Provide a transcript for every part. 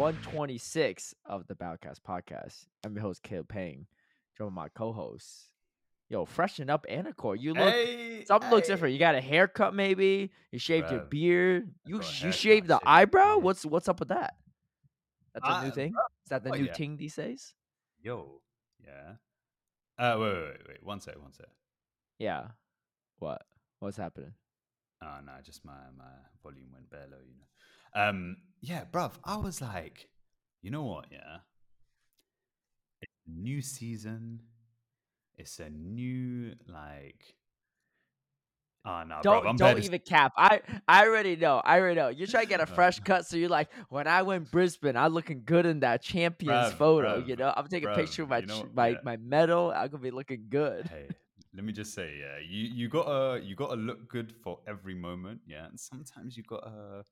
to episode 126 of the Battlecatz podcast. I'm your host, Caleb Peng, joined by my co-host. Yo, freshen up, Anicor. You look Hey, something looks different. You got a haircut, maybe. You shaved your beard. You you shaved the eyebrow. beard. What's what's up with that? That's a new Uh, thing. Is that the oh, new yeah. thing these days? Yo, yeah. Uh, wait, wait, wait, wait. One sec, one sec. Yeah. What? What's happening? Oh no, just my my volume went bare low, you know. Um, yeah, bruv. I was like, you know what? Yeah, it's a new season. It's a new like. Oh no, Don't bruv, I'm don't even cap. I I already know. I already know. You're trying to get a fresh cut, so you're like, when I went Brisbane, I'm looking good in that champions Bruv, photo. bruv, you know, I'm taking a picture of my you know my Yeah. my medal. I'm gonna be looking good. hey, let me just say, yeah, you you gotta you gotta look good for every moment, yeah, and sometimes you gotta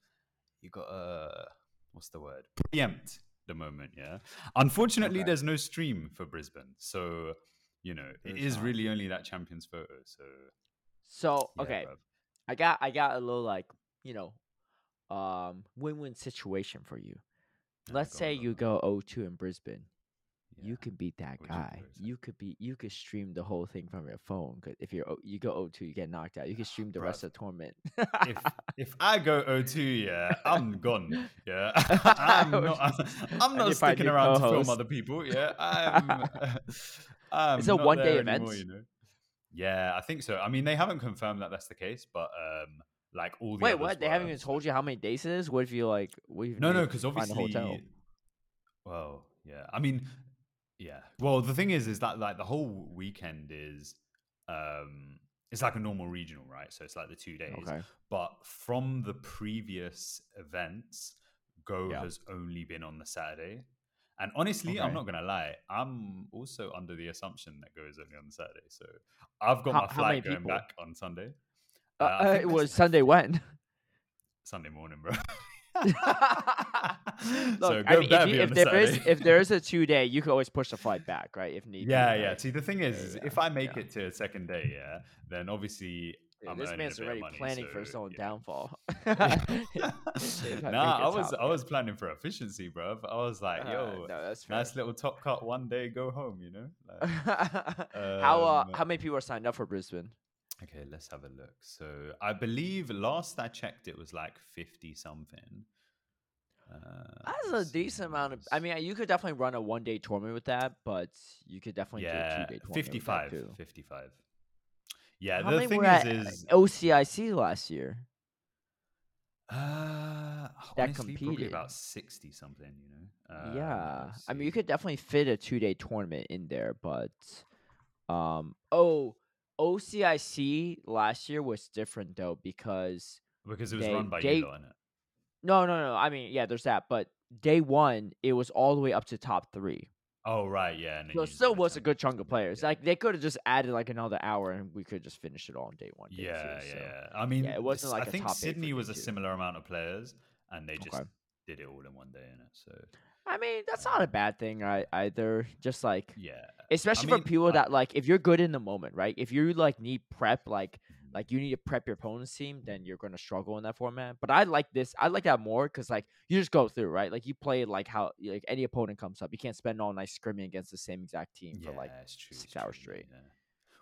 you gotta what's the word preempt the moment, yeah. Unfortunately, Okay. there's no stream for Brisbane, so you know it There's is not. really only that champions photo. So So yeah, okay, bruv. I got I got a little like you know, um, win-win situation for you. Let's say you go 0-2 in Brisbane. You could beat that Would guy. You could be. You could stream the whole thing from your phone. 'cause if you're o- you go 0-2, you get knocked out. You can stream the rest of the tournament. if if I go O2, yeah, I'm gone. Yeah, I'm I not. I'm I not need to find sticking new around to film other people. Yeah, I'm. I'm It's a not one-day there event? you know. Yeah, I think so. I mean, they haven't confirmed that that's the case, but um, like all the Wait, others what? They haven't were, even so- told you how many days it is. What if you like? What if you No, need no, to because find a obviously, hotel? well, yeah. I mean, yeah. Well, the thing is, is that like the whole weekend is, um, it's like a normal regional, right? So it's like the two days. Okay. But from the previous events, Go Yeah. has only been on the Saturday. And honestly, I'm not gonna lie, I'm also under the assumption that Go is only on the Saturday. So I've got How- my flight going people? back on Sunday. Uh, I uh, it was Sunday when? Sunday morning, bro. Look, so I mean, if, you, if there is if there is a two day, you can always push the flight back, right? If need. be, Yeah, yeah. right? See, the thing is, Yeah, if I make yeah. it to a second day, yeah, then obviously Yeah, I'm this man's already money, planning for his own know. downfall. nah, I I make it was I yeah. was planning for efficiency, bruv. I was like, Uh, yo, no, nice little top cut one day, go home, you know. Like, how uh, Um, how many people are signed up for Brisbane? Okay, let's have a look. So I believe last I checked, it was like fifty something. Uh, That's a decent amount of. I mean, you could definitely run a one day tournament with that, but you could definitely do a yeah, two day tournament. with that 55, too. 55. Yeah, How the thing is, is OCIC last year? Uh, that honestly, probably competed. about sixty something. You know. Um, yeah, I mean, you could definitely fit a two day tournament in there, but um, oh, OCIC last year was different though because because it was they- run by they- you, innit? no, no, no. I mean, yeah, there's that, but day one it was all the way up to top three. Oh right, yeah. And So it still was a good chunk of players. yeah. Like they could have just added like another hour, and we could just finish it all on day one. Day yeah, two, yeah, so. yeah. I mean, it wasn't like I think Sydney was a two. similar amount of players, and they just Okay. did it all in one day, innit? So I mean, that's not a bad thing? Either just like yeah, especially mean, for people I- that like if you're good in the moment right if you like need prep like Mhm. like you need to prep your opponent's team then you're gonna struggle in that format but i like this i like that more because like you just go through right like you play like how like any opponent comes up you can't spend all night scrimming against the same exact team for like true, six it's hours true, straight. yeah.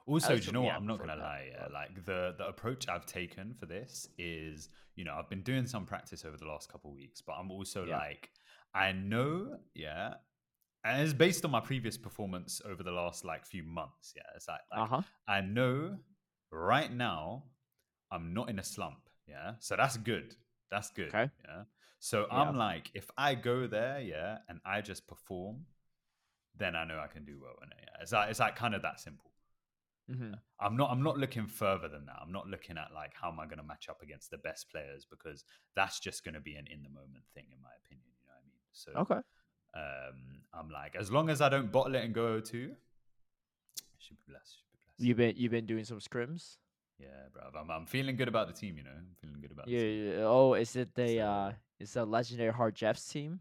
Also, do you know what? I I'm not gonna that, lie. Yeah, like the the approach I've taken for this is, you know, I've been doing some practice over the last couple of weeks, but I'm also Yeah. like, I know, yeah, and it's based on my previous performance over the last like few months. Yeah, it's like, like uh-huh I know right now I'm not in a slump. Yeah. So that's good. That's good. Okay. Yeah. So Yeah. I'm like, if I go there, yeah, and I just perform, then I know I can do well in it. Yeah. It's like it's like kind of that simple. hmm I'm not I'm not looking further than that. I'm not looking at like how am I gonna match up against the best players because that's just gonna be an in the moment thing in my opinion. You know what I mean? So okay um I'm like, as long as I don't bottle it and go 2 should be blessed. Should be blessed. you've been you've been doing some scrims Yeah, bro. I'm, I'm feeling good about the team, you know. I'm feeling good about yeah, the team. yeah, oh is it the So- uh is the legendary hard jeff's team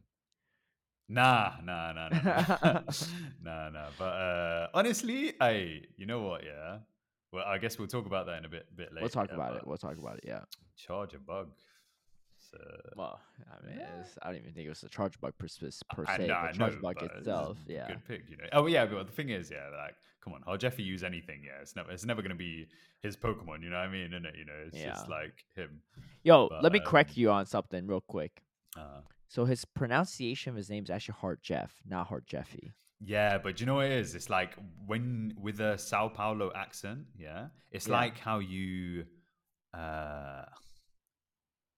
Nah, nah, nah, nah, nah, nah, nah. But uh, honestly, I, you know what? Yeah. Well, I guess we'll talk about that in a bit, bit later. we'll talk about it we'll talk about it yeah Charge a bug. So Well, I mean, it's, I don't even think it was a charge bug per, per, per I, se. no, I charge know, bug it's itself, a yeah. good pick, you know. Oh yeah, but the thing is, yeah, like, come on, how Jeffy use anything? Yeah, it's never, it's never gonna be his Pokemon. You know what I mean? Isn't it? You know, it's just like him. Yo, but, let me correct um, you on something real quick. Uh, So his pronunciation of his name is actually Hart Jeff, not Hart Jeffy. Yeah, but do you know what it is? It's like when with a Sao Paulo accent, yeah. It's Yeah. like how you uh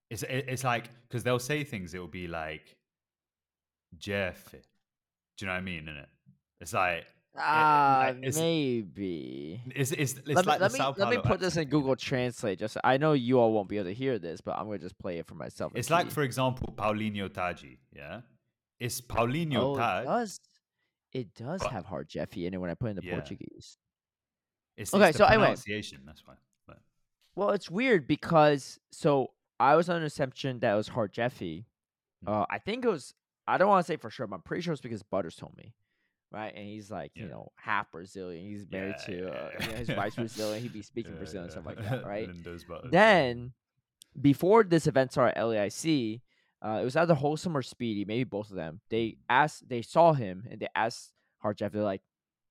it's it's like because they'll say things it will be like Jeff. Do you know what I mean? In it, it's like Ah, like, maybe. it's it's, it's let me, like let, me, let me put this in Google. Translate. Just I know you all won't be able to hear this, but I'm gonna just play it for myself. It's like, see. for example, Paulinho Taji. Yeah, it's Paulinho oh, it does it does but- have hard Jeffy in it when I put in the Yeah. Portuguese. It's, Okay, so anyway. pronunciation. That's why. But, Well, it's weird because so I was under the assumption that it was Hart Jeffy. Hmm. Uh, I think it was. I don't want to say for sure, but I'm pretty sure it's because Butters told me, right? And he's like, you know, half Brazilian. He's married Yeah, to, uh, yeah. you know, his wife's Brazilian. He'd be speaking yeah, Brazilian and stuff like that, right? Butters, yeah. Then, before this event started at LAIC, uh, it was either Wholesome or Speedy, maybe both of them. They asked, they saw him, and they asked Hard Jeff. They're like,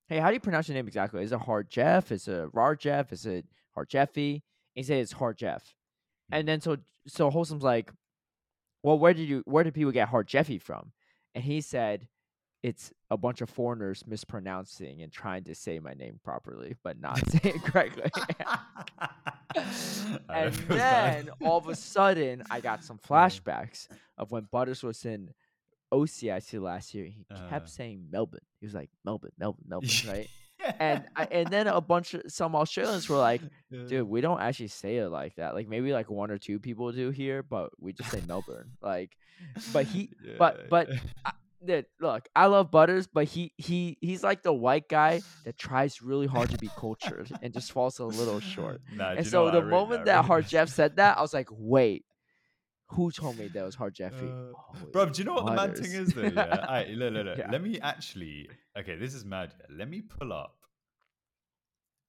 "Hey, how do you pronounce your name exactly? Is it Hard Jeff? Is it Rar Jeff? Is it Hard Jeffy?" And he said it's Hard Jeff. And then so so Wholesome's like, "Well, where did you where did people get Hard Jeffy from?" And he said. It's a bunch of foreigners mispronouncing and trying to say my name properly, but not saying it correctly. And then all of a sudden, I got some flashbacks of when Butters was in OCIC last year. He Uh. kept saying Melbourne. He was like Melbourne, Melbourne, Melbourne, right? And I, and then a bunch of some Australians were like, "Dude, we don't actually say it like that. Like maybe like one or two people do here, but we just say Melbourne." Like, but he, but but dude, look, I love Butters, but he he he's like the white guy that tries really hard to be cultured and just falls a little short. Nah, And so the I moment I that Hard Jeff said that, I was like, wait, who told me that was Hard Jeffy? Uh, Oh, Bro, do you know what the mad thing is though? Yeah. Alright, look, look, look. Yeah. Let me actually. Okay, this is mad. Let me pull up.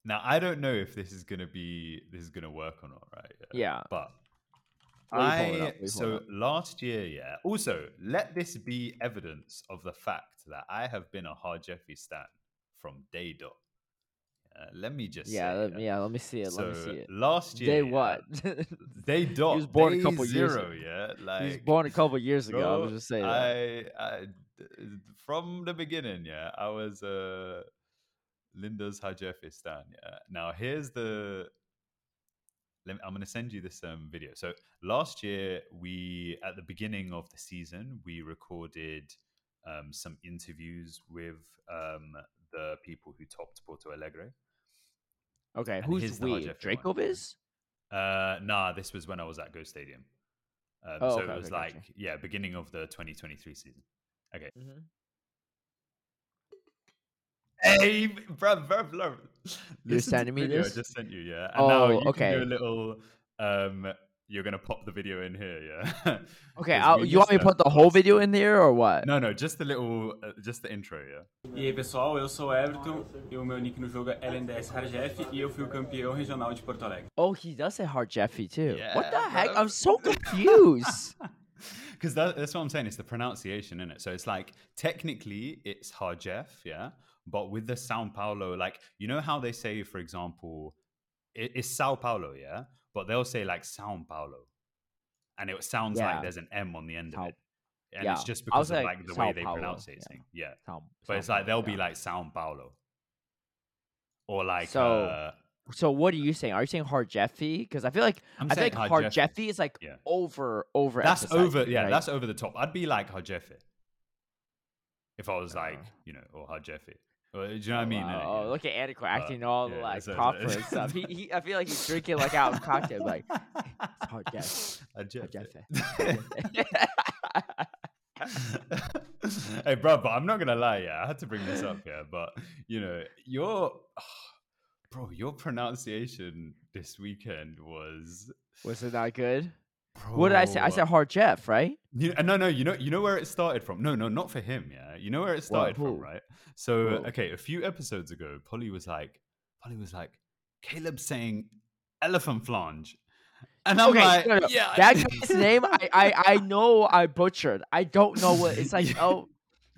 Now I don't know if this is gonna be this is gonna work or not, right? Yeah. But I up? What are you so last year, yeah. Also, let this be evidence of the fact that I have been a hard Jeffy stan from day dot. Uh, let me just Yeah, say, let, me- yeah, let me see it. So let me see it. last year, Day what? Day dot. He was born a couple years zero, ago. yeah. Like he was born a couple years ago. I was just saying. I, I from the beginning, yeah, I was uh Linda's Hajefis stan. Yeah. Now here's the. I'm going to send you this um, video. So last year, we at the beginning of the season, we recorded um, some interviews with um, the people who topped Porto Alegre. Okay, and who's here's the Hard we? One, yeah. Uh, nah, this was when I was at Go Stadium. Um, Oh, so okay, it was okay, gotcha. like, yeah, beginning of the 2023 season. Mhm. Hey, bro, bro, bro. Listen to sending the me video this? I just sent you, yeah. And now Oh, you can okay. do a little. Um, you're gonna pop the video in here, yeah. okay, I'll, you want me to put the whole video in there or what? No, no, just the little, uh, just the intro, yeah. E aí pessoal, eu sou o Everton e o meu nick no jogo é LNDS Harjef e eu fui o campeão regional de Porto Alegre. Oh, he does say Hard Jeffy too. what the Yeah, heck? I'm so confused. Because that, that's what I'm saying. It's the pronunciation in it. So it's like technically it's Harjef, yeah. But with the Sao Paulo, like you know how they say, for example, it, it's Sao Paulo, yeah. But they'll say like Sao Paulo, and it sounds Yeah. like there's an M on the end of it, and yeah. it's just because of like, like the Sao way they pronounce it. yeah. Yeah. Sao- But Sao it's like they'll be like Sao Paulo, or like So, uh, So what are you saying? Are you saying Hard Jeffy? Because I feel like I'm I think Hard Harjef- Jeffy is like Yeah. over over. That's over. Yeah, right? that's over the top. I'd be like hard Jeffy if I was Uh. like, you know, or hard Or, do you know what I mean? Wow. Oh, look at Antico But, uh, acting all yeah, like proper and stuff. He, he, I feel like he's drinking like out of cocktail, like Hard. Hard Hajefe. Jeffy. hey, bro, but I'm not gonna lie. Yeah, I had to bring this up. Yeah, but you know, your bro, your pronunciation this weekend was. Was it not good? What did I say? I said Hard Jeff, right? You, uh, no, no, you know, you know where it started from. No, no, not for him. Yeah, you know where it started from, right? So, Who? okay, a few episodes ago, Polly was like, Polly was like, Caleb saying elephant flange. And I'm Okay, like, no, no, yeah, that guy's name, I, I I know I butchered. I don't know what it's like. Oh,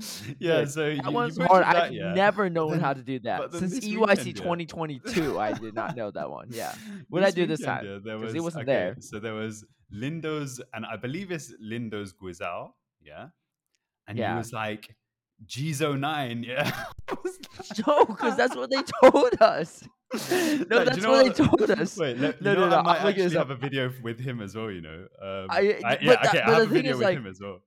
yeah. So that you one's butchered hard. that, I've yeah. never known Then- how to do that since EYC weekend, yeah. 2022. I did not know that one. Yeah, what did I do this time? Yeah, there was, he wasn't okay, there. So there was Lindo's, and I believe it's Lindo's Guizao, yeah. And he was like, Gizo nine, yeah. I was like- No, because that's what they told us. No, Like, that's you know what they told us. Wait, let, No, know, no, no, I might I'm actually have a video with him as well. You know, um, I- I- yeah, that- okay, I have a video with like- him as well.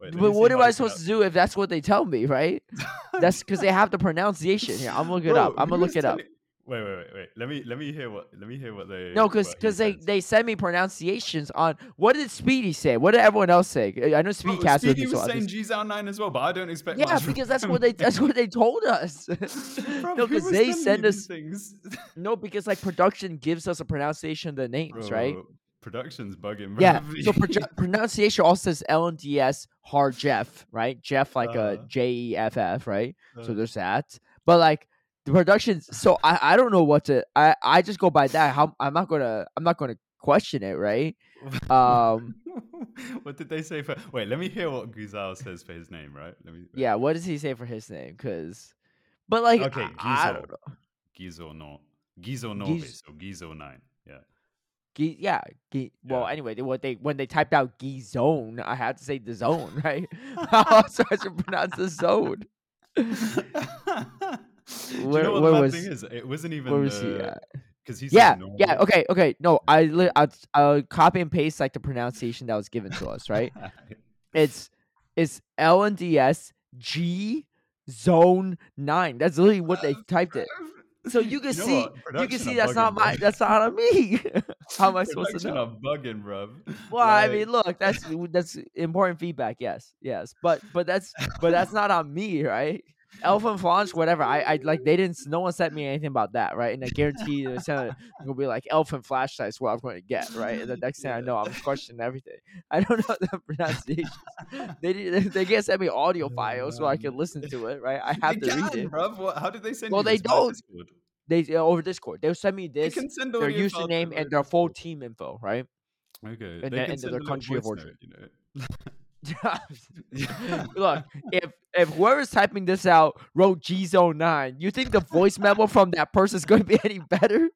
Wait, But what am I supposed to do if that's what they tell me, right? That's because they have the pronunciation here. I'm gonna looking it up. I'm gonna look it up. Wait, wait, wait, wait. Let me let me hear what let me hear what they. No, because because they says. they send me pronunciations on what did Speedy say? What did everyone else say? I know Speedy Bro, Cast Speedy was saying just- Gzao nine as well, but I don't expect. yeah, because that's what they that's what they told us. Bro, no, because they send us things. no, because like production gives us a pronunciation of the names, right? Production's bugging. Bro. Yeah. So pro- pronunciation also says LNDS hard Jeff, right? Jeff like a Uh, J E F F, right? So Uh, there's that. But like the production, so I, I don't know what to. I I just go by that. How I'm not gonna I'm not gonna question it, right? Um. what did they say for? Wait, let me hear what Guzal says for his name. Right? Let me. Yeah. What does he say for his name? Because, but like, Okay, I, I Gizo. know. Gizo no. Gizo no. Giz- So Gizo nine. Yeah. Gi- yeah. Gi- well, Yeah. anyway, they, what they when they typed out Gi zone, I had to say the zone, right? How else I should pronounce the zone? Do you know what where was- thing is? It wasn't even. Where was he at? Because he's Yeah, yeah, okay, okay. No, I li- I I'll copy and paste like the pronunciation that was given to us, right? It's it's L and D S G zone nine. That's literally what they typed it. So you can see, what? you can see that's not my, bro. that's not on me. How am I supposed to know? are bugging, bruv. Well, I mean, look, that's that's important feedback. Yes, yes, but but that's but that's not on me, right? Elephant Flange, whatever. I, I like they didn't. No one sent me anything about that, right? And I guarantee they sent it gonna be like elephant flashlights. What I'm going to get, right? And the next thing I know, I'm questioning everything. I don't know the pronunciations. They did, they can't send me audio files so I can listen to it, right? I have They to read it. bruv. How did they send Well, they don't. Discord? They over Discord. They'll send me They this, can send their username and their full team info, right? Okay. and they can and their country of origin. note, you know. Look, if if whoever's typing this out wrote G Zone Nine, you think the voice memo from that person is going to be any better?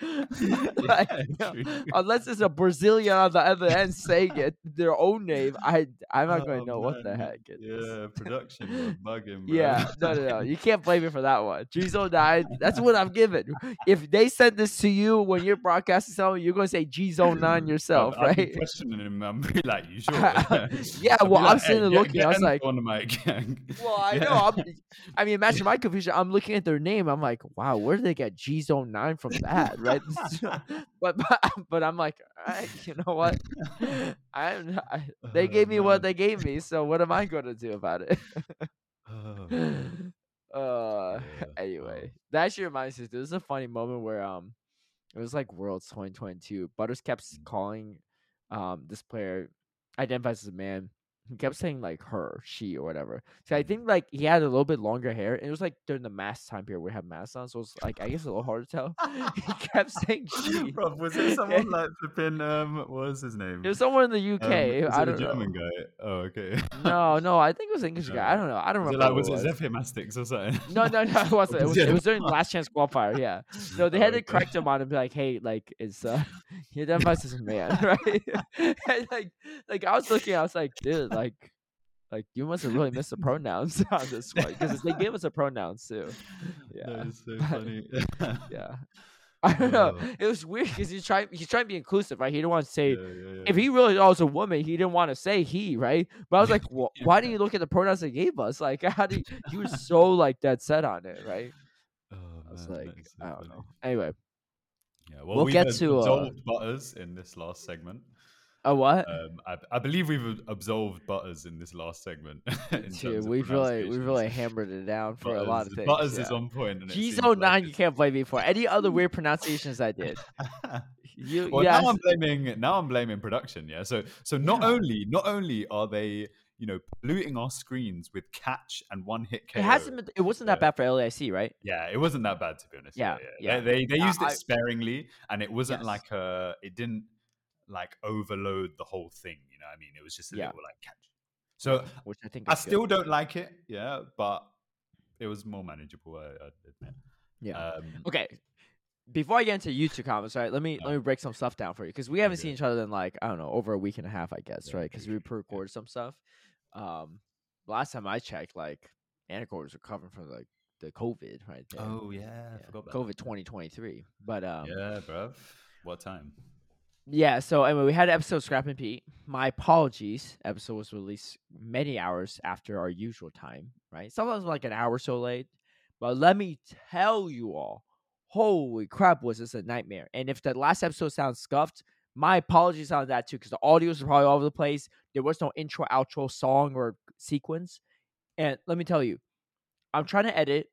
Like, unless it's a Brazilian on the other end saying it their own name, I I'm not going Oh, to know what the heck it is. Yeah, production bugging, bro. Yeah, no, no, no. You can't blame me for that one. G Zone Nine. That's what I'm given. If they send this to you when you're broadcasting something, you're going to say G Zone Nine yourself, be right? questioning him. I'm be like, you sure? Yeah, be well, I'm like, sitting there get- looking, get I was like- on mic. Well, I Yeah. know. I'm, I mean, imagine my confusion. I'm looking at their name. I'm like, wow, where did they get G Zone Nine from that? Right? but, but but I'm like, all right, you know what? I'm I, they Oh, gave me what they gave me, so what am I going to do about it? Oh, uh, Yeah, anyway, that actually reminds me. This is a funny moment where um, it was like Worlds 2022. Butters kept Mm. calling um this player identifies as a man. He kept saying like her, she, or whatever. So I think like he had a little bit longer hair. And it was like during the mask time period we had masks on, so it's like I guess a little hard to tell. he kept saying she. Bro, was it someone like flipping? Um, what was his name? It was somewhere in the UK. Um, was I it don't a German know. guy? Oh, okay. No, no, I think it was an English guy. I don't know. I don't Was it remember. like was it it. Zephyr Mastics or something? No, no, no, it wasn't. It was, it was during last chance qualifier. Yeah. No, they Oh, had to okay. correct him on and be like, "Hey, like, it's uh, he identifies as a man, right?" and like, like I was looking, I was like, "Dude, like, like like you must have really missed the pronouns on this one because they gave us a pronouns too." Yeah, That is so funny. yeah. I don't know. Oh. It was weird because he's trying. He's trying to be inclusive, right? He didn't want to say. Yeah, yeah, yeah. If he really it was a woman, he didn't want to say he, right? But I was like, well, why didn't you look at the pronouns they gave us? Like, how do you, he was so like dead set on it, right? Oh, I was man, like, so I don't funny. know. Anyway, Yeah, well, We'll get to, uh, Butters in this last segment. A what? Um, I, I believe we've absolved Butters in this last segment. Dude, we've really, we've really hammered it down for a lot of things. Butters is on point. and it G seems Zone like Nine, you can't blame me for. Any other weird pronunciations I did? You, well, yes. now I'm blaming now I'm blaming production. Yeah, so so not Yeah. only not only are they you know polluting our screens with catch and one hit KO. it hasn't been. It wasn't that bad for LAIC, right? Yeah, it wasn't that bad to be honest. Yeah, yeah. yeah. They they, they Yeah, used it sparingly, and it wasn't Yes. like a. It didn't like overload the whole thing. You know, what I mean, it was just a Yeah. little like catch. So which I think I is good. still don't like it. Yeah, but it was more manageable. I, I admit. yeah. Um, Okay. Before I get into YouTube comments, right? Let me Yeah. let me break some stuff down for you because we haven't Okay. seen each other in like I don't know over a week and a half, I guess, Yeah, right? Because we pre-recorded some stuff. Um, last time I checked, like Anacord was recovering from like the COVID, right? There. Oh yeah, I Yeah, forgot about COVID twenty twenty three. But um, Yeah, bro. What time? Yeah, so anyway, we had an episode Scrap and Pete. My apologies. Episode was released many hours after our usual time, right? Sometimes like an hour so late. But let me tell you all, holy crap, was this a nightmare. And if the last episode sounds scuffed, my apologies on that too, because the audio is probably all over the place. There was no intro, outro song or sequence. And let me tell you, I'm trying to edit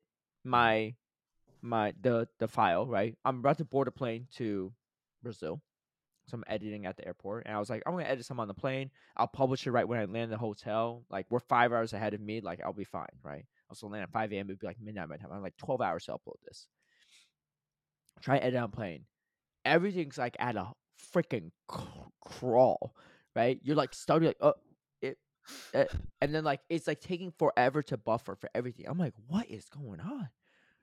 my my the the file, right? I'm about to board a plane to Brazil some editing at the airport, and I was like, I'm gonna edit some on the plane. I'll publish it right when I land the hotel. Like we're five hours ahead of me. Like I'll be fine, right? Still land at 5 a.m. It'd be like midnight my time. I'm like 12 hours to upload this. Try edit on plane. Everything's like at a freaking crawl, right? You're like starting like, oh, it, uh, and then like it's like taking forever to buffer for everything. I'm like, what is going on?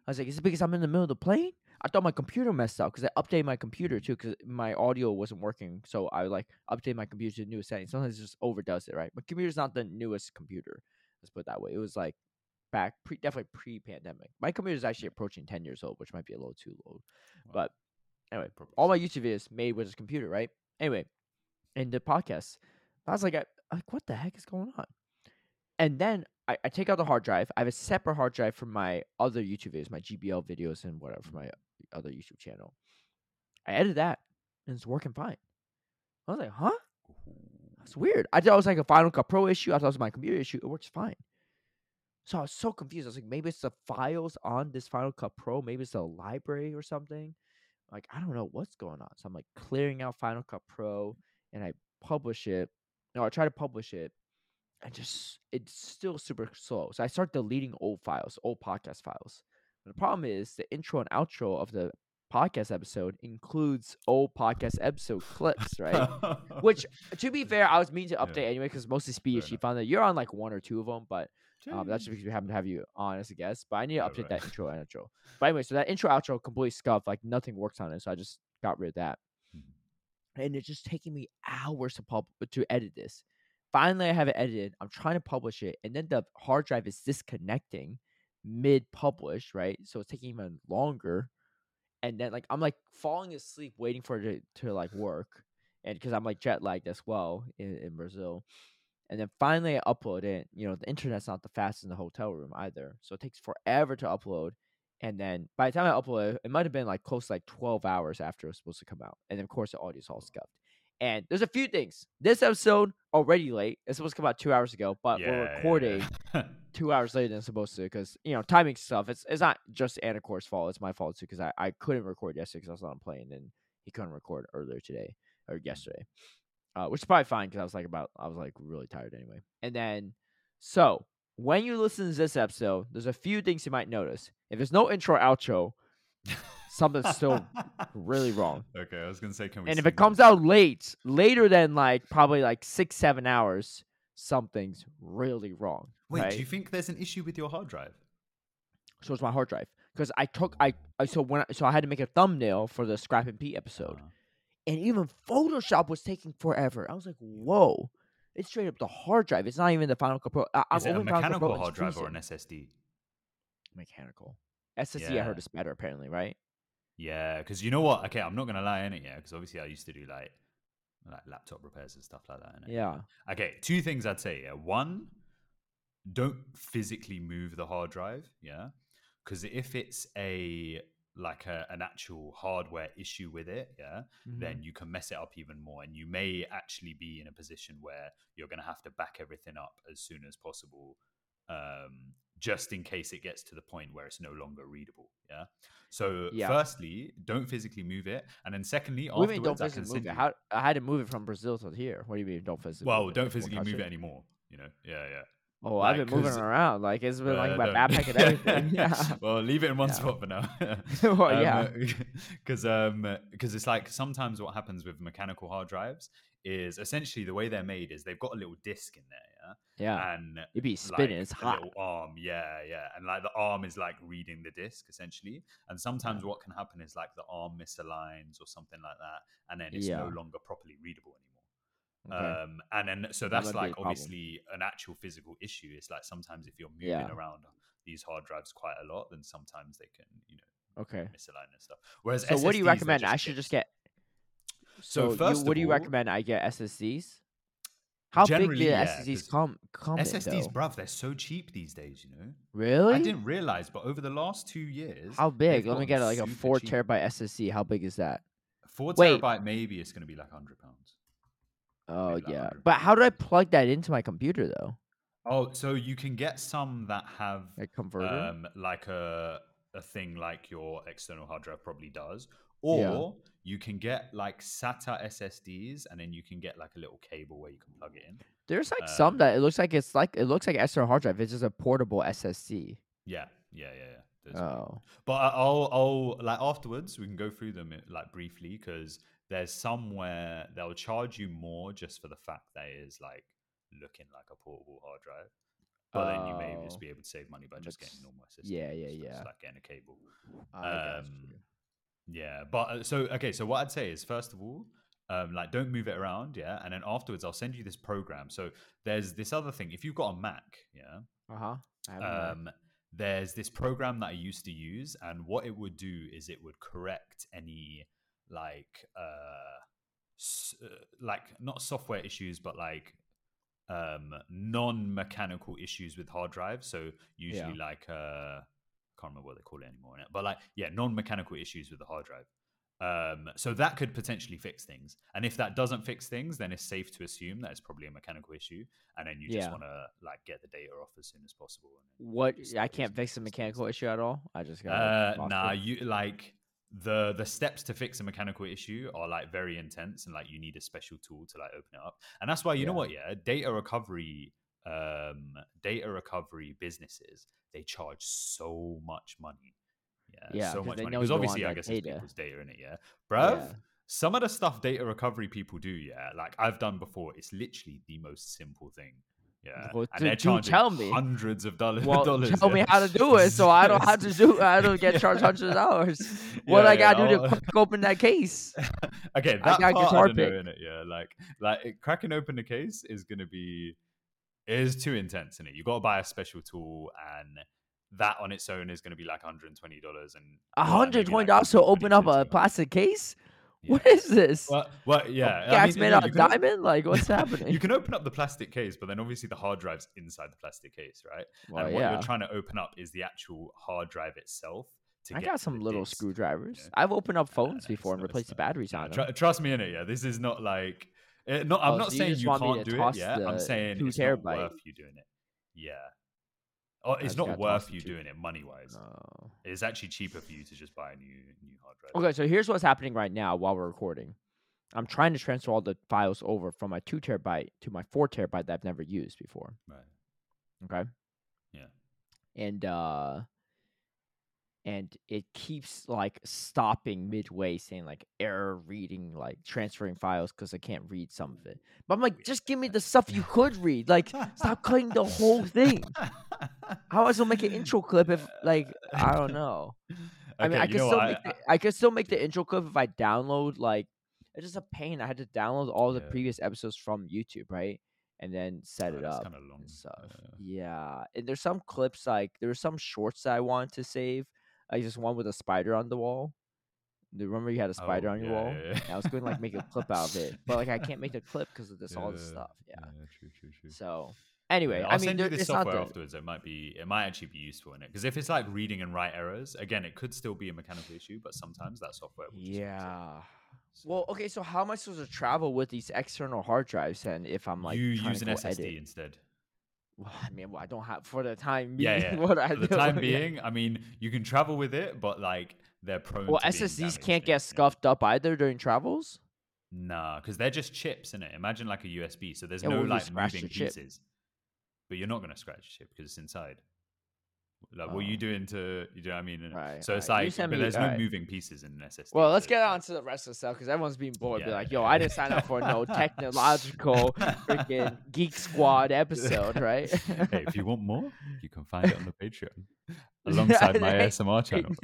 I was like, is it because I'm in the middle of the plane? I thought my computer messed up because I updated my computer too because my audio wasn't working. So I like update my computer to the newest settings. Sometimes it just overdoes it, right? My computer's not the newest computer. Let's put it that way. It was like back pre definitely pre pandemic. My computer is actually approaching ten years old, which might be a little too old. But anyway, all my. YouTube videos made with this computer, right? Anyway, and the podcast, I was like, I, like, what the heck is going on? And then I, I take out the hard drive. I have a separate hard drive for my other YouTube videos, my GBL videos and whatever for my other YouTube channel. I edited that, and it's working fine. I was like, huh? That's weird. I thought it was like a Final Cut Pro issue. I thought it was my computer issue. It works fine. So I was so confused. I was like, maybe it's the files on this Final Cut Pro. Maybe it's the library or something. Like, I don't know what's going on. So I'm like clearing out Final Cut Pro and I publish it. No, I try to publish it and just it's still super slow. So I start deleting old files, old podcast files. The problem is the intro and outro of the podcast episode includes old podcast episode clips, right? Which, to be fair, I was meaning to Yeah. update anyway because mostly speed. Fair She found that you're on like one or two of them, but um, that's just because we happen to have you on as a guest. But I need to Yeah, update right. that intro and outro. But anyway, so that intro outro completely scuffed. Like nothing works on it, so I just got rid of that. Mhm. And it's just taking me hours to pub to edit this. Finally, I have it edited. I'm trying to publish it, and then the hard drive is disconnecting mid publish, right? So it's taking even longer. And then like I'm like falling asleep waiting for it to, to like work, and because I'm like jet lagged as well in, in Brazil. And then finally I upload it. You know, the internet's not the fastest in the hotel room either. So it takes forever to upload. And then by the time I upload it, it might have been like close to like 12 hours after it was supposed to come out. And of course the audio's all scuffed. And there's a few things. This episode already late. It's supposed to come out two hours ago, but Yeah, we're recording yeah. two hours later than supposed to because you know timing stuff. It's it's not just Anicor's fault. It's my fault too because I, I couldn't record yesterday because I was on a plane and he couldn't record earlier today or yesterday, uh, which is probably fine because I was like about I was like really tired anyway. And then so when you listen to this episode, there's a few things you might notice. If there's no intro outro, something's still really wrong. Okay, I was gonna say, can we? And if it comes out late, later than like probably like six seven hours, something's really wrong. Wait, right? do you think there's an issue with your hard drive? so it's my hard drive because I took I, I so when I, so I had to make a thumbnail for the Scrap and Pete episode, Uh, and even Photoshop was taking forever. I was like, whoa, it's straight up the hard drive. It's not even the Final Cut Pro. I, I'm is it a mechanical Pro, hard drive or an. SSD? mechanical? SSD I heard is better apparently, right? Yeah, because you know what? Okay, I'm not gonna lie in it, yeah, because obviously I used to do like like laptop repairs and stuff like that. innit? Yeah, Okay, two things I'd say. Yeah, one, don't physically move the hard drive. Yeah, because if it's a like a, an actual hardware issue with it, yeah, Mhm. then you can mess it up even more, and you may actually be in a position where you're going to have to back everything up as soon as possible, um, just in case it gets to the point where it's no longer readable. Yeah. So, Yeah. firstly, don't physically move it, and then secondly, What afterwards, don't I can move it? How I had to move it from Brazil to here. What do you mean don't physically? Well, move don't physically move country? it anymore. You know, yeah, yeah. Oh, I've been moving around. Like it's been like Uh, my no. backpack and everything. Yeah. well, leave it in one Yeah. spot for now. Well, yeah. Because um, because it's like sometimes what happens with mechanical hard drives is essentially the way they're made is they've got a little disc in there, Yeah. yeah, and It'd be spinning. like, it's a hot. little arm, yeah, yeah, and like the arm is like reading the disc essentially. And sometimes what can happen is like the arm misaligns or something like that, and then it's no longer properly readable anymore. Okay. Um, and then so that's a like obviously an actual physical issue. It's like sometimes if you're moving Yeah. around these hard drives quite a lot, then sometimes they can you know okay. misalign and stuff. Whereas So what do you recommend? I should just get. So you- first what of do you all- recommend? I get SSDs. How big do yeah, SSDs come come SSDs, though? bruv, they're so cheap these days. You know, Really? I didn't realize, but over the last two years, How big? Let me get like a four cheap. terabyte SSD. How big is that? Four Wait. terabyte, maybe it's going to be like hundred pounds. Oh like yeah. But how do I plug that into my computer though? Oh, so you can get some that have Like converter? um, like a a thing like your external hard drive probably does, or Yeah. you can get like SATA SSDs, and then you can get like a little cable where you can plug it in. There's like some um, that it looks like it's like it looks like external hard drive. It's just a portable SSD. Yeah, yeah, yeah, yeah. There's- Oh. But I- I'll, I'll like afterwards we can go through them uh, like briefly because there's somewhere they'll charge you more just for the fact that it is like looking like a portable hard drive. But then you may just Oh. be able to save money by just getting normal SSD. yeah, yeah, it's yeah. like getting a cable. Um. Yeah, but uh, so okay. So what I'd say is, first of all, um, like don't move it around, yeah, and then afterwards I'll send you this program. So there's this other thing. If you've got a Mac, yeah, Uh-huh. A Mac. um, there's this program that I used to use, and what it would do is it would correct any like uh, s- uh like not software issues, but like um non-mechanical issues with hard drives. So usually like uh can't remember what they call it anymore, but like yeah, non-mechanical issues with the hard drive. Um, so that could potentially fix things, and if that doesn't fix things, then it's safe to assume that it's probably a mechanical issue, and then you just Yeah. want to like get the data off as soon as possible. and what I can't fix a mechanical issue at all. I just got Uh, nah, you like the the steps to fix a mechanical issue are like very intense, and like you need a special tool to like open it up. And that's why you know what, yeah, data recovery, um, data recovery businesses they charge so much money. Yeah, Yeah, so much money because obviously I guess it's data. people's data in it, yeah, bruv. Yeah. Some of the stuff data recovery people do, yeah, like I've done before, it's literally the most simple thing. Yeah, Well, and dude- they're charging tell me. hundreds of dollars. Well, dollars, tell me how to do it, so I don't have to do. I don't get charged hundreds of dollars. What Yeah, I gotta yeah, do to I'll- crack open that case? okay, I that got part guitar I know, pick. innit? Yeah, like like it- cracking open the case is gonna be is too intense in it. You got to buy a special tool, and that on its own is gonna be like hundred and twenty dollars and well, hundred maybe, twenty like, dollars to open up a plastic case. Yeah. What is this? Well, well, yeah, I mean, made out of diamond? Like what's happening? You can open up the plastic case, but then obviously the hard drive's inside the plastic case, right? Well, and what yeah. you're trying to open up is the actual hard drive itself. I got some little disc. screwdrivers. Yeah. I've opened up phones nah, before and replaced the batteries on tr- them. trust me in it, yeah. This is not like eh, not, I'm Oh, not so you saying you can't do it. Yeah, I'm saying it's not terabyte? worth you doing it. Yeah. Oh, it's not worth you doing it money wise. No. It's actually cheaper for you to just buy a new new hard drive. Okay, so here's what's happening right now while we're recording. I'm trying to transfer all the files over from my two terabyte to my four terabyte that I've never used before. Right. Okay. Yeah. And uh and it keeps like stopping midway saying like error reading like transferring files because I can't read some of it. But I'm like, just give me the stuff you could read. Like stop cutting the whole thing. How else will make an intro clip if like I don't know. I mean, Okay, I could still make the, I could still make the intro clip if I download like it's just a pain. I had to download all the Yeah. previous episodes from YouTube, right, and then set Oh, it up and stuff. uh, Yeah, and there's some clips like there's some shorts that I wanted to save. Like just one with a spider on the wall. Do you Remember you had a spider Oh, on your yeah, wall? yeah, yeah. I was going to like make a clip out of it, but like I can't make the clip because of this all this stuff. Yeah. true, true, true. So anyway, Yeah, I I'll mean, send there, you this software afterwards. It might be, it might actually be useful in it because if it's like reading and write errors, again, it could still be a mechanical issue, but sometimes that software will just. Yeah. So Well, okay, so how am I supposed to travel with these external hard drives And if I'm like you use an SSD edit? instead. Well, I mean, well, I don't have for the time Yeah, being. yeah. What I For the time yeah. being, I mean, you can travel with it, but like they're prone. Well, SSDs can't get scuffed up either during travels. Nah, because they're just chips in it. Imagine like a USB. So there's Yeah, no like moving the chip? pieces. but you're not going to scratch the shit because it's inside. Like, what are you Oh. doing to? You know what I mean? Right, so it's right. Like, but me- there's no alright. moving pieces in SSD. Well, let's so get on to the rest of the stuff because everyone's being bored. Be like, yo, I didn't sign up for no technological freaking Geek Squad episode, right? hey, if you want more, you can find it on the Patreon alongside my Hey, ASMR channel.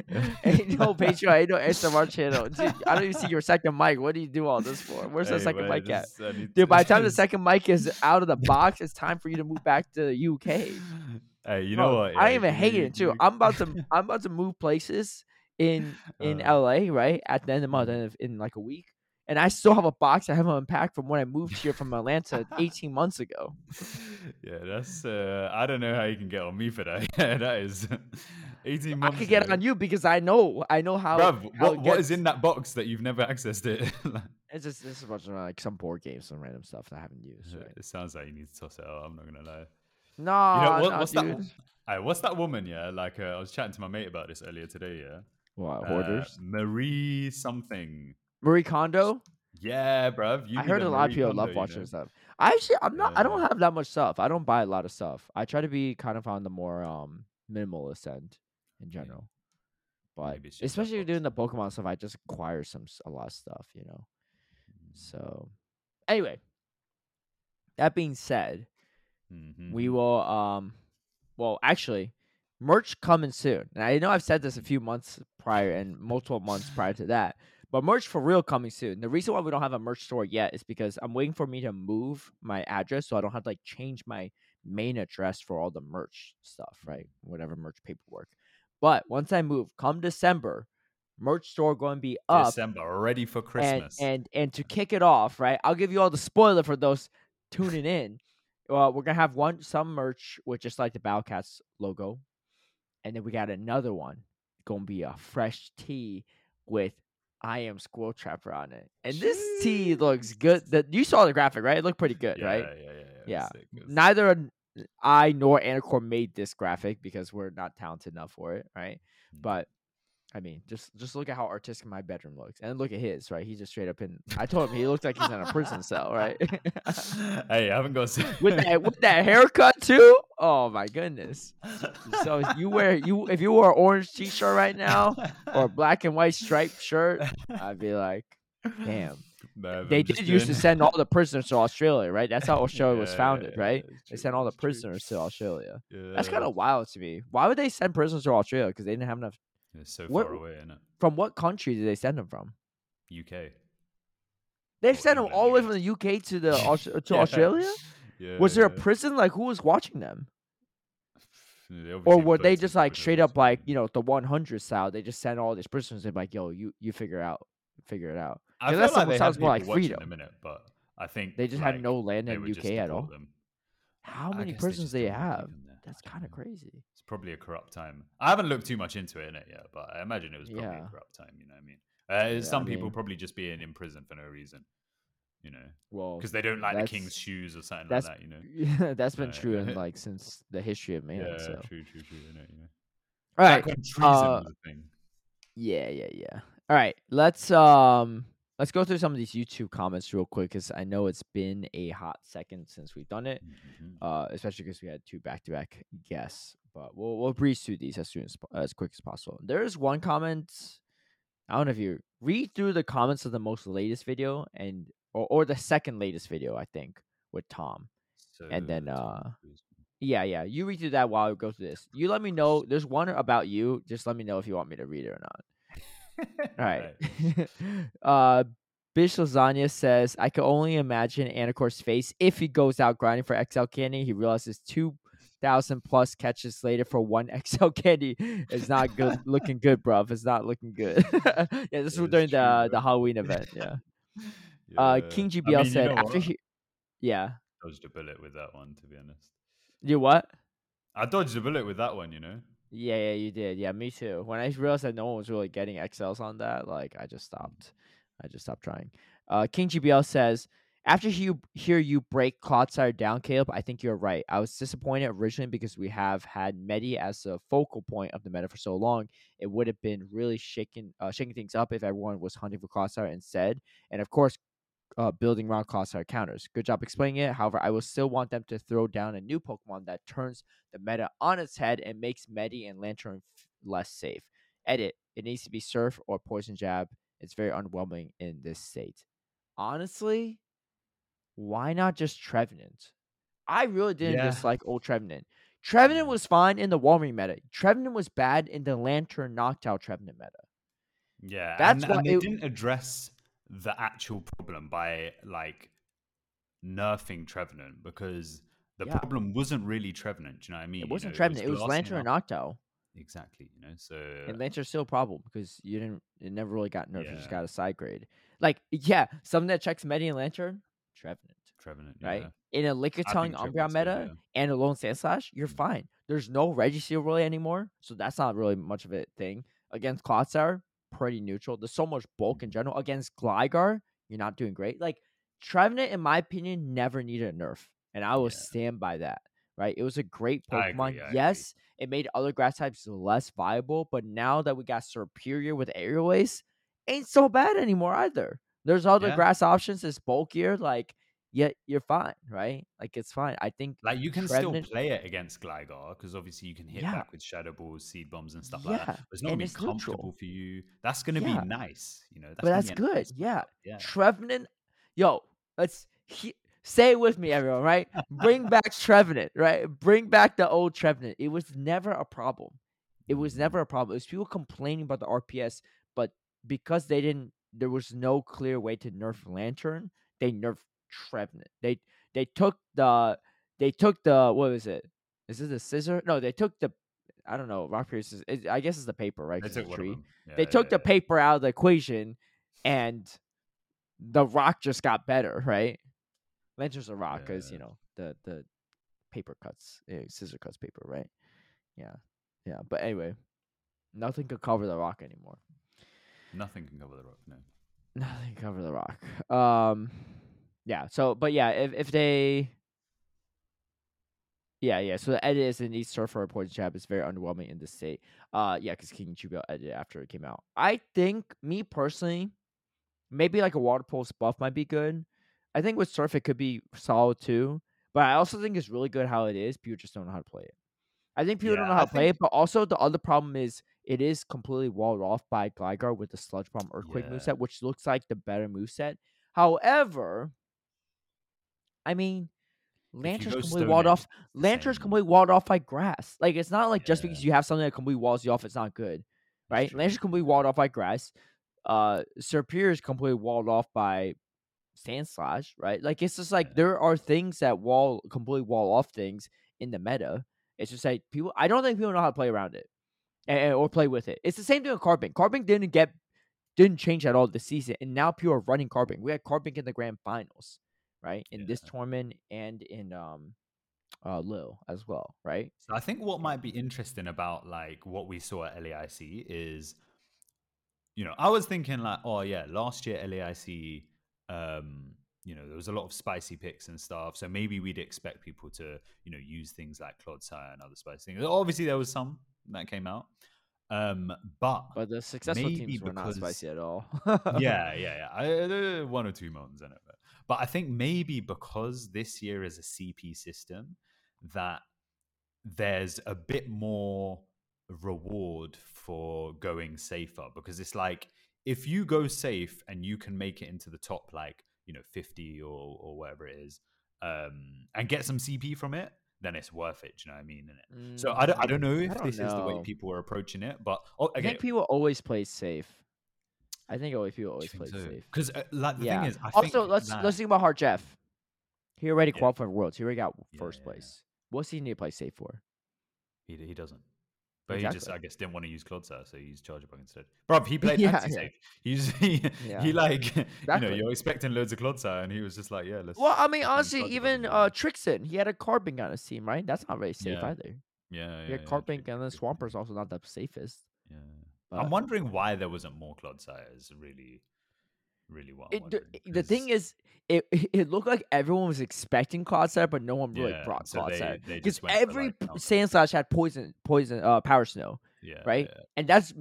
ain't no Patreon, ain't no ASMR channel. Dude, I don't even see your second mic. What do you do all this for? Where's the second man, mic at? just- I need Dude, by the time the second mic is out of the box, it's time for you to move back to the UK. Hey, you Bro, know what? I even hate it too. I'm about to I'm about to move places in in Uh. LA, right? At the end of the month, end of- in like a week. And I still have a box I haven't unpacked from when I moved here from Atlanta 18 months ago. yeah, that's. Uh, I don't know how you can get on me for that. Yeah, that is 18 months. I could get on you because I know I know how. Bruv, how what, what is in that box that you've never accessed it? It's just this is a bunch of like some board games, some random stuff that I haven't used. Right? it sounds like you need to toss it out. I'm not gonna lie. No, You know what, no, what's dude. that? Aye, what's that woman? Yeah, like uh, I was chatting to my mate about this earlier today. Yeah, What Uh, hoarders? Marie something. Marie Kondo. Yeah, bruv. You I heard a lot of people Kondo, love you watching know? stuff. I actually, I'm not. I don't have that much stuff. I don't buy a lot of stuff. I try to be kind of on the more um minimalist end in general. But Maybe it's just that especially if you're doing the Pokemon stuff, I just acquire some a lot of stuff, you know. Mm. So, anyway, that being said, Mhm. we will um, well, actually, merch coming soon. And I know I've said this a few months prior and multiple months prior to that, but merch for real coming soon. The reason why we don't have a merch store yet is because I'm waiting for me to move my address so I don't have to like change my main address for all the merch stuff, right? Whatever merch paperwork. But once I move, come December, merch store going to be up December, ready for and Christmas. and and to kick it off, right? I'll give you all the spoiler for those tuning in. Well, we're gonna have one some merch with just like the Battlecats logo, and then we got another one gonna be a fresh tee with I am Squirrel Trapper on it, and this tee looks good. The, you saw the graphic, right? It looked pretty good, yeah, right? Yeah, yeah, yeah. Yeah. Neither I nor Anicor made this graphic because we're not talented enough for it, right? Mm. But I mean, just just look at how artistic my bedroom looks, and look at his. Right, he's just straight up in. I told him he looks like he's in a prison cell, right? hey, I haven't got to with that with that haircut too. Oh my goodness! So you wear you if you wore an orange t-shirt right now or a black and white striped shirt, I'd be like, damn. But They did used to send all the prisoners to Australia, right? That's how Australia was founded, yeah, right? yeah, They sent all the prisoners to Australia. Yeah, That's kind of wild to me. Why would they send prisoners to Australia? Because they didn't have enough. It's so what- far away, isn't it? From what country did they send them from? UK. They Or sent them all the way from the UK to the to Yeah. Australia. Yeah. Was there a prison? Like who was watching them? Or were they just like straight up like you know the 100 style? They just sent all these prisoners and like, yo, you you figure out, figure it out. I feel that's like they sounds more like freedom. in it, but I think They just like, had no land they in just UK at all. them. How I many they prisons do you don't have? Them there. I That's kind of crazy. It's probably a corrupt time. I haven't looked too much into it in it yet, but I imagine it was probably Yeah. a corrupt time. You know what I mean? Uh, Yeah, some I people mean- probably just being in prison for no reason. You know, Well, because they don't like the king's shoes or something like that. You know. yeah, that's been true in like since the history of man. yeah, so true, true, true. You know, you know. all right, Back when treason uh, was a thing. yeah, yeah, yeah. All right, let's um let's go through some of these YouTube comments real quick because I know it's been a hot second since we've done it. Mhm. uh, especially because we had two back-to-back guests. But we'll we'll breeze through these as soon as as quick as possible. There is one comment. I don't know if you read through the comments of the most latest video and or, or the second latest video, I think, with Tom. and then, uh, Yeah, yeah. You read through that while we go through this. You let me know. There's one about you. Just let me know if you want me to read it or not. All right. uh Bish Lasagna says, I can only imagine Anicor's face if he goes out grinding for XL candy. He realizes two thousand plus catches later for one XL candy. It's not good looking good, bruv. It's not looking good. yeah, this That was during true, the bro. the Halloween event. Yeah. Uh Yeah. King I GBL mean, you said after what? he Yeah. dodged a bullet with that one, to be honest. You what? I dodged a bullet with that one, you know. Yeah, yeah, you did. Yeah, me too. When I realized that no one was really getting XLs on that, like I just stopped. I just stopped trying. Uh, King GBL says, after you hear you break Clodsire down, Caleb, I think you're right. I was disappointed originally because we have had Medi as the focal point of the meta for so long. It would have been really shaking, uh, shaking things up if everyone was hunting for Clodsire instead. And of course, uh, building around Clodsire counters. Good job explaining it. However, I will still want them to throw down a new Pokemon that turns the meta on its head and makes Medi and Lanturn f- less safe. Edit. It needs to be Surf or Poison Jab. It's very underwhelming in this state. Honestly, why not just Trevenant? I really didn't Yeah. dislike old Trevenant. Trevenant was fine in the Walrein meta. Trevenant was bad in the Lanturn knocked out Trevenant meta. Yeah, That's and, why and they it- didn't address the actual problem by like nerfing Trevenant because the Yeah. problem wasn't really Trevenant. Do you know what I mean? It wasn't know, Trevenant. It was glassing Lanturn and. Noctowl. Exactly. You know, so And Lanturn's still a problem because you didn't. It never really got nerfed. It just got a side grade. Like yeah, something that checks Medi and Lanturn, Trevenant. Trevenant, Right yeah. in a Lickitung Umbreon meta yeah. and Alolan Sandslash, you're Mm. fine. There's no Registeel really anymore, so that's not really much of a thing. Against Clodsire, pretty neutral. There's so much bulk in general. Against Gligar, you're not doing great. Like Trevenant, in my opinion, never needed a nerf, and I will Yeah. stand by that. Right? It was a great Pokemon. agree, I agree. yes, it made other grass types less viable, but now that we got Serperior with Aerial Ace, ain't so bad anymore either. There's other Yeah. grass options. It's bulkier. Like, yet you're fine, right? Like it's fine. I think Like you can Trevenant- still play it against Gligar because obviously you can hit Yeah. back with Shadow Balls, Seed Bombs, and stuff like that. But it's not and gonna be it's neutral. comfortable for you. That's gonna Yeah. be nice, you know. That's but that's good. nice Yeah. yeah. Trevenant, yo, let's he, say it with me, everyone. Right? Bring back Trevenant. Right? Bring back the old Trevenant. It was never a problem. It was Mhm. never a problem. It was people complaining about the RPS, but because they didn't, there was no clear way to nerf Lanturn. They nerfed Trevenant. They they took the they took the what was it? Is this a scissor? No, they took the I don't know rock paper scissors. It, I guess it's the paper, right? They took tree. Yeah, they took yeah, the paper out of the equation, and the rock just got better, right? Lanturn's a rock because you know the the paper cuts, eh, scissor cuts paper, right? Yeah, yeah. But anyway, nothing could cover the rock anymore. Nothing can cover the rock. No. Nothing can cover the rock. Um, yeah. So, but yeah, if if they, yeah, yeah. So the edit is in East Surfer Poison Jab is very underwhelming in this state. Uh, yeah, because King Chubio edited after it came out. I think me personally, maybe like a water pulse buff might be good. I think with Surf it could be solid too. But I also think it's really good how it is. People just don't know how to play it. I think people don't know how I to play it, but also the other problem is it is completely walled off by Gligar with the Sludge Bomb Earthquake Yeah. moveset, which looks like the better moveset. However, I mean, Lanturn's completely walled off. Lanturn's completely walled off by grass. Like it's not like just because you have something that completely walls you off, it's not good, right? Lanturn's completely walled off by grass. Uh, Serperior is completely walled off by Sand Slash, right? Like it's just like Yeah. there are things that wall completely wall off things in the meta. It's just like people. I don't think people know how to play around it, and, or play with it. It's the same thing with Carbink. Carbink didn't get didn't change at all this season, and now people are running Carbink. We had Carbink in the grand finals, right? In this tournament and in um uh Lil as well, right? So I think what might be interesting about like what we saw at LAIC is, you know, I was thinking like, oh yeah, last year LAIC, um, you know, there was a lot of spicy picks and stuff. So maybe we'd expect people to, you know, use things like Clodsire and other spicy things. Obviously, there was some that came out, um, but But the successful teams were not spicy at all. yeah, yeah, yeah. I, there one or two moments in it, but, but I think maybe because this year is a CP system, that there's a bit more reward for going safer because it's like if you go safe and you can make it into the top like you know 50 or or whatever it is um and get some cp from it then it's worth it do you know what i mean innit? so I don't, I don't know if Mm, don't this is the way people are approaching it but oh, I again think people always play safe. I think always people always play safe. because uh, like the yeah. thing is I also, let's that- let's think about Harjeff. He already Yeah. qualified for Worlds. He already got Yeah, first place. What's he need to play safe for? He, he doesn't. But he just, I guess, didn't want to use Clodsire, so he used Chargebug instead. Bro, he played Yeah, yeah. safe. He's he, Yeah. he like you know, you're expecting loads of Clodsire, and he was just like, yeah, let's. Well, I mean, honestly, even uh, Trixon, he had a Carbink on his team, right? That's not very safe Yeah. either. yeah, yeah, He had yeah, Carbink and then Swampert's also not the safest. Yeah. But I'm wondering why there wasn't more Clodsire. Is really, really what it, the, the thing is, it it looked like everyone was expecting Clodsire, but no one really Yeah, brought so they- Clodsire because just went for, every like. Sand Slash had poison, poison, uh, Powder Snow. yeah, right? yeah, and that's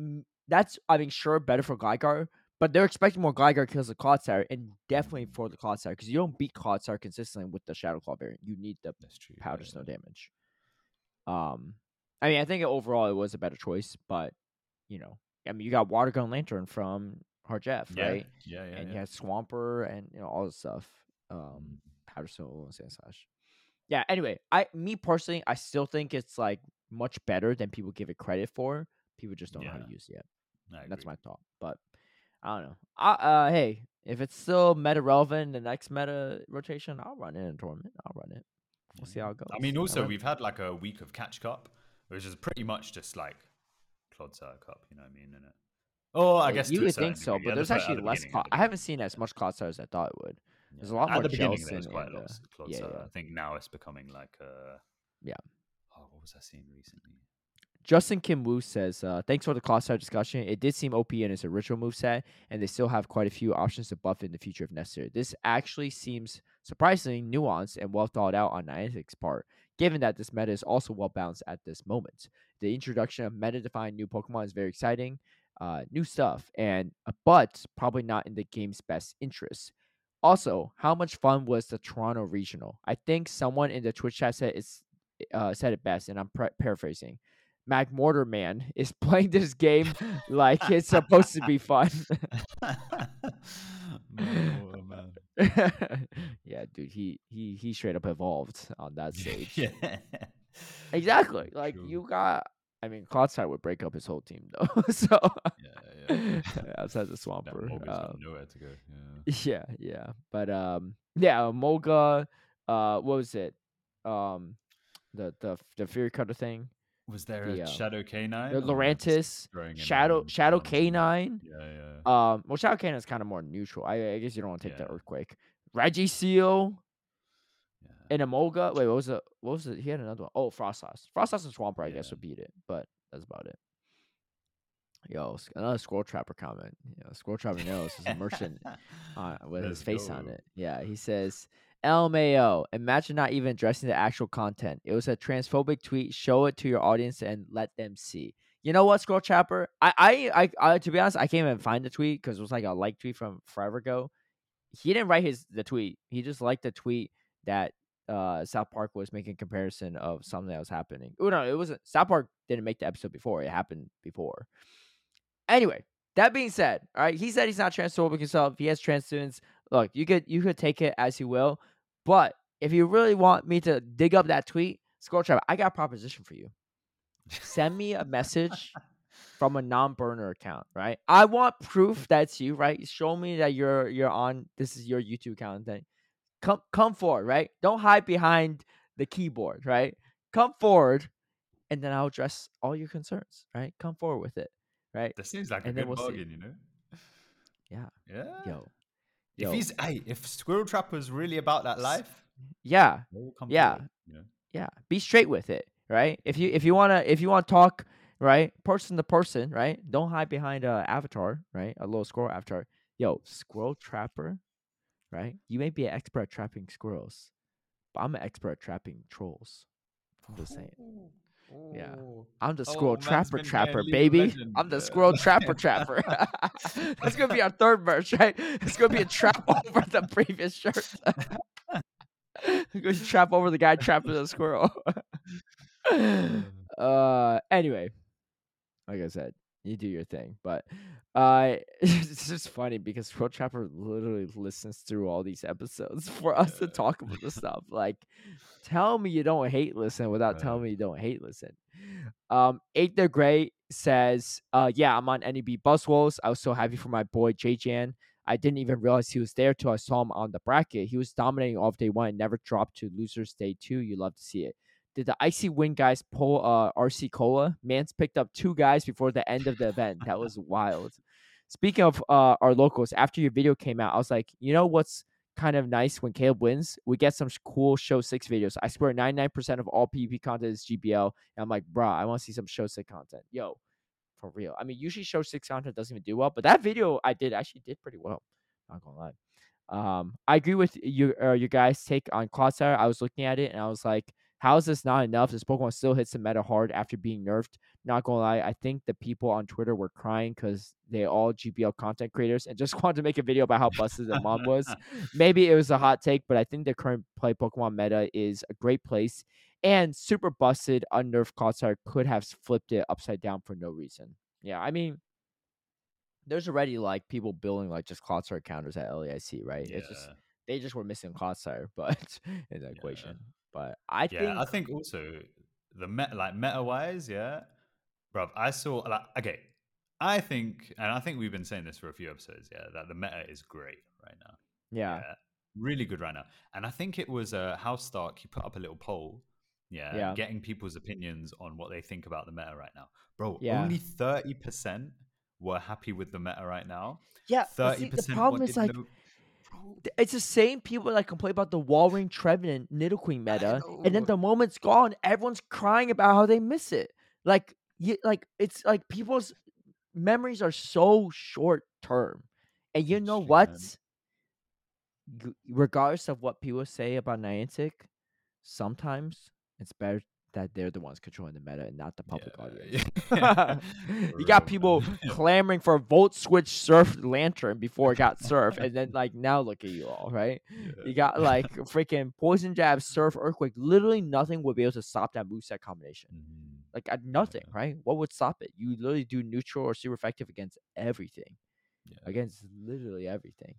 that's I mean sure better for Gligar, But they're expecting more Gligar kills of Clodsire, and definitely for the Clodsire, because you don't beat Clodsire consistently with the Shadow Claw variant. You need the true. powder yeah, snow damage. Um, I mean, I think overall it was a better choice, but you know, I mean, you got Water Gun Lanturn from Harjeff, Yeah, right? Yeah, yeah, and yeah. you had Swampert and you know all this stuff. Um, Mm. powder snow and sand slash. Yeah. Anyway, I me personally, I still think it's like much better than people give it credit for. People just don't know how to use it yet. That's my thought. But I don't know. I, uh, hey, if it's still meta relevant in the next meta rotation, I'll run it in a tournament. I'll run it. We'll see how it goes. I mean, also we've had like a week of Catch Cup, which is pretty much just like Clodsire Cup. You know what I mean? Innit? Oh, I Well, guess you to a would think so, degree. but At there's the fir- at actually the less. Cl- I haven't seen as much Clodsire as I thought it would. There's a lot At more the beginning, there Jellicent was quite a lot uh, of yeah, yeah. I think now it's becoming like uh Yeah. Oh, what was I seeing recently? Justin Kim Woo says, uh, thanks for the Clodsire discussion. It did seem OP in its original moveset, and they still have quite a few options to buff in the future if necessary. This actually seems surprisingly nuanced and well thought out on Niantic's part, given that this meta is also well balanced at this moment. The introduction of meta defined new Pokemon is very exciting, uh, new stuff, and uh, but probably not in the game's best interest. Also, how much fun was the Toronto regional? I think someone in the Twitch chat said it's uh, said it best, and I'm paraphrasing. Mac Mortar Man is playing this game like it's supposed to be fun. oh, man. yeah, dude, he he he straight up evolved on that stage. yeah. Exactly. Like True. you got I mean Clodsire would break up his whole team though. so Yeah, yeah. outside the Swampert. Uh, nowhere to go. Yeah. yeah, yeah. But um yeah, Moga, uh what was it? Um the the the Fury Cutter thing. Was there The, a uh, Shadow Canine? The or am I just Lurantis, throwing in Shadow Shadow? K9. Yeah, yeah. Um, well, Shadow Canine is kind of more neutral. I, I guess you don't want to take the earthquake. Registeel yeah. And Emolga. Wait, what was it? What was it? He had another one. Oh, Froslass. Frost Sauce and Swampert, I guess, would beat it, but that's about it. Yo, another Squirrel Trapper comment. You know, Squirrel Trapper knows is a merchant uh, with his Let's face on it. Yeah, he says, LMAO, imagine not even addressing the actual content. It was a transphobic tweet. Show it to your audience and let them see. You know what, Squirrel Trapper? I, I, I, I to be honest, I can't even find the tweet because it was like a like tweet from forever ago. He didn't write his the tweet. He just liked the tweet that uh South Park was making comparison of something that was happening. Oh no, it wasn't. South Park didn't make the episode before. It happened before. Anyway, that being said, all right, he said he's not transphobic himself. He has trans students. Look, you could you could take it as you will, but if you really want me to dig up that tweet, Skull Trap, I got a proposition for you. Send me a message from a non-burner account, right? I want proof that's you, right? Show me that you're you're on this is your YouTube account thing. Come come forward, right? Don't hide behind the keyboard, right? Come forward and then I'll address all your concerns, right? Come forward with it, right? That seems like And a good we'll see. bargain, you know? Yeah. Yeah. Yo. If Yo. he's hey, if Squirrel Trapper's really about that life, Yeah. Yeah. forward. Yeah. Be straight with it, right? If you if you wanna if you wanna talk, right, person to person, right? Don't hide behind a avatar, right? A little squirrel avatar. Yo, squirrel trapper, right? You may be an expert at trapping squirrels, but I'm an expert at trapping trolls. I'm just saying. Yeah. I'm the Oh, squirrel man's trapper trapper, getting League of baby. I'm the squirrel trapper trapper. That's gonna be our third merch, right? It's gonna be a trap over the previous shirt. Go trap over the guy trapping the squirrel. uh anyway, like I said, you do your thing. But uh it's just funny because Squirrel Trapper literally listens through all these episodes for us to talk about this stuff. Like tell me you don't hate listen without telling me you don't hate listen. Um Eight the Great says, uh yeah, I'm on NEB Buzzwolves. I was so happy for my boy J Jan. I didn't even realize he was there till I saw him on the bracket. He was dominating off day one and never dropped to losers day two. You love to see it. Did the icy wind guys pull uh RC Cola? Mans picked up two guys before the end of the event. That was wild. Speaking of uh our locals, after your video came out, I was like, you know what's kind of nice when Caleb wins? We get some cool show six videos. I swear 99% of all PvP content is GBL. And I'm like, bruh, I want to see some show six content. Yo, for real. I mean, usually show six content doesn't even do well, but that video I did actually did pretty well. Not gonna lie. Um, I agree with you. Uh, your guys' take on Clodsire. I was looking at it and I was like, How is this not enough? This Pokemon still hits the meta hard after being nerfed. Not gonna lie, I think the people on Twitter were crying because they all GBL content creators and just wanted to make a video about how busted the mom was. Maybe it was a hot take, but I think the current play Pokemon meta is a great place. And super busted unnerved Clodsire could have flipped it upside down for no reason. Yeah, I mean, there's already like people building like just Clodsire counters at LAIC, right? Yeah. It's just they just were missing Clodsire, but in the Yeah. equation. But I yeah, think I think also the meta, like meta wise, yeah, bro. I saw like okay, I think, and I think we've been saying this for a few episodes, yeah, that the meta is great right now. yeah, really good right now. And I think it was uh, House Stark. He put up a little poll, yeah, Yeah. getting people's opinions on what they think about the meta right now, bro. Yeah. Only thirty percent were happy with the meta right now. yeah. Thirty see, the percent. problem is like it's the same people that complain about the Walrein Trevenant Nidoqueen meta, and then the moment's gone, everyone's crying about how they miss it. Like, you, like it's like people's memories are so short term, and you know Literally, what? man. Regardless of what people say about Niantic, sometimes it's better that they're the ones controlling the meta and not the public Yeah, audience. yeah. you got people clamoring for Volt Switch Surf Lanturn before it got Surf, and then like now look at you all, right? You got like freaking Poison Jab, Surf, Earthquake. Literally nothing would be able to stop that moveset combination. Mhm. Like nothing, Yeah. right? What would stop it? You literally do neutral or super effective against everything, Yeah. against literally everything.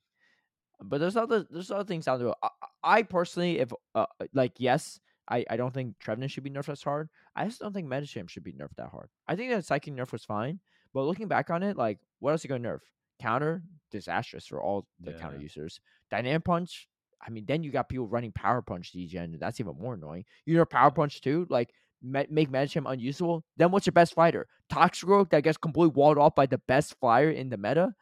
But there's other there's other things out there. I, I personally, if uh, like yes, I, I don't think Trevenant should be nerfed as hard. I just don't think Medicham should be nerfed that hard. I think that Psychic nerf was fine, but looking back on it, like what else are you gonna nerf? Counter disastrous for all the counter users. Dynamic punch. I mean, then you got people running power punch degen. and That's even more annoying. You know, power punch too. Like me- make Medicham unusable. Then what's your best fighter? Toxicroak that gets completely walled off by the best flyer in the meta.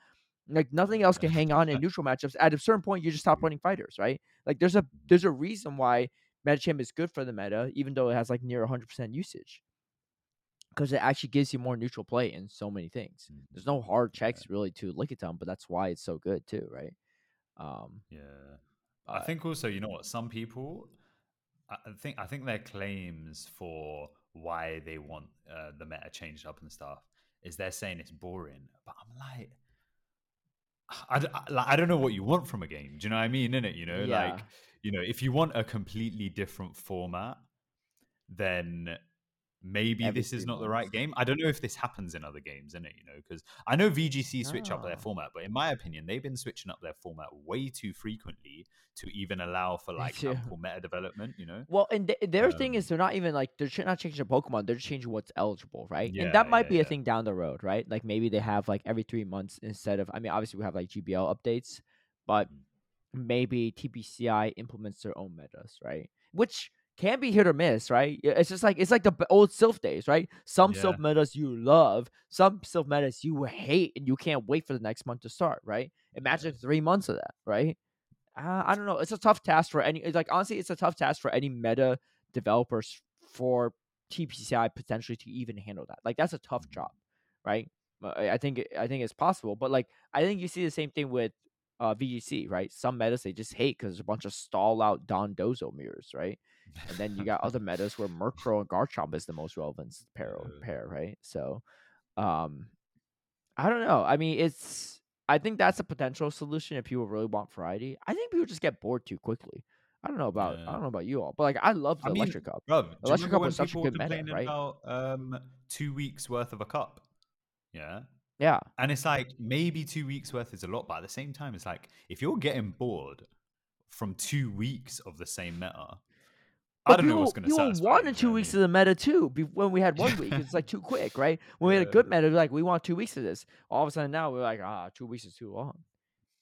Like nothing else can hang on in neutral matchups. At a certain point, you just stop running fighters, right? Like there's a there's a reason why Medicham is good for the meta, even though it has like near 100% usage. Because it actually gives you more neutral play in so many things. Mm. There's no hard checks really to look at them, but that's why it's so good too, right? Um, Yeah. I Uh, think also, you know what? Some people, I I think, I think their claims for why they want uh, the meta changed up and stuff is they're saying it's boring. But I'm like, I, I- like, I don't know what you want from a game. Do you know what I mean? In it, you know, Yeah. like, you know, if you want a completely different format, then maybe this is not the right game. I don't know if this happens in other games, in it, you know, because I know VGC switch up their Ah. format, but in my opinion, they've been switching up their format way too frequently to even allow for like actual meta development. You know, Well, and th- their thing Um, is they're not even like they're not changing the Pokemon. They're just changing what's eligible, right? Yeah, and that might yeah, be a thing down the road, right? Like maybe they have like every three months instead of. I mean, obviously we have like GBL updates, but Mhm. Maybe TPCI implements their own metas, right? Which can be hit or miss, right? It's just like it's like the old Silph days, right? Some Yeah. Silph metas you love, some Silph metas you hate, and you can't wait for the next month to start, right? Imagine three months of that, right? Uh, I don't know. It's a tough task for any. It's like honestly, it's a tough task for any meta developers for TPCI potentially to even handle that. Like that's a tough Mhm. job, right? Uh, I think I think it's possible, but like I think you see the same thing with uh, VGC, right? Some metas they just hate because there's a bunch of stall out Dondozo mirrors, right? And then you got other metas where Murkrow and Garchomp is the most relevant pair, Yeah. pair, right? So, um, I don't know. I mean, it's I think that's a potential solution if people really want variety. I think people just get bored too quickly. I don't know about I don't know about you all, but like I love the I mean, Electric Cup. Bro, Electric Cup was such a good meta, right? about um, two weeks worth of a cup? Yeah. Yeah, And it's like maybe two weeks worth is a lot, but at the same time, it's like if you're getting bored from two weeks of the same meta, I But don't know what's going to people satisfy. wanted two I weeks mean? of the meta too. When we had one week, it's like too quick, right? When we had a good meta, we're like, we want two weeks of this. All of a sudden now we're like, ah, two weeks is too long.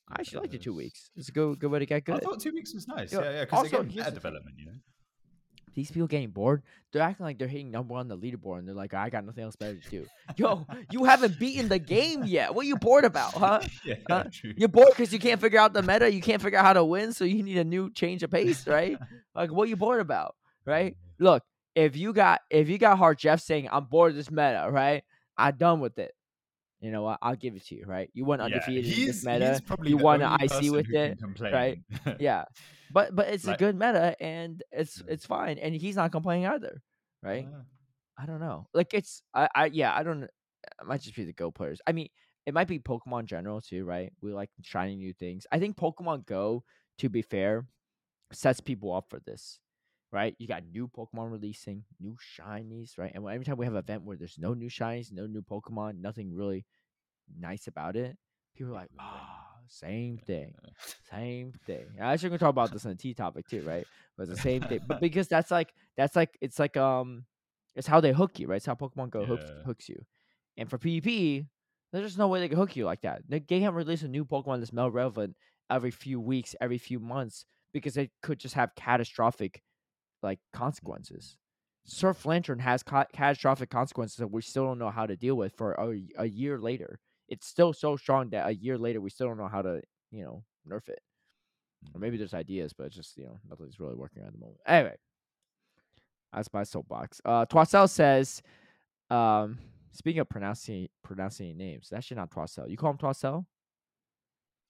I actually like the two weeks. It's a good good way to get good. I thought two weeks was nice. Yeah, yeah, because also, again, meta development, you know. These people getting bored, they're acting like they're hitting number one on the leaderboard, and they're like, I got nothing else better to do. Yo, you haven't beaten the game yet. What are you bored about, huh? Yeah, Huh? true. You're bored because you can't figure out the meta. You can't figure out how to win, so you need a new change of pace, right? like, what are you bored about, right? Mm-hmm. Look, if you got if you got Harjeff saying I'm bored of this meta, right? I'm done with it. You know what? I'll give it to you, right? You went Yeah, undefeated in this meta. he's probably You won an IC with it, right? Yeah. But but it's Like- a good meta, and it's it's fine, and he's not complaining either, right? I don't know. Like it's I I yeah I don't. It might just be the Go players. I mean, it might be Pokemon general too, right? We like shiny new things. I think Pokemon Go, to be fair, sets people up for this, right? You got new Pokemon releasing, new shinies, right? And every time we have an event where there's no new shinies, no new Pokemon, nothing really nice about it, people are like, People are like, ah, same thing, same thing. I actually gonna talk about this in the tea topic too, right? But it's the same thing. But because that's like that's like it's like um it's how they hook you, right? It's how Pokemon Go hooks Yeah. hooks you. And for PvP, there's just no way they can hook you like that. They they can't release a new Pokemon that's more relevant every few weeks, every few months, because it could just have catastrophic like consequences. Surf Lanturn has ca- catastrophic consequences that we still don't know how to deal with for a, a year later. It's still so strong that a year later we still don't know how to, you know, nerf it. Or maybe there's ideas, but it's just, you know, nothing's really working at the moment. Anyway, that's my soapbox. Uh, Twassel says, um, speaking of pronouncing pronouncing names, that's not Twassel. You call him Twassel?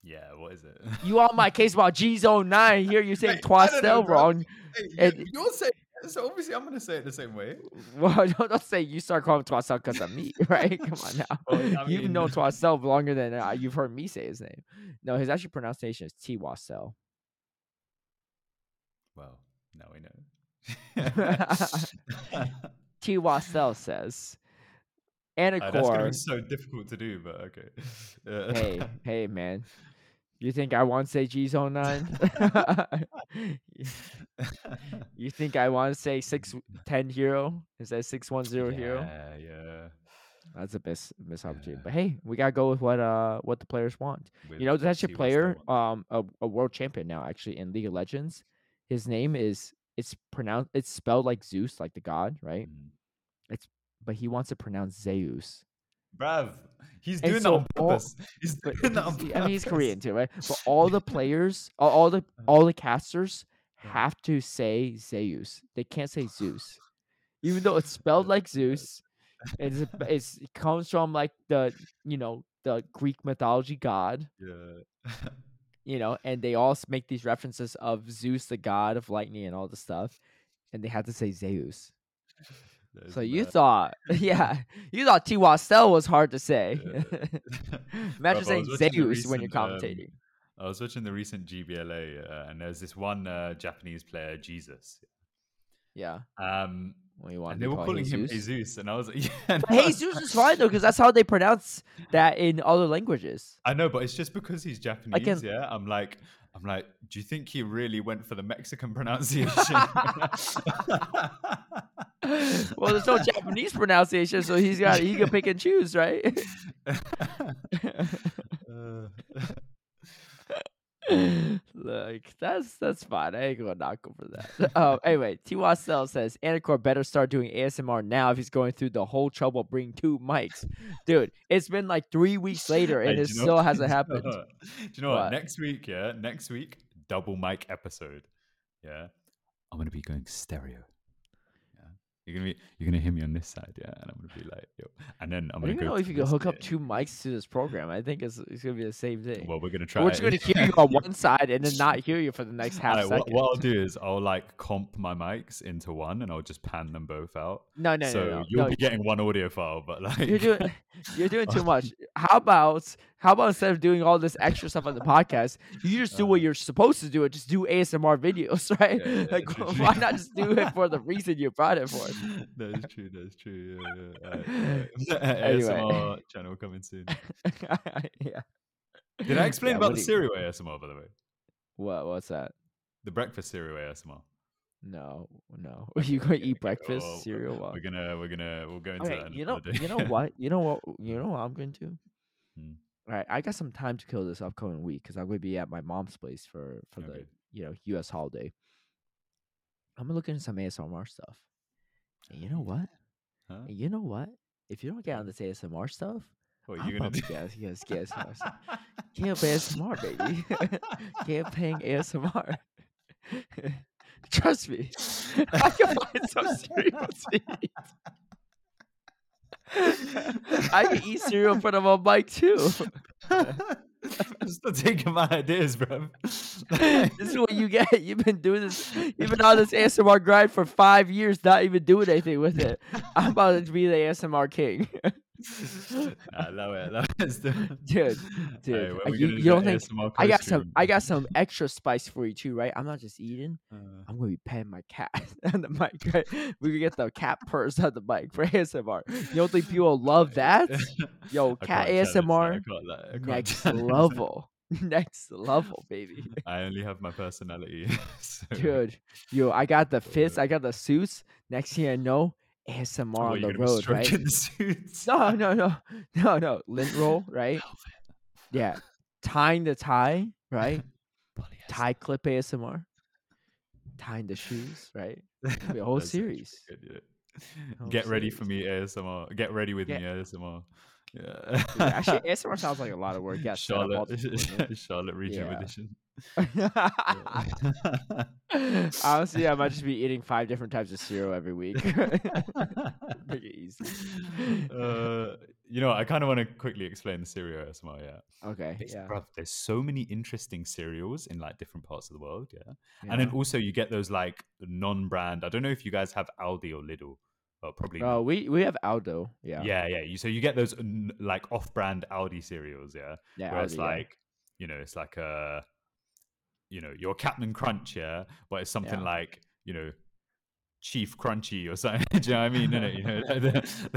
yeah, what is it? You on my case about G Zone 9. Here you're saying Mate, I don't know, Twassel bro. wrong. Hey, And- you, saying it, so obviously I'm gonna say it the same way. Well, don't, say you start calling him Twassel because of me, right? Come on now. Well, I you've mean- known Twassel longer than uh, you've heard me say his name. No, his actual pronunciation is T Wassel. Well, now we know. T Wassel says, Uh, that's gonna be so difficult to do, but okay. Uh, hey, hey, man. You think I want to say G Zone 9? you think I want to say 610 hero instead of 610 hero? Yeah, yeah. That's a miss miss opportunity. Yeah. But hey, we gotta go with what uh what the players want. With You know, there's actually a T. Player, um, a, a world champion now actually in League of Legends. His name is it's pronounced it's spelled like Zeus, like the god, right? Mm. But he wants to pronounce Zeus. Bruv, he's doing so that on all- he's doing that on purpose. I mean, he's Korean too, right? But all the players, all, all the uh-huh. all the casters have to say Zeus. They can't say Zeus, even though it's spelled like Zeus. It's it's it comes from like the you know the Greek mythology god, Yeah. you know, and they all make these references of Zeus, the god of lightning, and all this stuff, and they have to say Zeus. That So you mad. thought, yeah, you thought Tiwastel was hard to say. Yeah. Imagine I saying was watching the Zeus when you're recent, um, commentating. I was watching the recent GBLA, uh, and there's this one uh, Japanese player, Jesus. yeah, Um, when you want and they were call calling Jesus. him Jesus, and I was like, yeah, no, Jesus is fine though, because that's how they pronounce that in other languages. I know, but it's just because he's Japanese. can- Yeah, I'm like, I'm like, do you think he really went for the Mexican pronunciation? well, there's no Japanese pronunciation, so he's got he can pick and choose, right? Uh, like that's that's fine. I ain't gonna knock him for that. um, anyway, T. Cell says Anicor better start doing ASMR now if he's going through the whole trouble of bringing two mics. Dude, it's been like three weeks later and Hey, it do you know- still hasn't you know happened. Do you know what? What? Next week, yeah, next week, double mic episode. Yeah, I'm gonna be going stereo. You're gonna be you're gonna hear me on this side, yeah, and I'm gonna be like, yo, and then I'm I don't gonna even go. know if you can hook up two mics to this program. I think it's, it's gonna be the same thing. Well, we're gonna try. We're just gonna hear you on one side and then not hear you for the next half Alright, second. what, what I'll do is I'll like comp my mics into one, and I'll just pan them both out. no, no, so no, no. you'll no, be getting one audio file, but like You're doing you're doing too much. How about how about instead of doing all this extra stuff on the podcast, you just do what you're supposed to do and just do ASMR videos, right? Uh-huh. Yeah, yeah, like why true. not just do it for the reason you brought it for? that is true. That is true. Yeah, yeah. Alright, alright. Anyway. ASMR channel coming soon. yeah. Did I explain about the do you- cereal ASMR by the way? What what's that? The breakfast cereal ASMR. No, no. Are You gonna eat breakfast Oh, cereal? While... We're gonna we're gonna we'll go into Okay, that. you know, you know what, you know what, you know what I'm going to. Hmm. All right, I got some time to kill this upcoming week because I'm going to be at my mom's place for for the you know U.S. holiday. I'm gonna look into some ASMR stuff. And you know what? Huh? And you know what? If you don't get on this ASMR stuff, What I'm you gonna about do? to get get get ASMR stuff. Camp ASMR, baby. Campaign ASMR. Trust me. I can find some eat. I can eat cereal in front of a mic too. Stop taking my ideas, bro. this is what you get. You've been doing this. You've been on this ASMR grind for five years, not even doing anything with it. I'm about to be the ASMR king. I love it. I Love it. dude, dude. We you, you do don't think I got some? I got some extra spice for you too, right? I'm not just eating. Uh, I'm gonna be petting my cat on the mic. Right? We can get the cat purse on the mic for ASMR. You don't think people love that? Yo, cat can't challenge that, I ASMR, next level, next level, baby. I only have my personality. so- Dude, yo, I got the fits, I got the suits. Next thing I know, ASMR What, oh, on the road, right? the? No, no, no, no, no. Lint roll, right? Oh, yeah, tying the tie, right? Tie clip ASMR, tying the shoes, right? a whole series. good, yeah. Whole Get ready for me ASMR. Get ready with Yeah. me ASMR. Yeah. Actually, ASMR sounds like a lot of work. Yeah, Charlotte, multiple equipment. Charlotte Rejuvenation. Honestly, I might just be eating five different types of cereal every week. Make it easy. uh, you know, I kind of want to quickly explain the cereal ASMR. Yeah, Okay. It's- Yeah. bruv, there's so many interesting cereals in like different parts of the world. Yeah, and then also you get those like non-brand. I don't know if you guys have Aldi or Lidl. Well, probably. Oh, we we have Aldo. Yeah. yeah, yeah. You so you get those like off-brand Aldi cereals. Yeah, Yeah. where it's Aldi, yeah. like you know it's like a you know your captain crunch yeah but it's something Yeah. like you know chief crunchy or something do you know what i mean innit? you know the,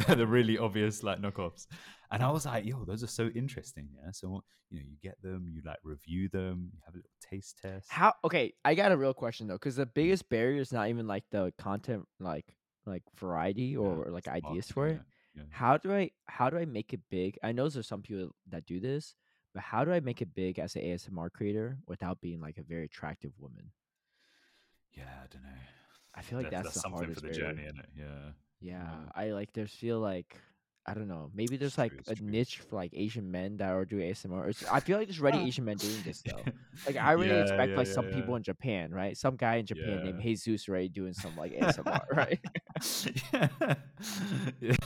the, the really obvious like knockoffs and i was like yo those are so interesting yeah so you know you get them you like review them you have a little taste test How? Okay, I got a real question though, because the biggest barrier is not even like the content, like like variety Yeah, or like ideas marketing, for it. yeah, yeah. How do I how do I make it big? I know there's some people that do this, but how do I make it big as an ASMR creator without being like a very attractive woman? yeah i don't know I feel like That- that's, the something for the barrier. journey isn't it yeah Yeah, Yeah. I like there's feel like I don't know. Maybe there's like a true, niche for like Asian men that are doing ASMR. It's, I feel like there's already Asian men doing this though. Like I really Yeah, expect yeah, like yeah, some people in Japan, right? Some guy in Japan named Jesus already doing some like ASMR, right? yeah. yeah.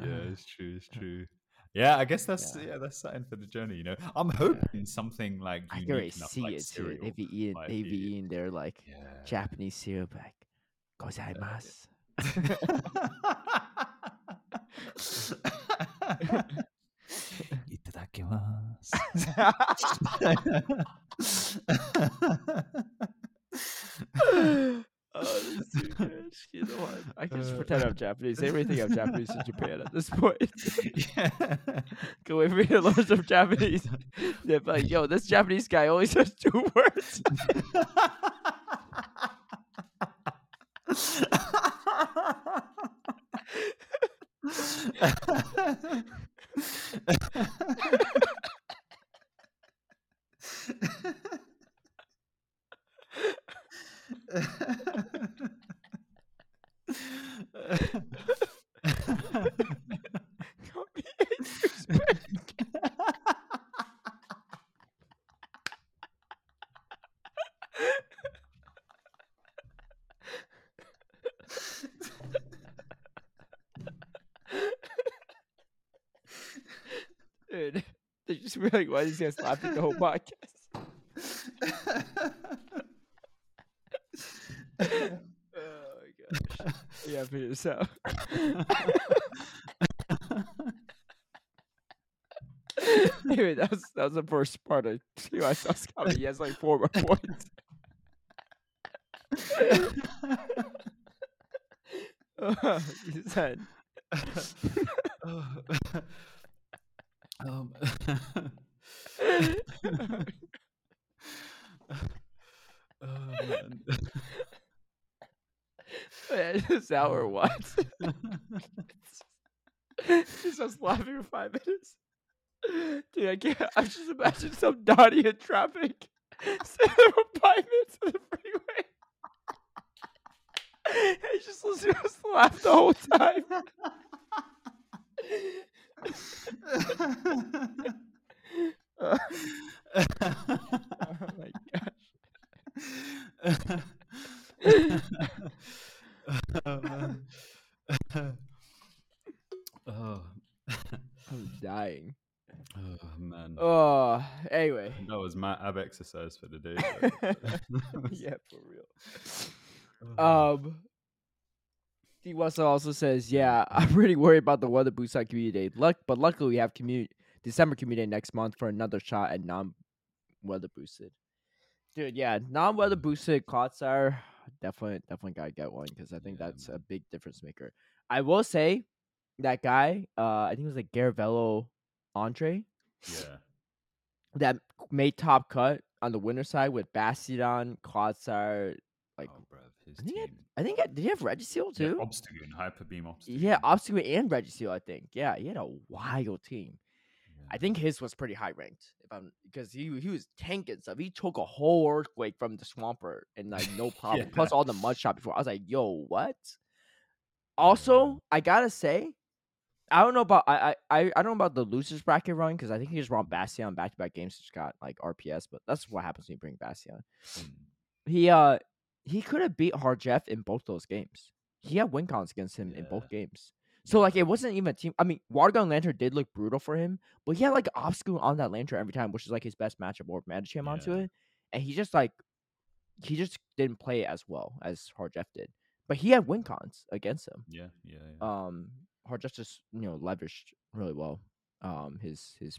yeah, it's true. It's uh, true. Yeah, I guess that's Yeah. yeah, that's something for the journey. You know, I'm hoping something like I can already enough, see like it too. cereal They be eating, they be- eating their like Yeah. Japanese cereal, like gozaimasu. Itadakimasu. oh, that's too good. You? I can just pretend I'm Japanese. Everything I'm Japanese in Japan at this point. yeah. Can wait for me to learn some Japanese. They're like, yo, this Japanese guy only says two words. Copy Jesus back. Dude, they just be like, why is guy laughing the whole podcast? oh my gosh. Yeah, this out. anyway, that was that was the first part of I saw Comedy. He has like four more points. Uh, he said, um, oh, man. "Wait, is that or what? He's just laughing for five minutes. Dude, I can't. I just imagine some Donnie in traffic sitting there for five minutes on the freeway. And just listening to us laugh the whole time. oh my gosh. oh, man. oh. I'm dying. Oh man, Oh, anyway. that was my ab exercise for the day. yeah, for real. Um, D. Wessel also says, "Yeah, I'm really worried about the weather boost on community day. Luck, but luckily we have community December community day next month for another shot at non-weather boosted. Dude, yeah, non-weather boosted Clodsire, definitely, definitely gotta get one because I think Yeah, that's a big difference maker. I will say that guy, uh, I think it was like Garavello Andre yeah, that made top cut on the winner side with Bastiodon, Clodsire. Like, oh, bruv, I think team. I think, I, did he have Registeel Yeah, too? Obstagoon, Hyper Beam Obstagoon. Yeah, Obstagoon and Registeel, I think. Yeah, he had a wild team. I think his was pretty high ranked, if I'm because he he was tanking stuff. He took a whole earthquake from the Swampert and like no problem. Yeah. Plus all the mud shot before. I was like, yo, what? Also, I gotta say, I don't know about I I I don't know about the losers bracket run because I think he just won Bastiodon back to back games. Just got like RPS, but that's what happens when you bring Bastiodon. Mm. He uh he could have beat Harjeff in both those games. He had win cons against him in both games. So like it wasn't even a team. I mean, Watergun Lanturn did look brutal for him, but he had like Obstagoon on that Lanturn every time, which is like his best matchup or Medicham onto Yeah. it. And he just like he just didn't play as well as Harjeff did. But he had win cons against him. Yeah, yeah, yeah. Um Harjeff just, you know, leveraged really well um his his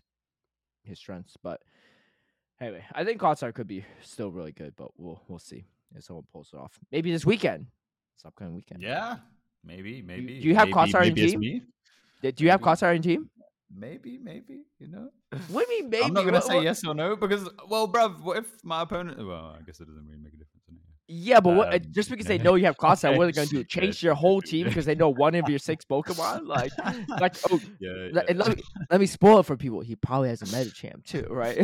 his strengths. But anyway, I think Clodsire could be still really good, but we'll we'll see if someone pulls it off. Maybe this weekend. This upcoming weekend. yeah, maybe, maybe. do you have maybe, Clodsire in team? me. Do you have Maybe. Clodsire in team? Maybe, maybe. You know. What do you mean maybe? I'm not gonna What- say what- yes or no because, well, bruv, what if my opponent? Well, I guess it doesn't really make a difference. Anyway. Yeah, but what, uh, Um, just because they know you have Clodsire, what are they gonna do? Yeah, Change your whole team because they know one of your six Pokemon? Like, like oh, Yeah. and let, me, let me spoil it for people. He probably has a Medicham too, right?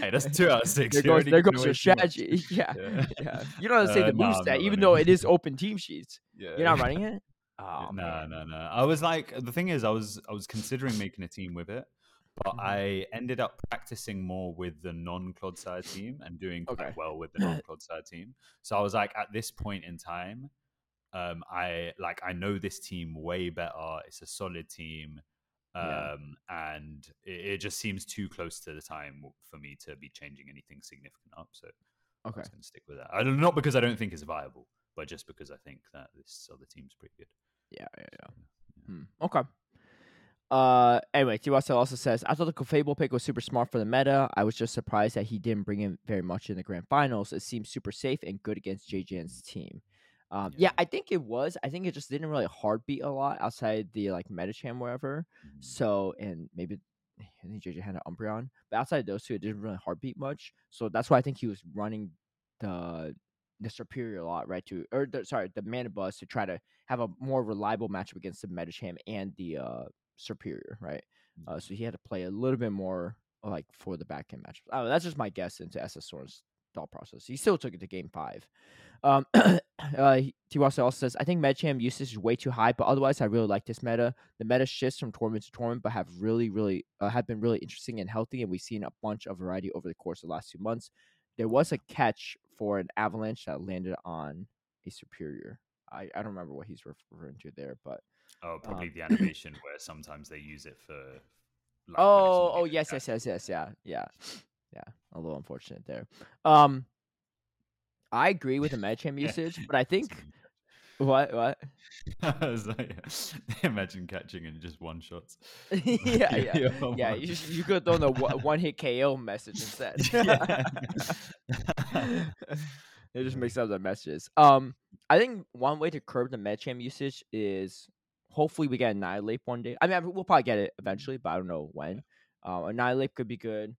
hey, that's two out of six. there goes, there goes your strategy. Yeah, Yeah. yeah. You don't have to say Uh, the move I'm stat, even though it. it is open team sheets. Yeah. You're not running it. Oh, no, man. no, no. I was like, the thing is, I was, I was considering making a team with it, but Mhm. I ended up practicing more with the non-Clodsire team and doing quite Okay. well with the non-Clodsire team. So I was like, at this point in time, um, I like, I know this team way better. It's a solid team. Yeah. Um, and it, it just seems too close to the time for me to be changing anything significant up. So Okay. was going to stick with that. I don't, not because I don't think it's viable, but just because I think that this other team's pretty good. Yeah, yeah, yeah. Yeah. Hmm. Okay. Uh, anyway, Tiwasa also says, I thought the Clefable pick was super smart for the meta. I was just surprised that he didn't bring in very much in the grand finals. It seems super safe and good against JJN's team. Um, yeah. Yeah. I think it was. I think it just didn't really heartbeat a lot outside the like Medicham wherever. Mhm. So, and maybe I think JJ had an Umbreon, but outside those two, it didn't really heartbeat much. So that's why I think he was running the the Serperior a lot, right? To or the, sorry, the Mandibuzz to try to have a more reliable matchup against the Medicham and the uh Serperior, right? Uh, so he had to play a little bit more like for the back end matchup. Oh, that's just my guess into SS Storm's thought process. He still took it to game five. Um, uh, Tiwasa also says, I think Medicham usage is way too high, but otherwise, I really like this meta. The meta shifts from tournament to tournament, but have really, really uh, have been really interesting and healthy, and we've seen a bunch of variety over the course of the last two months. There was a catch for an avalanche that landed on a Serperior. I, I don't remember what he's referring to there, but Oh, probably Um, the animation where sometimes they use it for. Like, oh, oh yes, yes, yes, yes, yeah, yeah, yeah. A little unfortunate there. Um, I agree with the Medicham usage, but I think what what like, imagine catching and just one shots. yeah, yeah, Oh yeah. You, you could throw the one hit KO message instead. Yeah. it just mixes up the messages. Um, I think one way to curb the Medicham usage is hopefully we get Annihilape one day. I mean, we'll probably get it eventually, but I don't know when. Um, Annihilape could be good.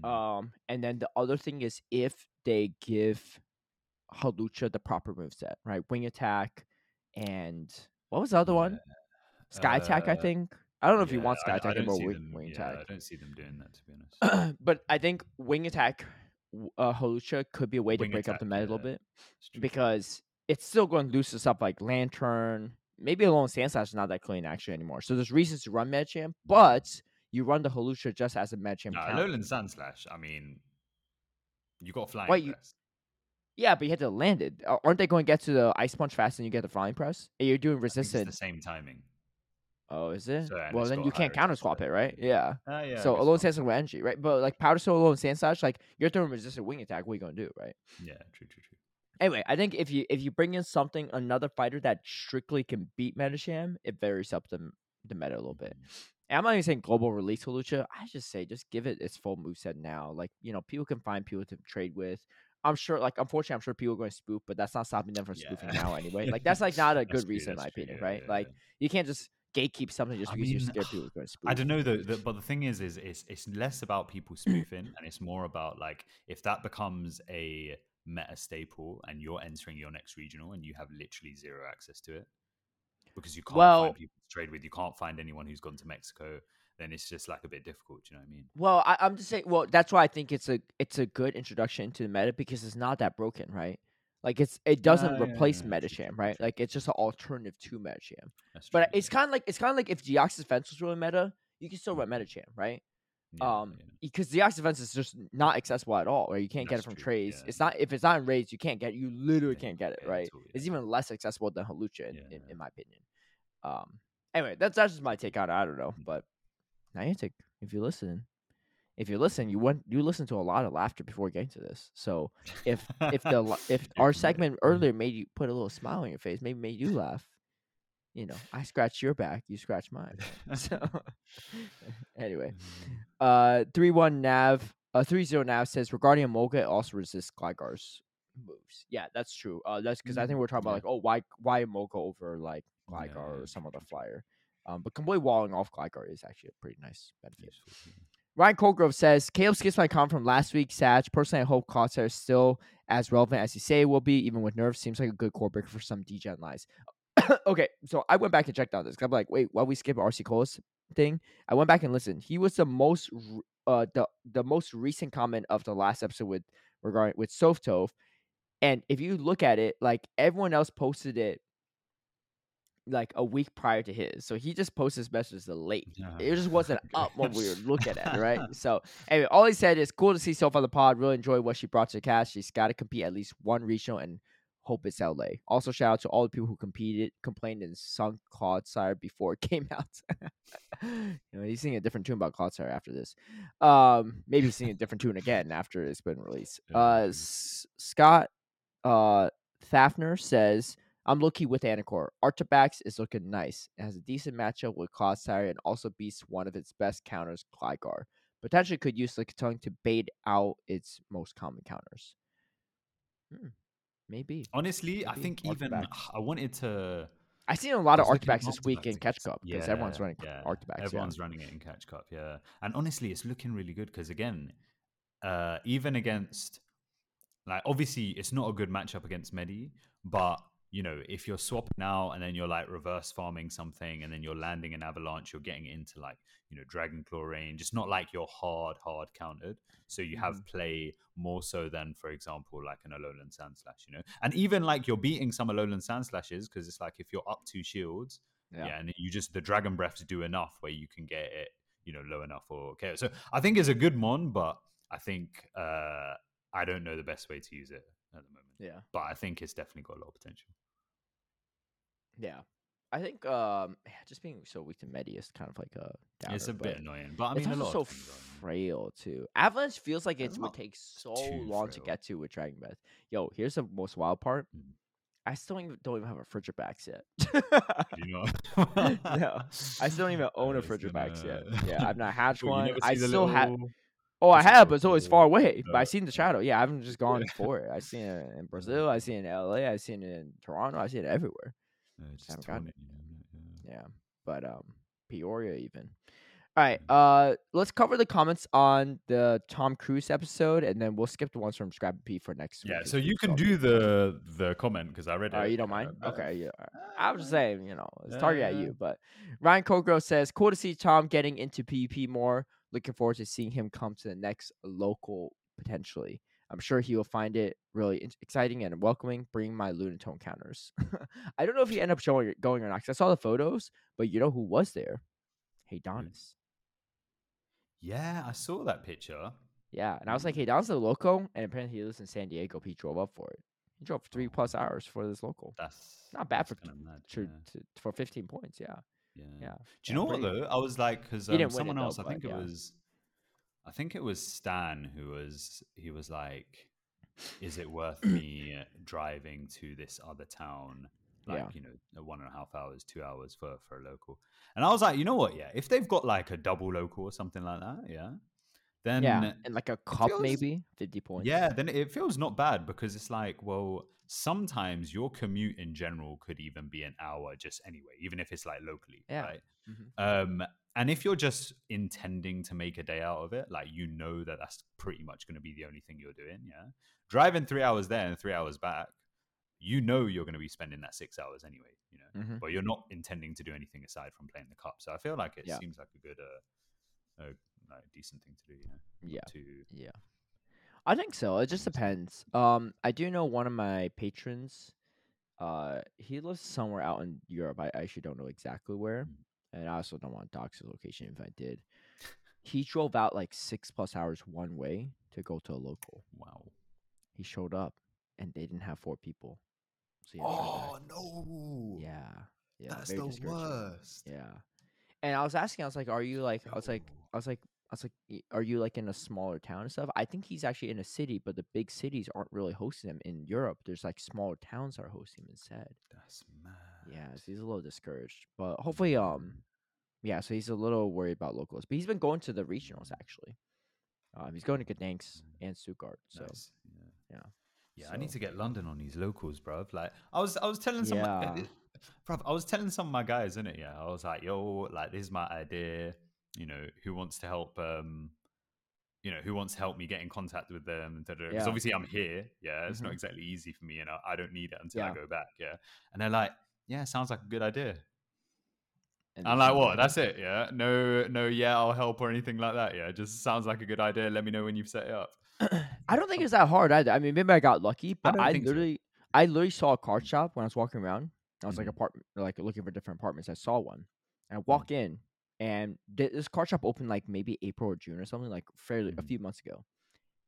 Hmm. Um, and then the other thing is if they give Hawlucha the proper moveset, right? Wing attack and what was the other one? Sky attack, I Uh, think. I don't know if you want sky I- attack or wing, them- wing yeah, attack. I don't see them doing that to be honest. but I think wing attack, uh, Hawlucha could be a way to Wing break up the attack, meta a little bit because it's still going to lose loosen up like Lanturn. Maybe Alolan Sandslash is not that clean actually anymore. So there's reasons to run Medicham, but you run the Hawlucha just as a Medicham Nah, counter. Alolan Sandslash. I mean, you got flying. Wait, you- Yeah, but you had to land it. Aren't they going to get to the ice punch faster and you get the flying press? And you're doing I think it's resistant. the same timing. Oh, is it? So, well, then you can't counter swap it, right? Yeah. Ah, yeah. so alone stance with energy, right? But like powder snow alone stance slash, like you're throwing resistant wing attack. What are you gonna do, right? Yeah, true, true, true. Anyway, I think if you if you bring in something another fighter that strictly can beat Medicham, it varies up the the meta a little bit. And I'm not even saying global release Lucha. I just say just give it its full moveset now. Like you know, people can find people to trade with. I'm sure, like unfortunately, I'm sure people are going to spoof, but that's not stopping them from spoofing Yeah. now anyway. Like that's like not a good true, reason in my true, opinion, yeah, right? yeah, Like you can't just gatekeep something just I because you're scared people are going to spoof. I don't know though, the, but the thing is, is it's it's less about people spoofing, and it's more about like if that becomes a meta staple, and you're entering your next regional, and you have literally zero access to it because you can't Well- find people to trade with, you can't find anyone who's gone to Mexico. Then it's just like a bit difficult. You know what I mean? Well, I, I'm just saying. Well, that's why I think it's a it's a good introduction to the meta because it's not that broken, right? Like it's it doesn't yeah, replace yeah, Medicham, true, right? true. Like it's just an alternative to Medicham. That's But true, it's kind of like it's kind of like if Deoxys defense was really meta, you can still run Medicham, right? Um, because Deoxys defense is just not accessible at all, right? You can't get it from trades. It's not if it's not in raids, you can't get. You literally can't get it, right? at all, It's even less accessible than Hawlucha, in, in, in my opinion. Um. Anyway, that's that's just my take on it. I don't know, Mm. but Niantic, if you're listening, if you listen, you went you listen to a lot of laughter before getting to this. So if if the if our segment earlier made you put a little smile on your face, maybe made you laugh. You know, I scratch your back, you scratch mine. So anyway, uh, three one nav, uh, three zero nav says regarding Emolga, it also resists Gligar's moves. Yeah, that's true. Uh, that's because I think Mm, we're talking about like, oh, why why Amolga over like Gligar yeah, or some other flyer. Um, but completely walling off Gligar is actually a pretty nice benefit. Ryan Colgrove says Caleb skips my comment from last week. Sag. Personally, I hope Clodsire is still as relevant as you say it will be, even with nerfs. Seems like a good core breaker for some degen lies. okay, so I went back and checked out this. I'm like, wait, why we skip RC Cole's thing? I went back and listened. He was the most, uh, the the most recent comment of the last episode with regarding with Softove. And if you look at it, like everyone else posted it like a week prior to his. So he just posted his messages late. It just wasn't up when we were looking at it, right? So anyway, all he said is cool to see Soph on the pod. Really enjoy what she brought to the cast. She's got to compete at least one regional and hope it's LA. Also, shout out to all the people who competed, complained, and sung Clodsire before it came out. you know, he's singing a different tune about Clodsire after this. Um, maybe he's singing a different tune again after it's been released. Uh. S- Scott uh Thafner says I'm looking with Anicor. Arctibax is looking nice. It has a decent matchup with Clodsire and also beats one of its best counters, Gligar. Potentially could use Lickitung to bait out its most common counters. Hmm, maybe. Honestly, I Maybe think even I wanted to. I've seen a lot of I was looking at Arctibax this week in Catch Cup because everyone's running yeah, Arctibax. yeah. Everyone's running it in Catch Cup, yeah. And honestly, it's looking really good because again, uh, even against like obviously it's not a good matchup against Medi, but you know if you're swapping out and then you're like reverse farming something and then you're landing an avalanche, you're getting into like you know Dragon Claw range. It's not like you're hard hard countered, so you have Mm-hmm. play more so than for example like an Alolan Sandslash, you know. And even like you're beating some Alolan Sandslashes because it's like if you're up two shields, Yeah. yeah. and you just the dragon breaths do enough where you can get it you know low enough or okay. So I think it's a good mon, but I think uh I don't know the best way to use it at the moment. Yeah. But I think it's definitely got a lot of potential. Yeah. I think um just being so weak to Medi is kind of like a downer, it's a bit annoying, but I mean a lot so of things are annoying. frail too. Avalanche feels like it would take so long to get to with Dragon Breath. Yo, here's the most wild part. Mm. I still don't even, don't even have a Frigibax yet. You know? no, I still don't even own a Frigibax yet. gonna- Yeah, I've not hatched Well, one. I still have. Oh, I have, but it's always far little- away. But I've seen the shadow. Yeah, I haven't just gone for it. I've seen it in Brazil. I've seen it in LA. I've seen it in Toronto. I've seen it everywhere. Uh, haven't gotten it, yeah. Yeah, but um, Peoria even. All right, uh, let's cover the comments on the Tom Cruise episode, and then we'll skip the ones from Scrappy P for next week. Yeah, so you can do the the comment because I read it. Uh, you don't uh, mind? but- Okay, yeah. I was just saying, you know, it's target at Uh, you. But Ryan Cogro says, cool to see Tom getting into PvP more. Looking forward to seeing him come to the next local potentially. I'm sure he will find it really exciting and welcoming. Bring my Lunatone counters. I don't know if he ended up showing going or not. 'cause I saw the photos, but you know who was there? Hey Donis. Yeah, I saw that picture. Yeah, and I was like, hey, Don's the loco, and apparently he lives in San Diego. He drove up for it. He drove three plus Oh. hours for this local. That's Not bad that's for mad, to, yeah. to, for 15 points. Yeah. Yeah. Yeah. Do Yeah, you know what though? I was like, because um, it, someone though, else, I but think it yeah. was, I think it was Stan who was, he was like, is it worth me driving to this other town? Like, Yeah. you know, one and a half hours, two hours for, for a local. And I was like, you know what? Yeah. If they've got like a double local or something like that, yeah. Then yeah, and like a cup feels- maybe fifty points. yeah, then it feels not bad because it's like, well, sometimes your commute in general could even be an hour just anyway, even if it's like locally, Yeah. right? Mhm. Um, and if you're just intending to make a day out of it, like you know that that's pretty much going to be the only thing you're doing, yeah. Driving three hours there and three hours back, you know you're going to be spending that six hours anyway, you know. Mhm. But you're not intending to do anything aside from playing the cup, so I feel like it Yeah. seems like a good, uh, a decent thing to do, you know. Yeah. To Yeah. I think so. It just depends. Um, I do know one of my patrons. Uh, he lives somewhere out in Europe. I, actually don't know exactly where, Mm. And I also don't want to dox his location if I did. He drove out like six plus hours one way to go to a local. wow. He showed up, and they didn't have four people. So he had to drive back. Oh, no! yeah, yeah, That's the worst. Yeah. And I was asking, I was like, are you like, I was like, I was like, I was like, are you like in a smaller town and stuff? I think he's actually in a city, but the big cities aren't really hosting him. In Europe, there's like smaller towns that are hosting him instead. That's mad. Yeah, so he's a little discouraged. But hopefully, um, yeah, so he's a little worried about locals. But he's been going to the regionals actually. Um, he's going to Gdansk and Stuttgart. So Nice. Yeah. yeah. Yeah, I need to get London on these locals, bruv. Like, I was, I was telling some, Yeah. bruv, I was telling some of my guys, in it. Yeah, I was like, yo, like, this is my idea. You know, who wants to help? Um, you know, who wants to help me get in contact with them? Because Yeah. obviously I'm here. Yeah, it's not Mhm. exactly easy for me, and I, I don't need it until I go back. Yeah, and they're like, yeah, sounds like a good idea. And I'm like, what? That's it? Yeah, no, no, yeah, I'll help or anything like that. Yeah, just sounds like a good idea. Let me know when you've set it up. I don't think it's that hard either. I mean, maybe I got lucky, but don't I, think so. literally, I literally saw a card shop when I was walking around. I was like Mhm. apartment, like looking for different apartments. I saw one, and I Mm. walk in, and this card shop opened like maybe April or June or something, like fairly a Mhm. few months ago.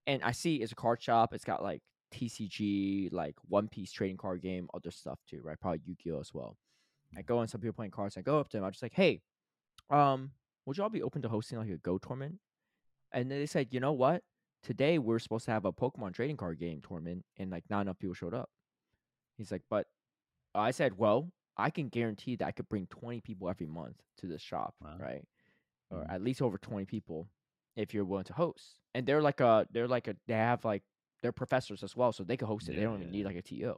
And I see it's a card shop. It's got like TCG, like One Piece trading card game, other stuff too, right? Probably Yu Gi Oh as well. I go and some people playing cards. I go up to them. I'm just like, hey, um, would y'all be open to hosting like a Go tournament? And then they said, you know what? Today we're supposed to have a Pokemon trading card game tournament, and like not enough people showed up. He's like, but I said, well, I can guarantee that I could bring 20 people every month to this shop, Wow. right? Or Mhm. at least over 20 people if you're willing to host. And they're like a, they're like a, they have like, they're professors as well, so they can host it. they don't even yeah, need like a TO.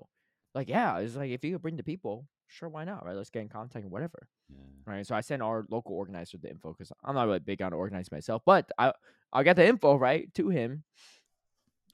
Like, yeah, it's like if you could bring the people, sure, why not, right? Let's get in contact and whatever Yeah. right? So I sent our local organizer the info because I'm not really big on organizing myself, but I I got the info right to him,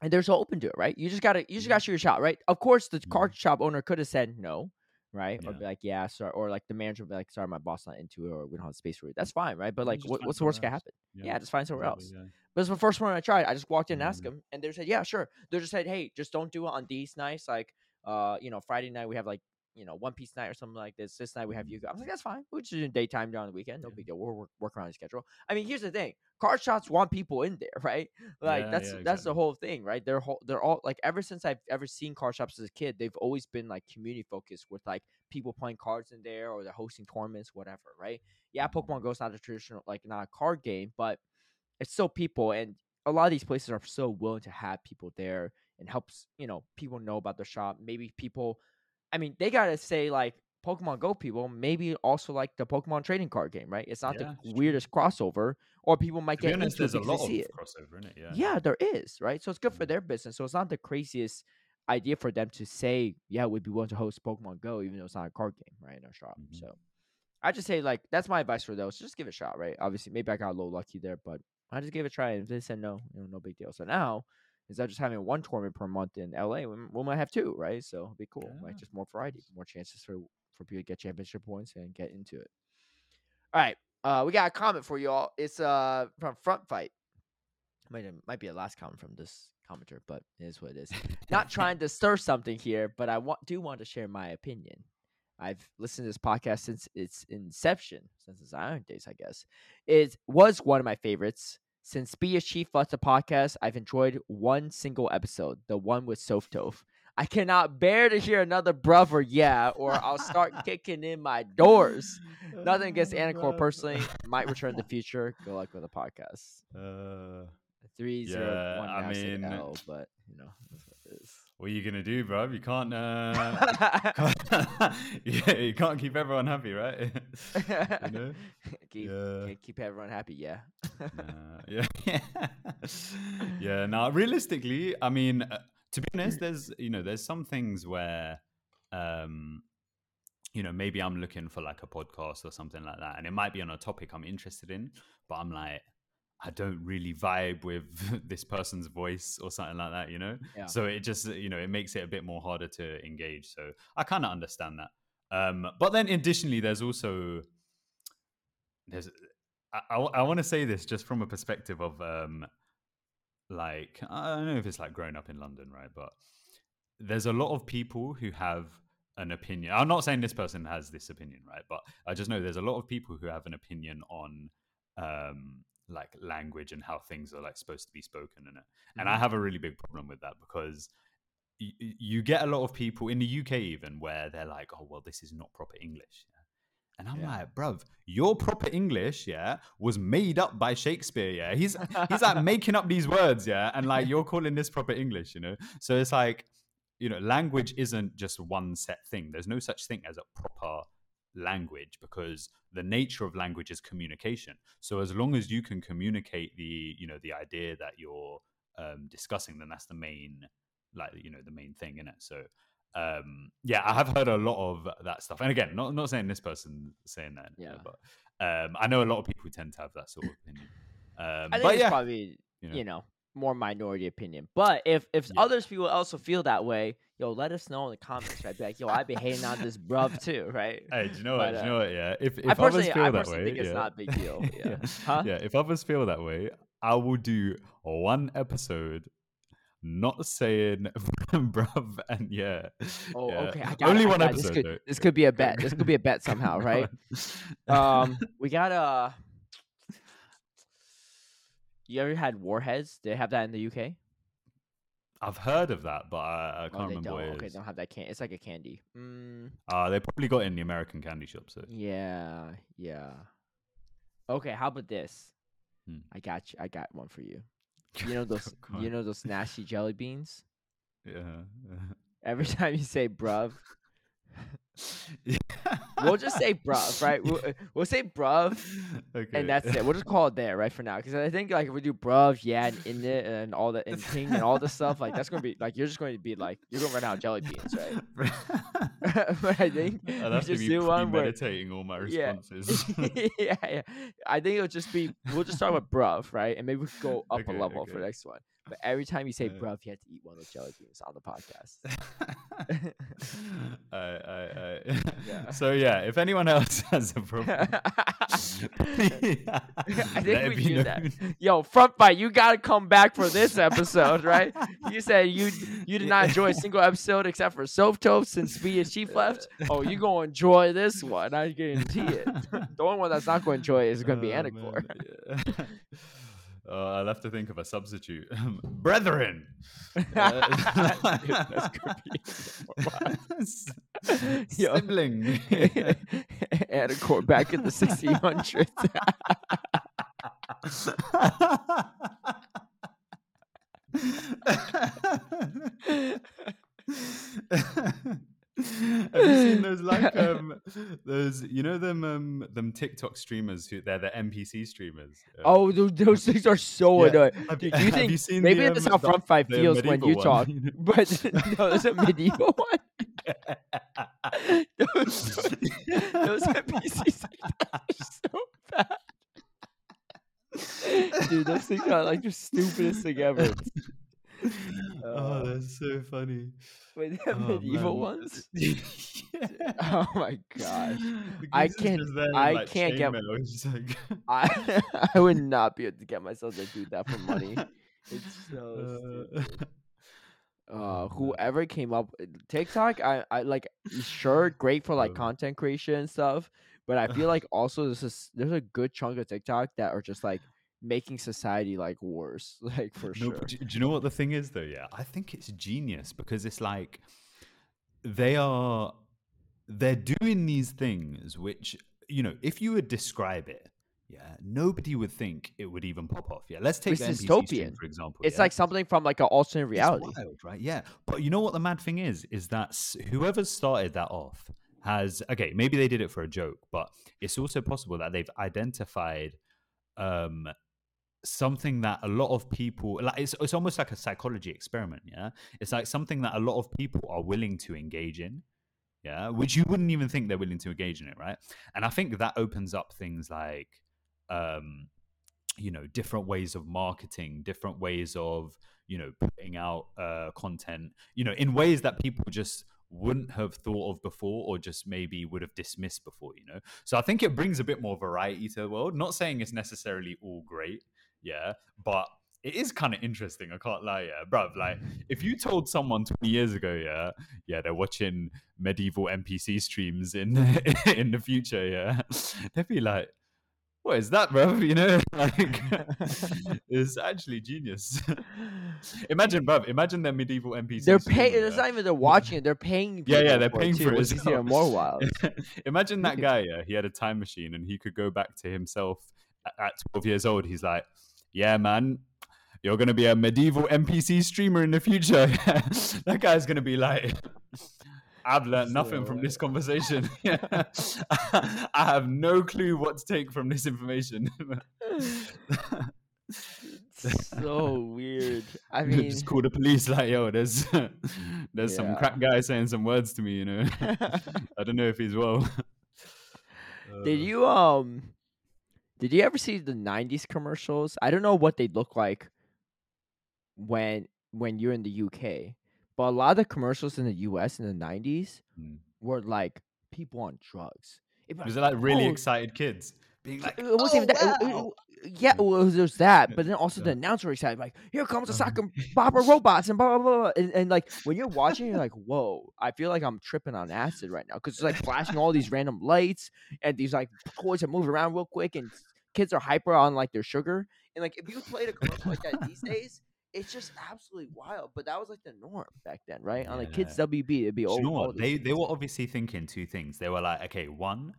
and they're so open to it, right? You just gotta you just Yeah. gotta mm-hmm. shoot your shot, right? Of course, the card shop owner could have said no, right? Or be like, yeah, sorry, or like the manager would be like, sorry, my boss not into it, or we don't have space for it. That's fine, right? But like, what, what's the worst somewhere gonna happen? Yeah, just find somewhere else. exactly, But it's the first one I tried. I just walked in and asked them, and they said, "Yeah, sure." They just said, "Hey, just don't do it on these nights. Like, uh, you know, Friday night we have like, you know, One Piece night or something like this. This night we have Mhm. you." I was like, "That's fine. We're just doing daytime during the weekend. No Yeah. big deal. We'll work, work around the schedule." I mean, here's the thing: card shots want people in there, right? Like Yeah, that's yeah, that's the whole thing, right? They're whole, they're all like ever since I've ever seen card shops as a kid, they've always been like community focused with like people playing cards in there or they're hosting tournaments, whatever, right? Yeah. Pokemon Go's not a traditional like not a card game, but it's still people and a lot of these places are so willing to have people there and helps you know people know about the shop maybe people i mean they gotta say like pokemon go people maybe also like the pokemon trading card game right it's not Yeah, the it's true. weirdest crossover or people might To get honest, there's a lot of it crossover in it. Yeah. yeah there is right so it's good for Mm. their business so it's not the craziest idea for them to say yeah we'd be willing to host pokemon go even though it's not a card game right in our shop Mhm. so i just say like that's my advice for those just give it a shot right obviously maybe i got a little lucky there but i just gave it a try and if they said no you know no big deal so now instead of just having one tournament per month in la we, we might have two right so it'll be cool Yeah. like just more variety more chances for for people to get championship points and get into it all right uh we got a comment for y'all it's uh from front fight might might be a last comment from this commenter, but it is what it is. Not trying to stir something here, but I want do want to share my opinion. I've listened to this podcast since its inception, since its Iron Days, I guess. It was one of my favorites. Since Be a Chief What's a podcast, I've enjoyed one single episode, the one with Softove. I cannot bear to hear another brother yeah, or I'll start kicking in my doors. Nothing against Anicor personally. Might return in the future. Good luck with the podcast. Uh, Three zero Yeah, one. I mean- L, but you know that's what it is. What are you gonna do, bro? You can't. Uh, yeah, you can't keep everyone happy, right? you know? keep, Yeah. keep- keep everyone happy. Yeah. Uh, yeah, yeah. Now, realistically, I mean, uh, to be honest, there's you know, there's some things where, um, you know, maybe I'm looking for like a podcast or something like that, and it might be on a topic I'm interested in, but I'm like, I don't really vibe with this person's voice or something like that, you know. Yeah. So it just you know it makes it a bit more harder to engage. So I kind of understand that. Um, but then additionally, there's also there's I, I, want to say this just from a perspective of um like I don't know if it's like growing up in London, right? But there's a lot of people who have an opinion. I'm not saying this person has this opinion, right? But I just know there's a lot of people who have an opinion on um like language and how things are like supposed to be spoken in it. And I mm-hmm. have a really big problem with that because y- you get a lot of people in the UK even where they're like, "Oh, well, this is not proper English." And I'm Yeah. like, bruv, your proper English, yeah, was made up by Shakespeare, yeah. He's he's like making up these words, yeah, and like you're calling this proper English, you know. So it's like, you know, language isn't just one set thing. There's no such thing as a proper language because the nature of language is communication. So as long as you can communicate the, you know, the idea that you're um, discussing, then that's the main, like, you know, the main thing in it. So um yeah i have heard a lot of that stuff and again not not saying this person saying that Yeah. but um i know a lot of people tend to have that sort of opinion um I think but it's yeah probably you you know. know. more minority opinion. But if if Yeah. others people also feel that way, yo, let us know in the comments, right? Be like, yo, I'd be hating on this bruv too, right? hey do you know what But, do you uh, know what yeah if, if I others personally, feel I that personally way think it's not a big deal. Yeah. yeah. Huh? yeah if others feel that way i will do one episode not saying bruv and yeah Oh, yeah. okay. I got only it, one episode This could, this could be a bet. This could be a bet somehow, right? Um, we got uh You ever had warheads? They have that in the UK. I've heard of that but i, I can't oh, remember don't. what it Okay, is. they don't have that can. It's like a candy. Mm, Uh, they probably got it in the American candy shop. So yeah, yeah. Okay, how about this? Hmm. I got you. I got one for you. You know those. You know those nasty jelly beans. yeah. Every time you say bruv. we'll just say bruv, right? We'll, uh, we'll say bruv, okay. and that's it. We'll just call it there, right, for now. Because I think like if we do bruv, yeah, and in it, and all the and king and all this stuff, like that's gonna be like you're just going to be like you're gonna run out of jelly beans, right? but I think have to just be do one where all my Yeah. responses. yeah, yeah. I think it'll just be we'll just start with bruv, right? And maybe we could go up Okay, a level for the next one. But every time you say bruv, you have to eat one of those jelly beans on the podcast. I, I, I, Yeah. So yeah, if anyone else has a problem, I I think we do that. Yo, front fight, you gotta come back for this episode, right? You said you you did not enjoy a single episode except for Soap Toast since me and Chief left. Oh, you gonna enjoy this one? I guarantee it. the only one that's not gonna enjoy it is gonna be Oh, Anicor. Uh, I'll have to think of a substitute. Brethren. Dude, that's creepy. Yo. Sibling. Anicor back in the 1600s. Have you seen those like um those you know them um them TikTok streamers who they're the NPC streamers? uh, oh, those, those things are so yeah. annoying. Have you, Dude, do you have think you seen maybe the, that's um, how the- front five feels when you one, talk. But no, there's a medieval one. those, those NPCs are so bad. Dude, those things are like the stupidest thing ever. Oh, Uh, that's so funny. Wait, Oh, medieval man. ones? Yeah. Oh my gosh. I can't- just there in, I like, can't get- like- I I would not be able to get myself to do that for money. It's so Uh, oh, uh whoever came up TikTok I I like sure great for like Uh. content creation and stuff but I feel like also this is there's a good chunk of TikTok that are just like making society like worse, like for No, sure. do, do you know what the thing is though? Yeah, I think it's genius because it's like they are they're doing these things which you know if you would describe it, yeah, nobody would think it would even pop off. Yeah, let's take It's the NPC stream, dystopian. for example. It's yeah? like something from like an alternate reality. wild, right? Yeah, but you know what the mad thing is? Is that whoever started that off has okay. Maybe they did it for a joke, but it's also possible that they've identified um something that a lot of people like. It's it's almost like a psychology experiment. Yeah, it's like something that a lot of people are willing to engage in. Yeah, which you wouldn't even think they're willing to engage in it, right? And I think that opens up things like um you know different ways of marketing different ways of you know putting out uh content you know in ways that people just wouldn't have thought of before or just maybe would have dismissed before you know so i think it brings a bit more variety to the world not saying it's necessarily all great yeah but it is kind of interesting i can't lie yeah bruv like mm. if you told someone 20 years ago yeah yeah they're watching medieval npc streams in in the future yeah they'd be like what is that, bro? You know, like it's actually genius. imagine, bro. Imagine their medieval NPCs. They're paying. It's not even they're watching it. They're paying. Yeah, yeah, they're for paying it for it It's even well. more wild. Imagine that guy. Yeah, he had a time machine and he could go back to himself at 12 years old. He's like, "Yeah, man." You're gonna be a medieval NPC streamer in the future. that guy's gonna be like, I've learned nothing from this conversation. I have no clue what to take from this information. so weird. I mean, just call the police like, yo, there's there's some Yeah. crack guy saying some words to me, you know. I don't know if he's well. did Uh, you um, did you ever see the '90s commercials? I don't know what they look like when when you're in the UK, but a lot of the commercials in the US in the '90s Mm. were like people on drugs. It'd Was it like really "Oh, excited kids being like, uh, it wasn't "Oh, even that. it- it- it- yeah, well, it was- there's that, but then also Yeah. the announcer excited, like, "Here comes the Uh-huh. sack Bopper robots," and blah blah blah. blah. And, and like when you're watching, you're like, "Whoa!" I feel like I'm tripping on acid right now because it's like flashing all these random lights and these like toys that move around real quick, and kids are hyper on like their sugar. And like if you played a commercial like that these days, it's just absolutely wild. But that was like the norm back then, right? On like kids Yeah. WB, it'd be Do all. you know what? They they were obviously thinking two things. They were like, okay, one,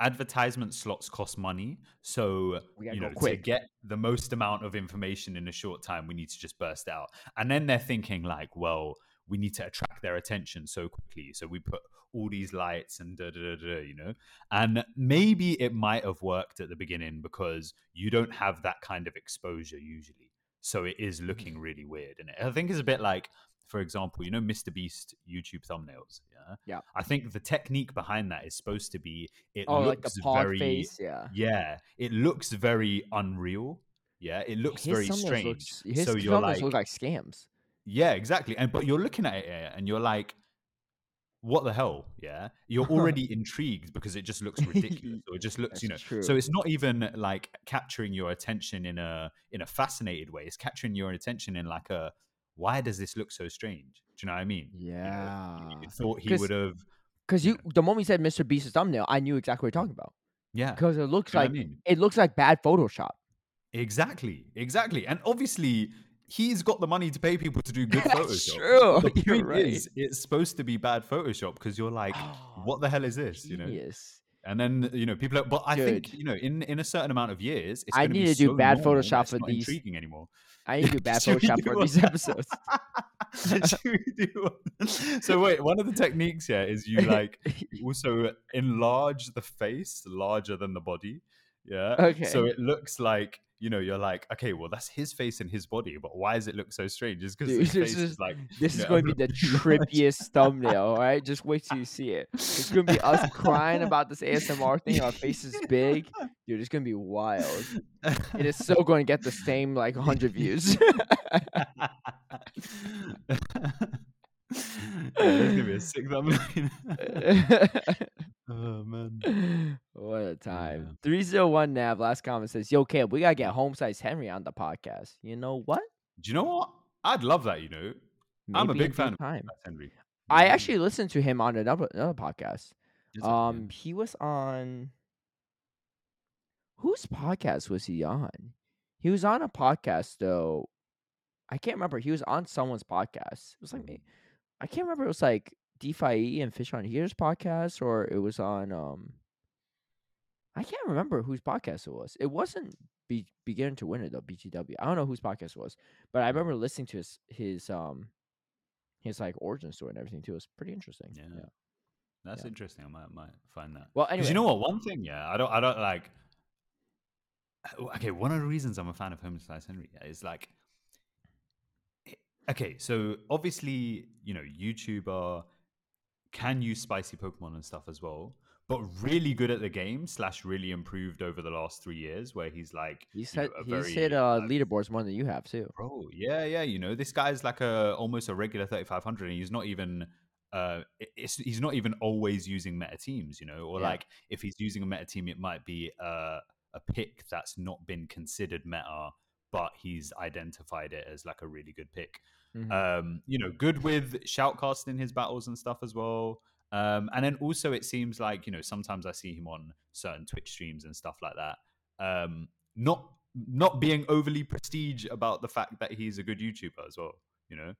advertisement slots cost money, so you know to get the most amount of information in a short time, we need to just burst out. And then they're thinking like, well, we need to attract their attention so quickly, so we put all these lights and da da da da, you know. And maybe it might have worked at the beginning because you don't have that kind of exposure usually, so it is Mm. looking really weird. And I think it's a bit like for example, you know Mr. Beast YouTube thumbnails. Yeah. Yeah. I think the technique behind that is supposed to be it Oh, like looks the very face, yeah. yeah, it looks very unreal. Yeah, it looks His very strange. looks- his so you're like, look like scams. yeah, exactly. And but you're looking at it yeah, and you're like, what the hell? Yeah, you're already intrigued because it just looks ridiculous, or it just looks, you know. True. So it's not even like capturing your attention in a in a fascinated way. It's capturing your attention in like a why does this look so strange? Do you know what I mean? You know, Yeah. you thought he would have. Because you, the moment you said Mr. Beast's thumbnail, I knew exactly what you're talking about. Yeah, Because it looks you like I mean? it looks like bad Photoshop. Exactly, exactly. And obviously, he's got the money to pay people to do good That's Photoshop. true, The point right. is, it's supposed to be bad Photoshop because you're like, what the hell is this? You know. Genius. And then you know people. Are, but I think you know in in a certain amount of years, it's I need to do so bad normal Photoshop for these- Intriguing anymore. I need to do bad Photoshop do for these episodes. So wait, one of the techniques here is you like also enlarge the face larger than the body. Yeah. Okay. So it looks like you know you're like okay, well that's his face and his body, but why does it look so strange? It's because his this face is- like This is know, going to be the trippiest thumbnail, all right? Just wait till you see it. It's going to be us crying about this ASMR thing. Our face is big. Dude, it's going to be wild. It is so going to get the same, like, 100 views. yeah, that's gonna be a sick thumbnail. Oh man. what a time. Yeah. 301 Nav, last comment says, Yo, Caleb, we got to get Home Slice Henry on the podcast. You know what? Do you know what? I'd love that. You know, I'm a big fan of time. Matt Henry. I actually listened to him on another another podcast. Is? Um, he was on. Whose podcast was he on? He was on a podcast though. I can't remember. He was on someone's podcast. It was like me. I can't remember. It was like DeFi and Fish on Here's podcast, or it was on. um I can't remember whose podcast it was. It wasn't be beginning to win it though. BGW. I don't know whose podcast it was, but I remember listening to his his um his like origin story and everything too. It was pretty interesting. Yeah. yeah. That's Yeah. interesting. I might might find that. Well, Because anyway, you know what? One thing, yeah, I don't, I don't like. Okay, one of the reasons I'm a fan of Home Slice Henry is like. Okay, so obviously, you know, YouTuber can use spicy Pokemon and stuff as well, but really good at the game slash really improved over the last three years, where he's like, he's you know, hit he's hit uh, like, leaderboards more than you have too. Bro, yeah, yeah. You know, this guy's like a almost a regular 3500 and he's not even uh he's not even always using meta teams, you know, or Yeah. like if he's using a meta team it might be uh, a pick that's not been considered meta but he's identified it as like a really good pick. Mhm. Um, you know, good with shoutcasting in his battles and stuff as well. Um, and then also it seems like, you know, sometimes I see him on certain Twitch streams and stuff like that. Um, not not being overly prestige about the fact that he's a good YouTuber as well, you know,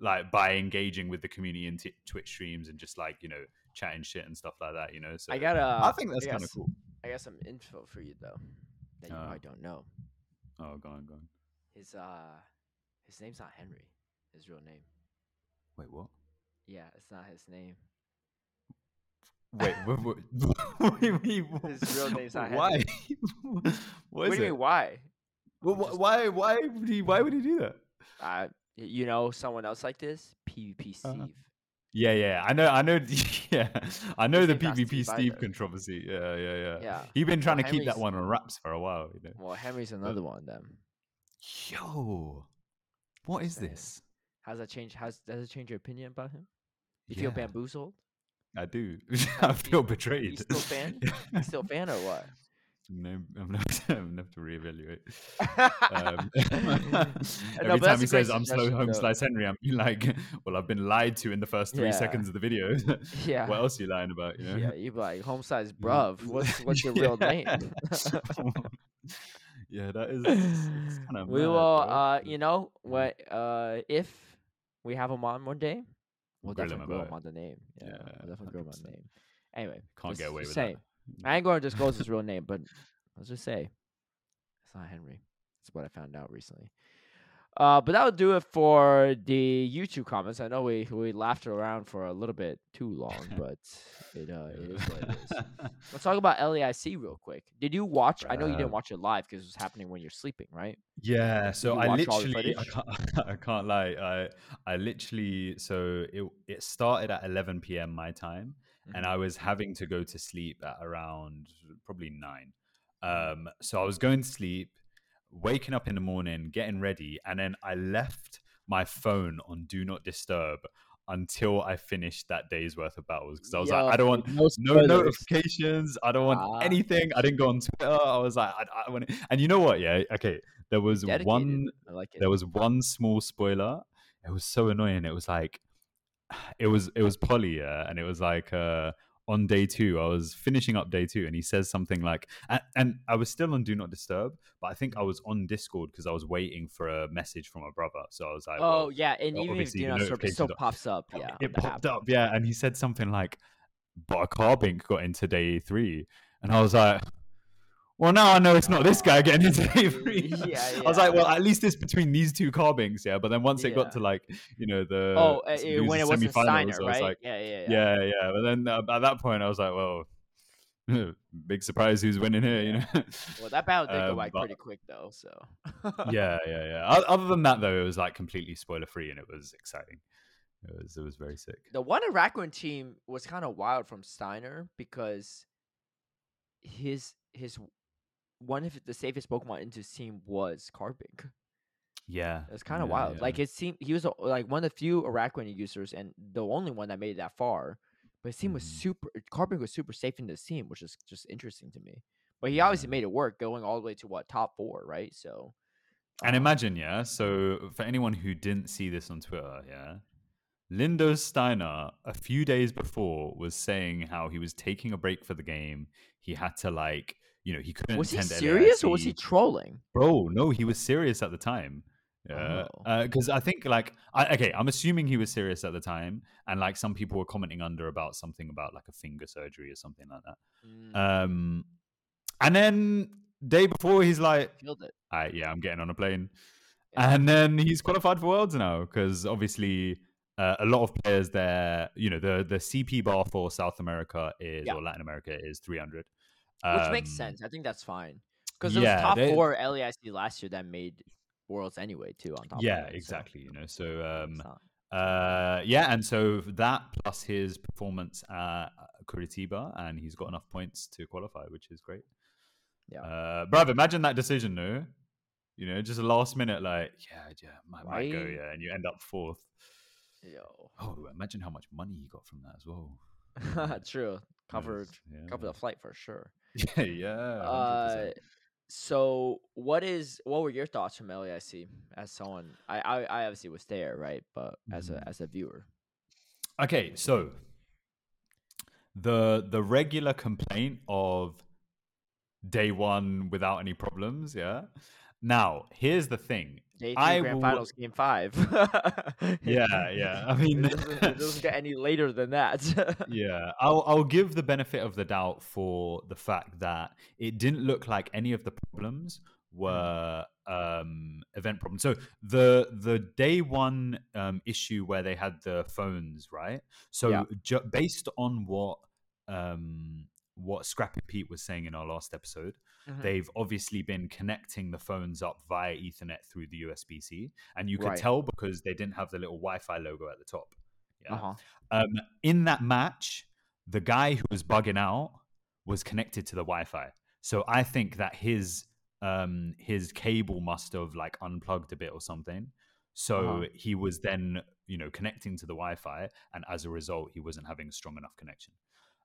like by engaging with the community in t- Twitch streams and just like, you know, chatting shit and stuff like that, you know. So I got a. I think that's kind of cool. I got some info for you though that you Uh. probably don't know. Oh, go on, go on. His uh, his name's not Henry. His real name. Wait, what? Yeah, it's not his name. Wait, what, what, what do you? His real name's not Why? What, what is do you it? mean? Why? Well, just- why? Why would he? Why would he do that? Uh, you know someone else like this? PvP Steve. Uh-huh. Yeah, yeah, I know, I know. Yeah, I know the PvP Steve controversy. Yeah, yeah, yeah. Yeah. He's been trying Well, to keep that one on wraps for a while. You know. Well, Henry's another one. Then Yo, what is this? How's that changed? How's does it change your opinion about him? You feel bamboozled? I do. I feel you betrayed. still fan? You still a fan or what? No, I'm not. I'm gonna have to reevaluate. Um, every but time he says I'm slow home though. slice Henry, I'm like, well, I've been lied to in the first three Yeah. seconds of the video. yeah. what else are you lying about? You know? Yeah, you be like home size Yeah. bruv. What's what's your real name? yeah, that is it's kind of. we will uh you know what uh if we have him on one day, we'll Grill definitely grill him on the name. Yeah, Yeah, we'll definitely grill him on the name. Anyway, Can't get away with saying. that. I ain't going to disclose his real name, but let's just say it's not Henry. That's what I found out recently. Uh, but that would do it for the YouTube comments. I know we we laughed around for a little bit too long, but it uh it is what it is. Let's talk about LAIC real quick. Did you watch? I know you didn't watch it live because it was happening when you're sleeping, right? Yeah, so I watch all the literally, I can't, I can't lie. I, I literally, so it, it started at 11 p.m. my time, and Mhm. I was having to go to sleep at around probably nine. Mm-hmm. Um, so I was going to sleep, waking up in the morning, getting ready, and then I left my phone on do not disturb until I finished that day's worth of battles because I was like, I don't want no, no notifications. I don't want Ah. anything. I didn't go on Twitter. I was like, I, I want. And you know what? Yeah, okay. There was Dedicated. one. I like it. There was one small spoiler. It was so annoying. It was like, it was it was Polly, yeah, and it was like uh, on day two. I was finishing up day two, and he says something like, and, and I was still on Do Not Disturb, but I think I was on Discord because I was waiting for a message from my brother. So I was like, Oh well, yeah, and well, even if the know, it still pops up. Yeah, it popped app. up, yeah, and he said something like, "But a carbink got into day three. and I was like, "Well, now I know it's not this guy getting into day three. Yeah, I was like, "Well, at least it's between these two carbinks, yeah." But then once it Yeah. got to like, you know, the Oh, uh, when it wasn't semifinals, Steiner, I was right? like, yeah, yeah, yeah, yeah. But then uh, at that point, I was like, "Well, big surprise, who's winning here?" You know. Well, that battle did go Um, by but- pretty quick though. So yeah, yeah, yeah. Other than that, though, it was like completely spoiler free, and it was exciting. It was, it was very sick. the one Raccoon team was kind of wild from Steiner because his his one of the safest Pokemon into his team was Carbink. Yeah, It's kind of yeah, wild. yeah. Like it seemed he was like one of the few Araquanid users and the only one that made it that far. But his team was Mhm. super. Carbink was super safe in this team, which is just interesting to me. But he obviously Yeah. made it work, going all the way to what top four, right? So, And um, imagine, yeah. So for anyone who didn't see this on Twitter, yeah, Lindo Steiner a few days before was saying how he was taking a break for the game. He had to like, you know he couldn't. Was he serious or was he trolling? Bro, no, he was serious at the time. Yeah, Oh. because I think like I, okay, I'm assuming he was serious at the time, and like some people were commenting under about something about like a finger surgery or something like that. Mm, Um, and then day before, he's like, killed it. "All right, yeah, I'm getting on a plane," Yeah. and then he's qualified for Worlds now because obviously. Uh, a lot of players there, you know, the the CP bar for South America is Yeah. or Latin America is 300, Which makes Um, sense. I think that's fine. Because it was yeah, top they- four LAIC last year that made Worlds anyway, too, on top Yeah, of it. so exactly. You know, so um, Uh, yeah, and so that plus his performance at Curitiba, and he's got enough points to qualify, which is great. Yeah. uh, bruv, imagine that decision, no? You know, just a last minute, like, yeah, yeah, might, might go, yeah, and you end up fourth. Yo. Oh, imagine how much money he got from that as well. True. Covered yeah. covered the flight for sure. Yeah. Uh, 100%. so what is what were your thoughts from LAIC as someone I I, I obviously was there, right? But as a as a viewer. Okay, so the the regular complaint of day one without any problems, yeah. Now, here's the thing. Three I grand will- finals game five. Yeah, yeah. I mean, it doesn't, it doesn't get any later than that. yeah, I'll I'll give the benefit of the doubt for the fact that it didn't look like any of the problems were um event problems. So the the day one um issue where they had the phones, right? So Yeah. ju- based on what um what Scrappy Pete was saying in our last episode, Mhm. they've obviously been connecting the phones up via Ethernet through the USB C, and you could Right. tell because they didn't have the little Wi-Fi logo at the top. Yeah. Uh-huh. Um, in that match, the guy who was bugging out was connected to the Wi-Fi. So I think that his um his cable must have like unplugged a bit or something. So Uh-huh. he was then you know connecting to the Wi-Fi, and as a result, he wasn't having a strong enough connection.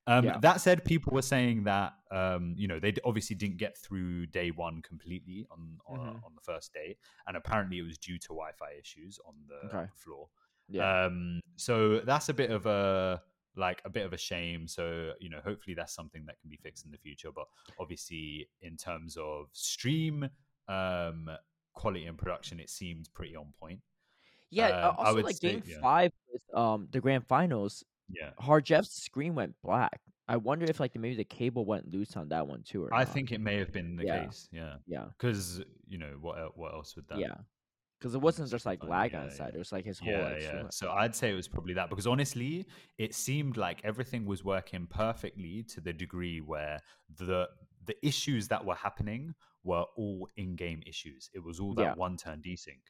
Um, Yeah. That said, people were saying that um, you know they obviously didn't get through day one completely on on, Mhm. on the first day, and apparently it was due to Wi-Fi issues on the Okay. floor. Yeah. Um, so that's a bit of a like a bit of a shame. So you know, hopefully that's something that can be fixed in the future. But obviously, in terms of stream um, quality and production, it seemed pretty on point. yeah. uh, um, I also, like say- game yeah. five, um, the grand finals, Yeah, Harjeff's screen went black. I wonder if like maybe the cable went loose on that one too, or I not. think it may have been the Yeah. case. Yeah, Yeah. because you know what el- what else would that? Yeah. Because it wasn't just like fun, lag on the side; it was like his whole. Yeah, yeah. So I'd say it was probably that because honestly, it seemed like everything was working perfectly to the degree where the the issues that were happening were all in-game issues. It was all that Yeah. one-turn desync,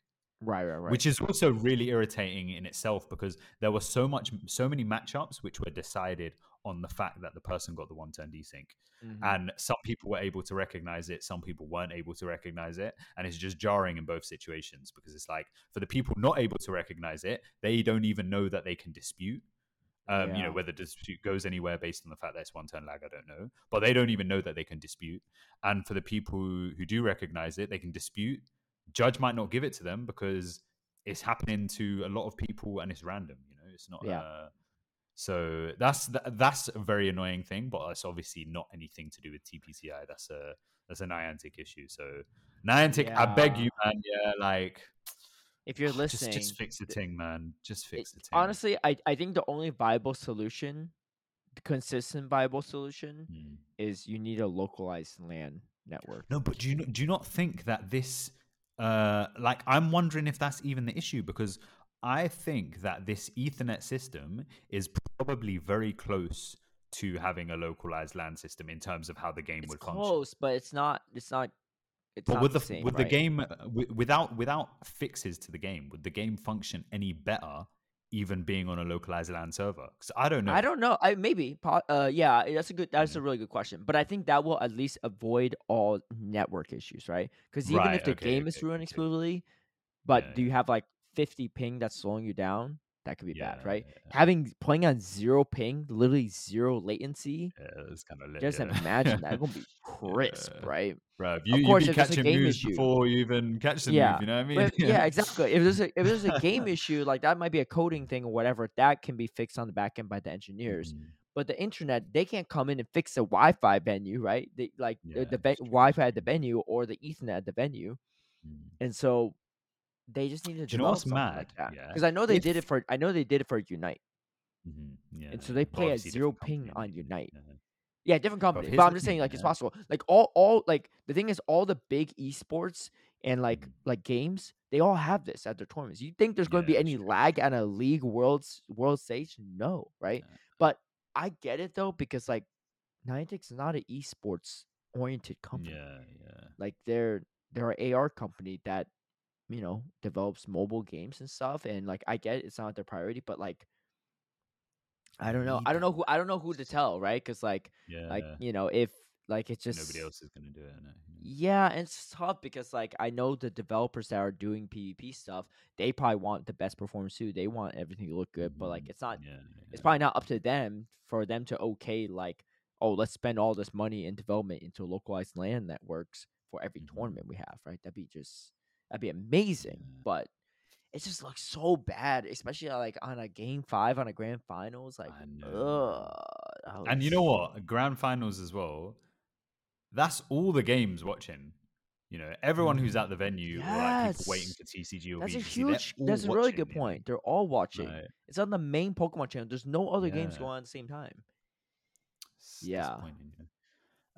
Right, right, right. which is also really irritating in itself because there were so much so many matchups which were decided on the fact that the person got the one-turn desync Mhm. and some people were able to recognize it some people weren't able to recognize it and it's just jarring in both situations because it's like for the people not able to recognize it they don't even know that they can dispute um, you know whether dispute goes anywhere based on the fact that it's one turn lag i don't know but they don't even know that they can dispute and for the people who, who do recognize it they can dispute judge might not give it to them because it's happening to a lot of people and it's random you know it's not Yeah. uh, so that's th- that's a very annoying thing, but it's obviously not anything to do with TPCI. That's a that's a Niantic issue. So Niantic, I beg you, man, yeah, like if you're listening, just fix the thing, man. Just fix the thing. honestly, I I think the only viable solution, the consistent viable solution, Hmm. is you need a localized LAN network. No, but do you do you not think that this uh like I'm wondering if that's even the issue because I think that this Ethernet system is probably very close to having a localized LAN system in terms of how the game It's would function. close, but it's not. It's not. It's But not with the, the, with the game uh, wi- without without fixes to the game, would the game function any better even being on a localized LAN server? Because I don't know. I don't know. I maybe. Uh, yeah, that's a good. That's a really good question. But I think that will at least avoid all network issues, right? Because even Right, if the okay, game is okay, running okay. smoothly, but Yeah, do you have like 50 ping that's slowing you down? That could be Yeah, bad, right? yeah, Having playing on zero ping, literally zero latency. yeah, it's kind of lit. Just imagine that gonna be crisp, right? Bruv, you, course, you be if there's a catching game news issue- before you even catch the Yeah, move. You know what I mean? But yeah, exactly. If there's a if there's a game issue, like that might be a coding thing or whatever, that can be fixed on the back end by the engineers. Mhm. but the internet they can't come in and fix the Wi-Fi venue, right? They like the, the Wi-Fi at the venue or the Ethernet at the venue, Mm. and so they just need to Do you know what's mad? like that. Yeah. Because I know they did it for I know they did it for Unite. Mhm, Yeah, And so they play at zero ping company, on Unite. yeah. Yeah, different company. here's But I'm just saying, like, it's possible. Like all, all, like the thing is, all the big esports and like Mhm. like games, they all have this at their tournaments. You think there's going to be any true, lag at a league world's world stage? No, right? Yeah. But I get it though because like Niantic's not an esports oriented company. Yeah, yeah. Like they're they're an AR company that you know develops mobile games and stuff. And like I get it, it's not their priority, but like I don't know. I don't know who I don't know who to tell, right? Because like Yeah. like you know if like it's just nobody else is gonna do it. innit? yeah and it's tough because like i know the developers that are doing pvp stuff they probably want the best performance too they want everything to look good but like Mhm. it's not Yeah, yeah, it's probably not up to them for them to okay like oh let's spend all this money in development into localized land networks for every Mhm. tournament we have right that'd be just that'd be amazing Yeah. but it just looks so bad especially uh, like on a game five on a grand finals like ugh, And you know what? Grand finals as well. That's all the games watching. You know, everyone who's at the venue or like people waiting for TCG or That's a huge. That's a really watching, good point. They're all watching. Right. It's on the main Pokemon channel. There's no other games going on at the same time. It's Yeah.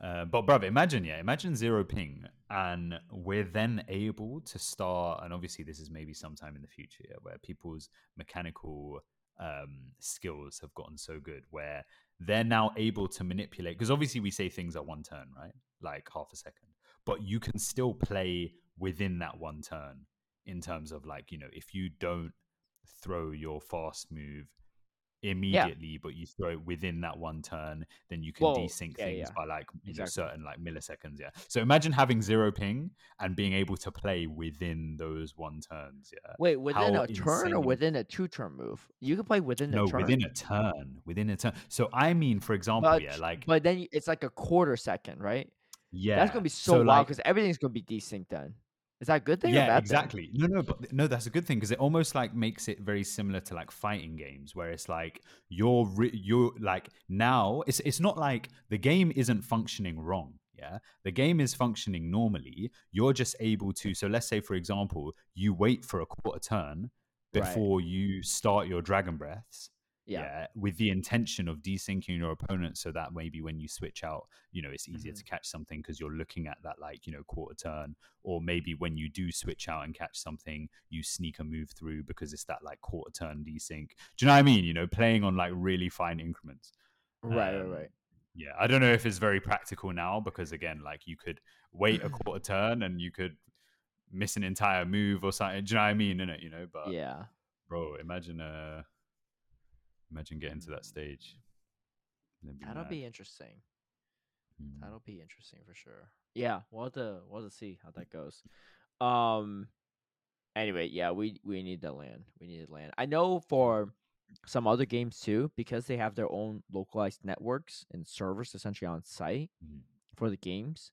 Uh, but bruv, imagine, yeah, imagine zero ping, and we're then able to start. And obviously, this is maybe sometime in the future, yeah, where people's mechanical um, skills have gotten so good, where they're now able to manipulate. Because obviously, we say things at one turn, right? Like half a second, but you can still play within that one turn in terms of like you know, if you don't throw your fast move immediately, but you throw it within that one turn, then you can Well, desync yeah, things yeah. by like Exactly. certain like milliseconds. Yeah. So imagine having zero ping and being able to play within those one turns. Yeah. Wait, within How a turn or within a two turn move? You can play within a No, turn. within a turn. Within a turn. So I mean, for example, but, yeah, like but then it's like a quarter second, right? yeah, That's gonna be so, so, wild like, because everything's gonna be desynced then. Is that a good thing or yeah exactly. No no but no that's a good thing because it almost like makes it very similar to like fighting games where it's like you're re- you're like now it's it's not like the game isn't functioning wrong yeah? The game is functioning normally. You're just able to so let's say for example you wait for a quarter turn Right. before you start your dragon breaths Yeah. yeah. with the intention of desyncing your opponent so that maybe when you switch out you know it's easier Mm-hmm. to catch something because you're looking at that like you know quarter turn or maybe when you do switch out and catch something you sneak a move through because it's that like quarter turn desync do you know what i mean you know playing on like really fine increments Right, Um, right, right. yeah i don't know if it's very practical now because again like you could wait a quarter turn and you could miss an entire move or something do you know what i mean in it you know but Yeah. bro imagine uh imagine getting to that stage That'd That'll mad. be interesting. Mm. That'll be interesting for sure. Yeah, we'll have to we'll have to see how that goes. Um anyway, yeah, we we need the land. We need the land. I know for some other games too, because they have their own localized networks and servers essentially on site Mhm. for the games,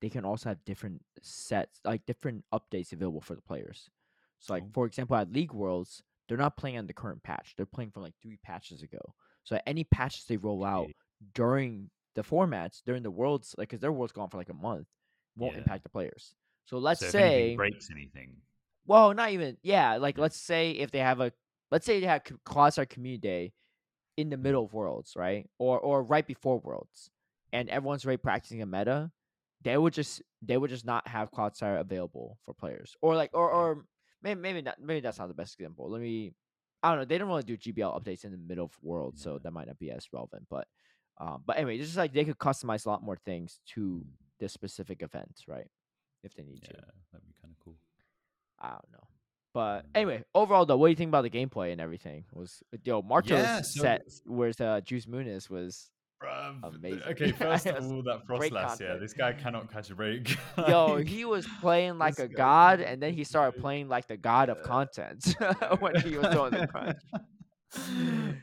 they can also have different sets, like different updates available for the players. So like Oh. for example at League Worlds, they're not playing on the current patch. They're playing from like three patches ago. So any patches they roll out during the formats during the worlds like because their world's gone for like a month won't Yeah. impact the players so let's so say anything breaks anything well not even yeah like let's say if they have a let's say they have co- Cloudstart community day in the middle of worlds right or or right before worlds and everyone's already practicing a meta they would just they would just not have Cloudstart available for players or like or or maybe maybe not maybe that's not the best example let me I don't know they don't really do GBL updates in the middle of worlds so Yeah. that might not be as relevant but um, but anyway, just like they could customize a lot more things to Mm. the specific events, right? If they need yeah to. that'd be kind of cool I don't know. But anyway, overall though, what do you think about the gameplay and everything? Was yo Marto's Yeah, so- set where's uh Juice Moon is was Bruv, Amazing. okay first of all that froslass yeah this guy cannot catch a break yo, he was playing like a god and then he started playing like the god of content when he was doing the crunch.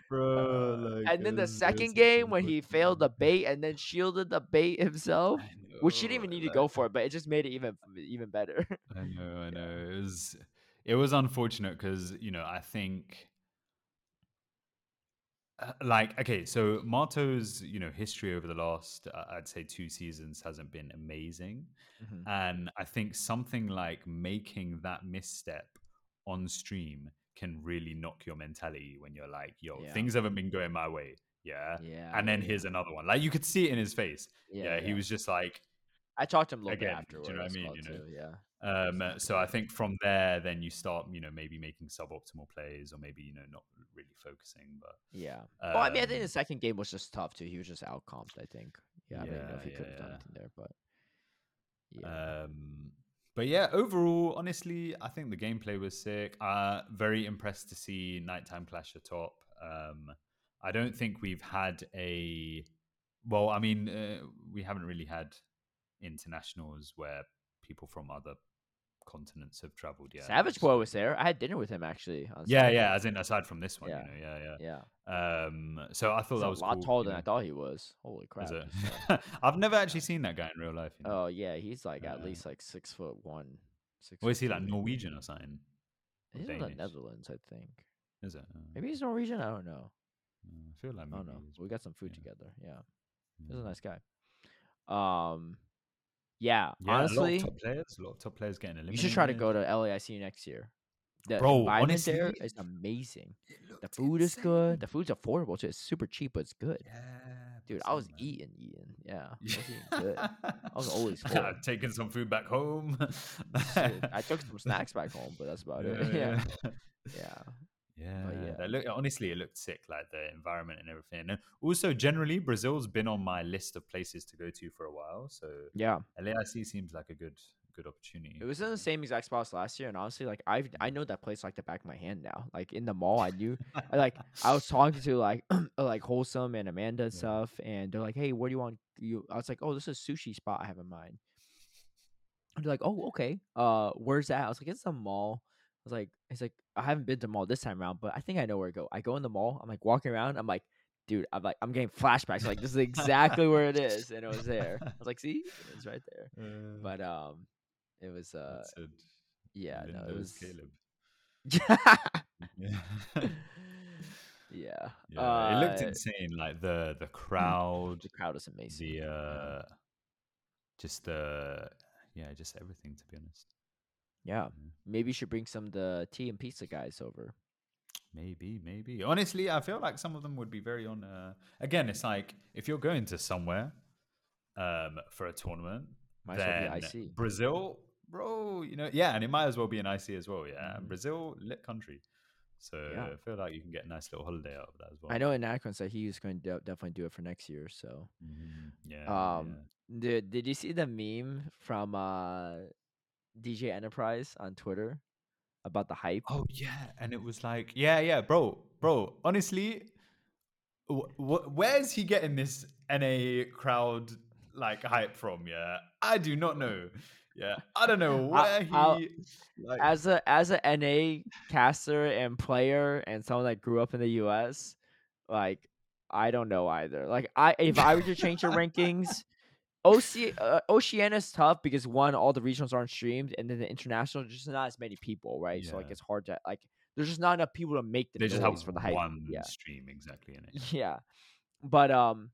bro like, And then the was second game when he failed the bait and then shielded the bait himself, I which he didn't even know, need to go for it, but it just made it even even better. I know, I know. It was it was unfortunate because you know I think uh, like okay, so Marto's you know history over the last uh, I'd say two seasons hasn't been amazing, Mhm. and I think something like making that misstep on stream can really knock your mentality when you're like, yo, Yeah. things haven't been going my way, yeah, Yeah. and then yeah, here's another one. Like you could see it in his face. yeah, Yeah, he was just like, I talked to him a little again, bit do you know what I mean, you know? too, Yeah. um, so I think from there, then you start, you know, maybe making suboptimal plays or maybe you know not really focusing. But Yeah. well, I mean, I think the um, second game was just tough too. He was just outcomped. I think. Yeah. I don't know if he Yeah, could have done yeah. anything there, but. Yeah. Um, but yeah, overall, honestly, I think the gameplay was sick. Uh, very impressed to see Nighttime Clash atop. Um, I don't think we've had a. Well, I mean, uh, we haven't really had internationals where people from other continents have traveled Yeah, Savage Boy was there. I had dinner with him actually. Yeah, Saturday. yeah. As in, aside from this one, Yeah. you know, yeah, Yeah. yeah. Um, so I thought He's that was a lot cool, taller than I thought he was. Holy crap. I've never actually seen that guy in real life. You know? Oh yeah, he's like at Uh, least like six foot one. Six. is he like. Norwegian or something? He's from the Netherlands, I think. Is it? Uh, Maybe he's Norwegian. I don't know. uh, I feel like I don't know. We got some food yeah. together. Yeah, he's a nice guy. Um, yeah. Yeah, honestly, a lot of top players, a lot of top players getting eliminated. you should try to go to LAIC next year. The Bro, environment honestly, is amazing. The food is good. The food's affordable too. It's super cheap, but it's good. Yeah, Dude, I was man. eating, eating. Yeah, I was eating good. I was always. I've some food back home. Shit, I took some snacks back home, but that's about it. Yeah, yeah. Yeah, yeah. that look, honestly, it looked sick, like the environment and everything. And also, generally, Brazil's been on my list of places to go to for a while. So Yeah, LAIC seems like a good, good opportunity. it was in the same exact spot as last year, and honestly, like I I know that place like the back of my hand now. Like in the mall, I knew. I, like I was talking to like like wholesome and Amanda and Yeah. stuff, and they're like, "Hey, where do you want you?" I was like, "Oh, this is a sushi spot I have in mind." And they're like, "Oh, okay. Uh, where's that?" I was like, "It's a mall." I was like, "It's like I haven't been to mall this time around, but I think I know where to go." I go in the mall. I'm like walking around. I'm like, "Dude, I'm like I'm getting flashbacks. Like this is exactly where it is," and it was there. I was like, "See, it's right there." Uh, But um, it was uh, yeah, no, it was. Caleb. yeah. Yeah, yeah. it looked Uh, insane. Like the the crowd, The crowd is amazing. the uh, just the yeah, just everything. To be honest, Yeah. Yeah. Maybe you should bring some of the tea and pizza guys over. maybe, maybe. Honestly, I feel like some of them would be very on. Uh, again, it's like if you're going to somewhere um for a tournament, Might well then be IC. Brazil, bro, you know, yeah, and it might as well be an IC as well. Yeah, Mhm. Brazil, lit country. So Yeah. I feel like you can get a nice little holiday out of that as well. I know in Akron said he was going to definitely do it for next year. So, Mhm. Yeah. um, yeah. did did you see the meme from uh DJ Enterprise on Twitter about the hype? Oh yeah, and it was like, yeah, yeah, bro, bro. Honestly, wh- wh- where's he getting this NA crowd like hype from? Yeah, I do not know. Yeah, I don't know where I- he. I'll- like, As a as a NA caster and player and someone that grew up in the US, like I don't know either. Like I if I were to change the rankings, OC uh, Oceania's tough because one, all the regionals aren't streamed, and then the international there's just not as many people, right? So like it's hard to like there's just not enough people to make the they just have for the hype. one Yeah. stream exactly in it. Yeah. But um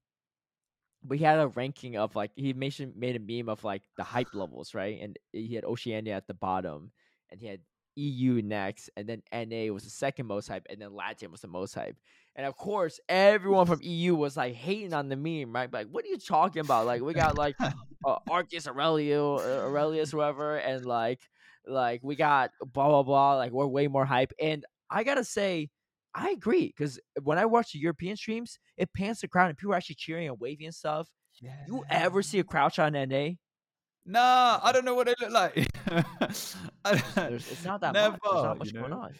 we had a ranking of like he mentioned made a meme of like the hype levels, right? And he had Oceania at the bottom and he had EU next, and then NA was the second most hype, and then Latin was the most hype. And of course, everyone from EU was like hating on the meme, right? Like, what are you talking about? Like, we got like uh, Arcus Aurelio, uh, Aurelius, whoever, and like, like we got blah blah blah. Like, we're way more hype. And I gotta say, I agree because when I watch the European streams, it pans the crowd and people are actually cheering and waving and stuff. Yeah. You ever see a crowd shot in NA? Nah, I don't know what they look like. It's not that much. There's not much you going on.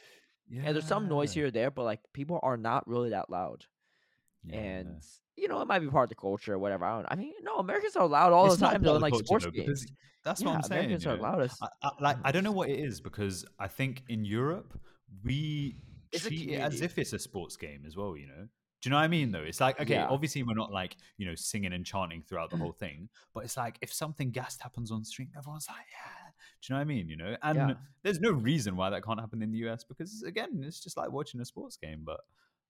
Yeah, there's some noise here or there, but like people are not really that loud. yeah. And you know, it might be part of the culture or whatever. I don't. I mean, no, Americans are loud all It's the time. of the like culture, sports though, games. That's yeah, what I'm saying. Americans you are know? loudest. I, I, like I don't know what it is because I think in Europe we It's treat it as if it's a sports game as well. You know, do you know what I mean? Though it's like okay, Yeah. obviously we're not like you know singing and chanting throughout the mm-hmm. whole thing, but it's like if something gassed happens on stream, everyone's like, yeah. Do you know what I mean? You know, and Yeah. there's no reason why that can't happen in the US because again, it's just like watching a sports game. But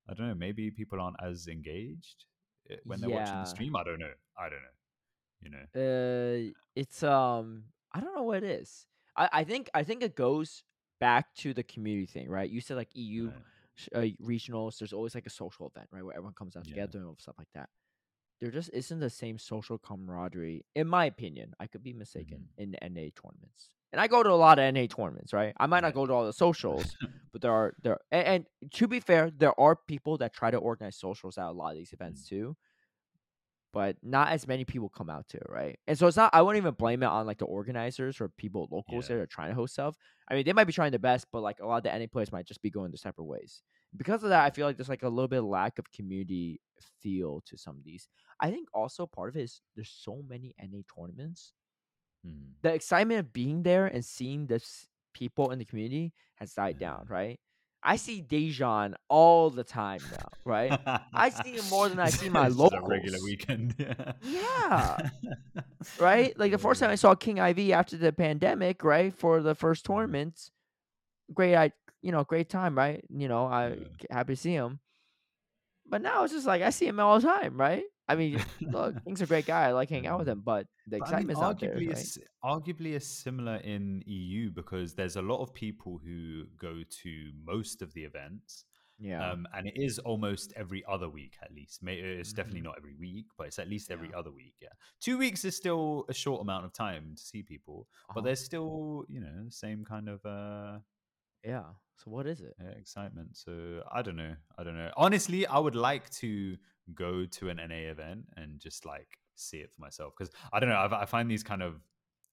I don't know. Maybe people aren't as engaged eh, when they're watching the stream. I don't know. I don't know. You know. Uh, it's um, I don't know what it is. I I think I think it goes back to the community thing, right? You said like EU Right. uh, regionals. There's always like a social event, right, where everyone comes out Yeah. together and stuff like that. There just isn't the same social camaraderie, in my opinion. I could be mistaken in NA tournaments, and I go to a lot of NA tournaments, right? I might not go to all the socials, but there are there and, and to be fair, there are people that try to organize socials at a lot of these events mm. too. But not as many people come out to it, right? And so it's not I wouldn't even blame it on like the organizers or people locals Yeah. that are trying to host stuff. I mean, they might be trying their best, but like a lot of the NA players might just be going their separate ways. Because of that, I feel like there's like a little bit of lack of community feel to some of these. I think also part of it is there's so many NA tournaments. Hmm. The excitement of being there and seeing this people in the community has died down, right? I see Dejan all the time now, right? I see him more than I see my a regular weekend. Yeah. right? Like the first time I saw King IV after the pandemic, right, for the first Mm-hmm. tournament, great, I you know, great time, right? You know, I Yeah. happy to see him. But now it's just like I see him all the time, right? I mean, look, King's a great guy. I like hanging out with him, but the But I mean, excitement's not there, arguably, right? arguably, it's similar in EU because there's a lot of people who go to most of the events, Yeah. um, and it is almost every other week at least. It's definitely Mhm. not every week, but it's at least every Yeah. other week. Yeah, two weeks is still a short amount of time to see people, but there's still you know same kind of uh, yeah. So what is it? yeah, excitement. So I don't know. I don't know. Honestly, I would like to go to an NA event and just like see it for myself because I don't know. I, I find these kind of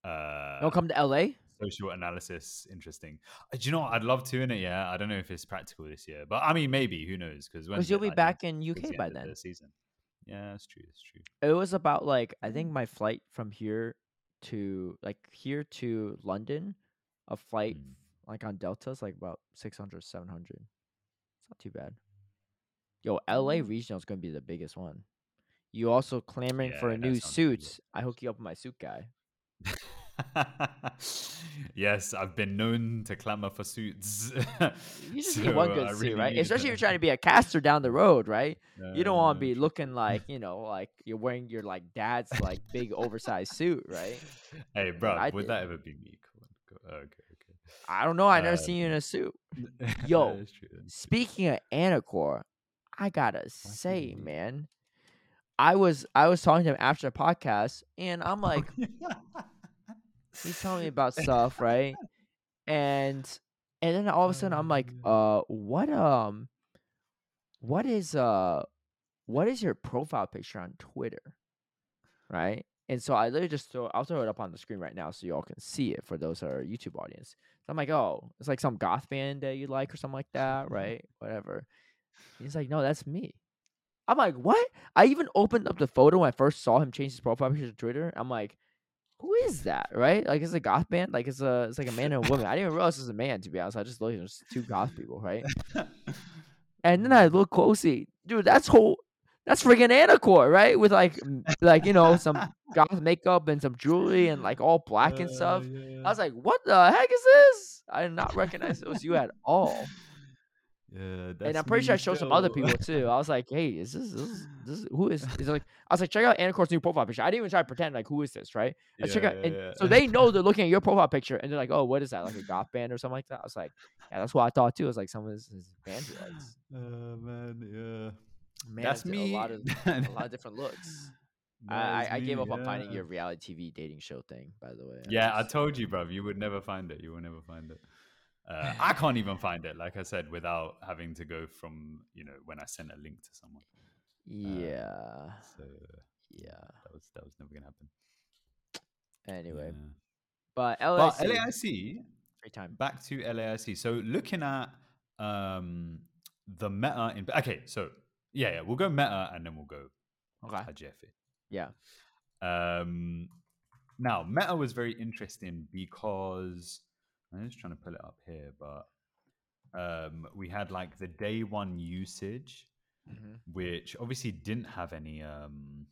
uh, Don't come to LA? social analysis interesting. Uh, Do you know what? I'd love to in it. Yeah, I don't know if it's practical this year, but I mean maybe. Who knows? Because Because you'll be back in UK by then. The season. Yeah, that's true. That's true. It was about like I think my flight from here to like here to London, a flight Mm. Like on Delta is like about 600, 700. It's not too bad. Yo, LA Mm. regional is gonna be the biggest one. You also clamoring for a new suit. I hook you up with my suit guy. yes, I've been known to clamor for suits. You just So, need one uh, good I suit, really right? Especially if you're trying to be a caster down the road, right? You don't want to be looking like you know, like you're wearing your like dad's like big oversized suit, right? Hey, bro, would did. that ever be me? Come on, go- Okay, I don't know. I never Uh, seen you in a suit. Yo. Speaking of Anicor, I gotta say, man, I was I was talking to him after the podcast, and I'm like, he's telling me about stuff, right? And and then all of a sudden, I'm like, uh, what um, what is uh, what is your profile picture on Twitter, right? And so I literally just throw I'll throw it up on the screen right now so y'all can see it for those that are YouTube audience. So I'm like, oh, it's like some goth band that you like or something like that, mm-hmm. right? Whatever. He's like, no, that's me. I'm like, what? I even opened up the photo when I first saw him change his profile picture to Twitter. I'm like, who is that? Right? Like it's a goth band. Like it's a it's like a man and a woman. I didn't even realize it was a man to be honest. I just looked at just two goth people, right? And then I look closely, dude. That's whole. That's friggin' Anicor, right? With like, like you know, some goth makeup and some jewelry and like all black and stuff. I was like, what the heck is this? I did not recognize it was you at all. yeah, and I'm pretty sure I showed some other people too. I was like, hey, is this, this, is- this who is? Is like, I was like, check out Anicor's new profile picture. I didn't even try to pretend like, who is this, right? I check Yeah, out, and yeah, so they know they're looking at your profile picture, and they're like, oh, what is that? Like a goth band or something like that? I was like, yeah, that's what I thought too. It was like some of his, his band likes. Oh man, yeah. Man, That's me. A lot of a lot of different looks. I, I, I gave me, up on finding your reality TV dating show thing, by the way. Yeah, I just- told you, bruv. You would never find it. You will never find it. Uh, I can't even find it, like I said, without having to go from you know when I sent a link to someone. yeah, So yeah. that was that was never gonna happen. Anyway, Yeah. but But LAIC, free time. back to LAIC. So looking at um the meta in okay, so yeah, yeah, we'll go meta and then we'll go Okay. Hajefe. Yeah. Um, now, meta was very interesting because I'm just trying to pull it up here, but um, we had like the day one usage, hmm which obviously didn't have any um,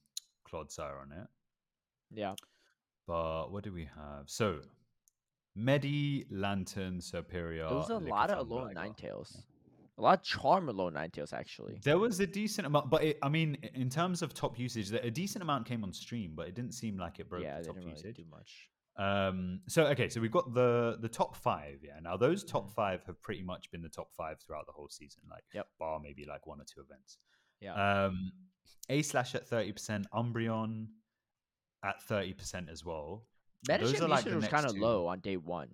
Clodsire on it. Yeah. But what do we have? So, Medi, Lanturn, Serperior. There was a lot of Blagger. Ninetales. A lot of charm with low Ninetales actually. There was a decent amount, but it, I mean, in terms of top usage, a decent amount came on stream, but it didn't seem like it broke yeah, the top didn't really do much. Um, so okay, so we've got the the top five. Yeah, now those top Mhm. five have pretty much been the top five throughout the whole season. Like, Yep. bar maybe like one or two events. Yeah. Um, A slash at thirty percent, Umbreon at thirty percent as well. those are like was kind of low on day one,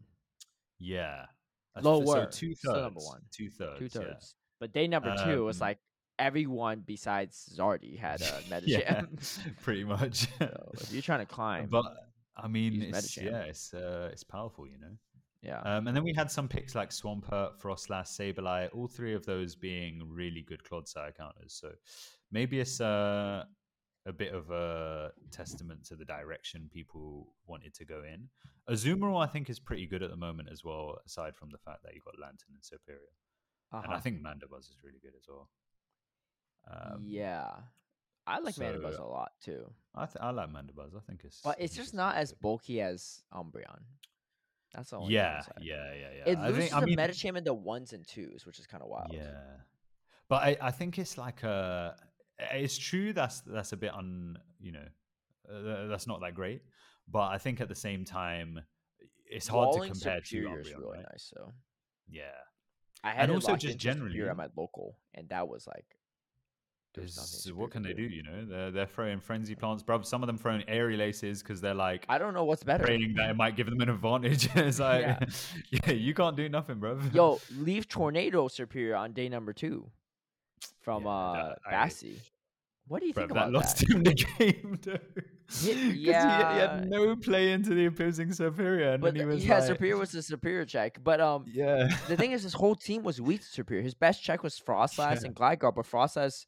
Yeah, That's Lower, So two thirds. number one. Two thirds. two thirds. But day number two was Um, like everyone besides Zardy had a Medicham. yeah, pretty much. so if you're trying to climb, but I mean, it's, Medicham. yeah, it's uh, it's powerful, you know. yeah, Um, and then we had some picks like Swampert, Froslass, Sableye, all three of those being really good Clodsire counters. So maybe it's uh, a bit of a testament to the direction people wanted to go in. Azumarill, I think, is pretty good at the moment as well, aside from the fact that you've got Lanturn and Serperior. And I uh-huh. think Mandibuzz is really good as well. Um, yeah. I like Mandibuzz a lot too, I, th- I like Mandibuzz. I think it's. but it's just not as bulky as Umbreon. That's all. Yeah, yeah, yeah, yeah. It I loses think, I the mean, Medicham into ones and twos, which is kind of wild. Yeah, but I, I think it's like a. It's true that's that's a bit un you know, uh, that's not that great. But I think at the same time, it's hard Walling to compare to Serperior is Umbreon, really right? nice. So Yeah, I had it also just generally Serperior at my local, and that was like, there's nothing There's- Serperior what can they do. You know, they're they're throwing frenzy plants, bro. Some of them throwing aerial aces because they're like I don't know what's better. praying that it might give them an advantage. it's like, Yeah. yeah. you can't do nothing, bro. Yo, leaf Tornado Serperior on day number two from Yeah, uh I- Bassi. What do you Bro, think that about lost that? him the game, though. 'Cause Ye- he, he had no play into the opposing serperior, and But then he was yeah, like, Serperior was the Serperior check. But um, yeah, the thing is, his whole team was weak to Serperior. His best check was Froslass Yeah. and Gligar, but Froslass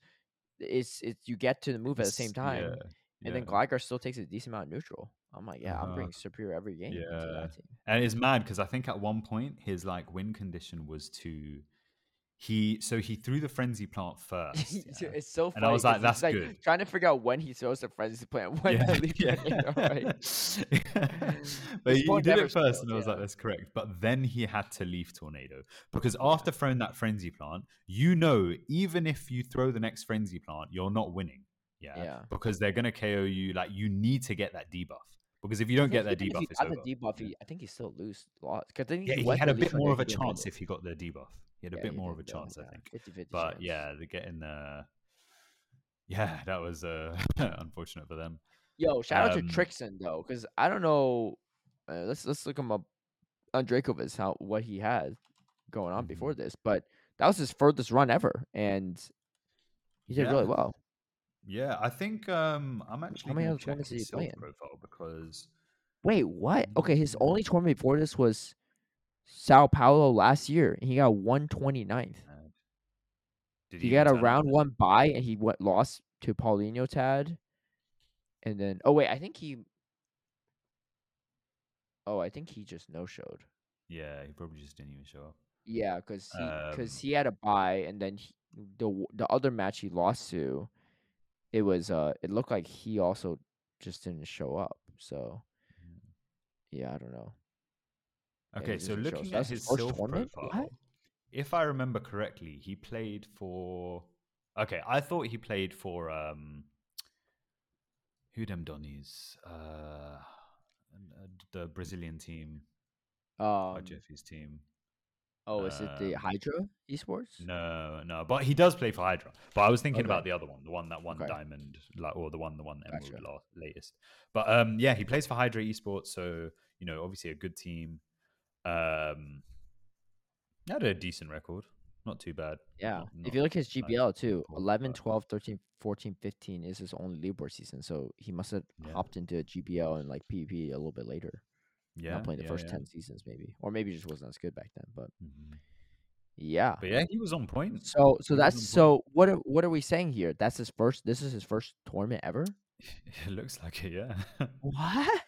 is it's you get to the move at the same time, yeah, and then yeah. Gligar still takes a decent amount of neutral. I'm like, yeah, I'm Uh-huh. bringing Serperior every game. Yeah. that team. and it's mad because I think at one point his like win condition was to he so he threw the frenzy plant first. yeah. it's so funny. And I was like, "That's good." Trying to figure out when he throws the frenzy plant. When yeah, yeah. Right? but he, he did it first, fails, and I was like, "That's correct." But then he had to leaf tornado because after throwing that frenzy plant, you know, even if you throw the next frenzy plant, you're not winning. Yeah, Yeah. because they're gonna KO you. Like you need to get that debuff because if you don't get that debuff, he it's over. the debuff, he, I think he still lose. Because then yeah, he went had a bit more of a chance if he got the debuff. He had a Yeah, bit more of a chance, I think. 50-50 But chance. yeah, the getting the yeah, that was uh, unfortunate for them. Yo, shout out Um, to Trixon though, because I don't know. Uh, let's let's look him up on Dracoviz how what he had going on Mhm. before this, but that was his furthest run ever, and he did really well. Yeah, I think um, I'm actually going to check his he play self in? profile because Wait, what? Okay, his Mm. only tournament before this was Sao Paulo last year, and he got 129th. uh, did He even got a round one bye, and he went lost to Paulinho Tad, and then oh wait, I think he. Oh, I think he just no showed. Yeah, he probably just didn't even show up. Yeah, because he because Um, he had a bye, and then he, the the other match he lost to, it was uh it looked like he also just didn't show up. So yeah, I don't know. Yeah, he Okay, so looking So at that's his his self tournament? profile, What? if I remember correctly, he played for. Okay, I thought he played for um. Who them Donnies? Uh, n- uh, the Brazilian team, or Um, Jeffy's team. oh, is it the um, Hydra Esports? No, no, but he does play for Hydra. But I was thinking Okay. about the other one, the one that won Okay. Diamond, like, or the one, the one Emerald Gotcha. la- latest. But um, yeah, he plays for Hydra Esports, so you know, obviously a good team. Um, had a decent record, not too bad. Yeah. not- if you look at his GBL too, top, 11, 12, 13, 14, 15 is his only leaderboard season. So he must have Yeah. hopped into GBL and like PvP a little bit later. Yeah, not playing the yeah, first yeah. 10 seasons maybe. Or maybe just wasn't as good back then. But Mhm. yeah. But yeah, he was on point. So so He that's so what are what are we saying here? That's his first this is his first tournament ever? It looks like it, yeah. What?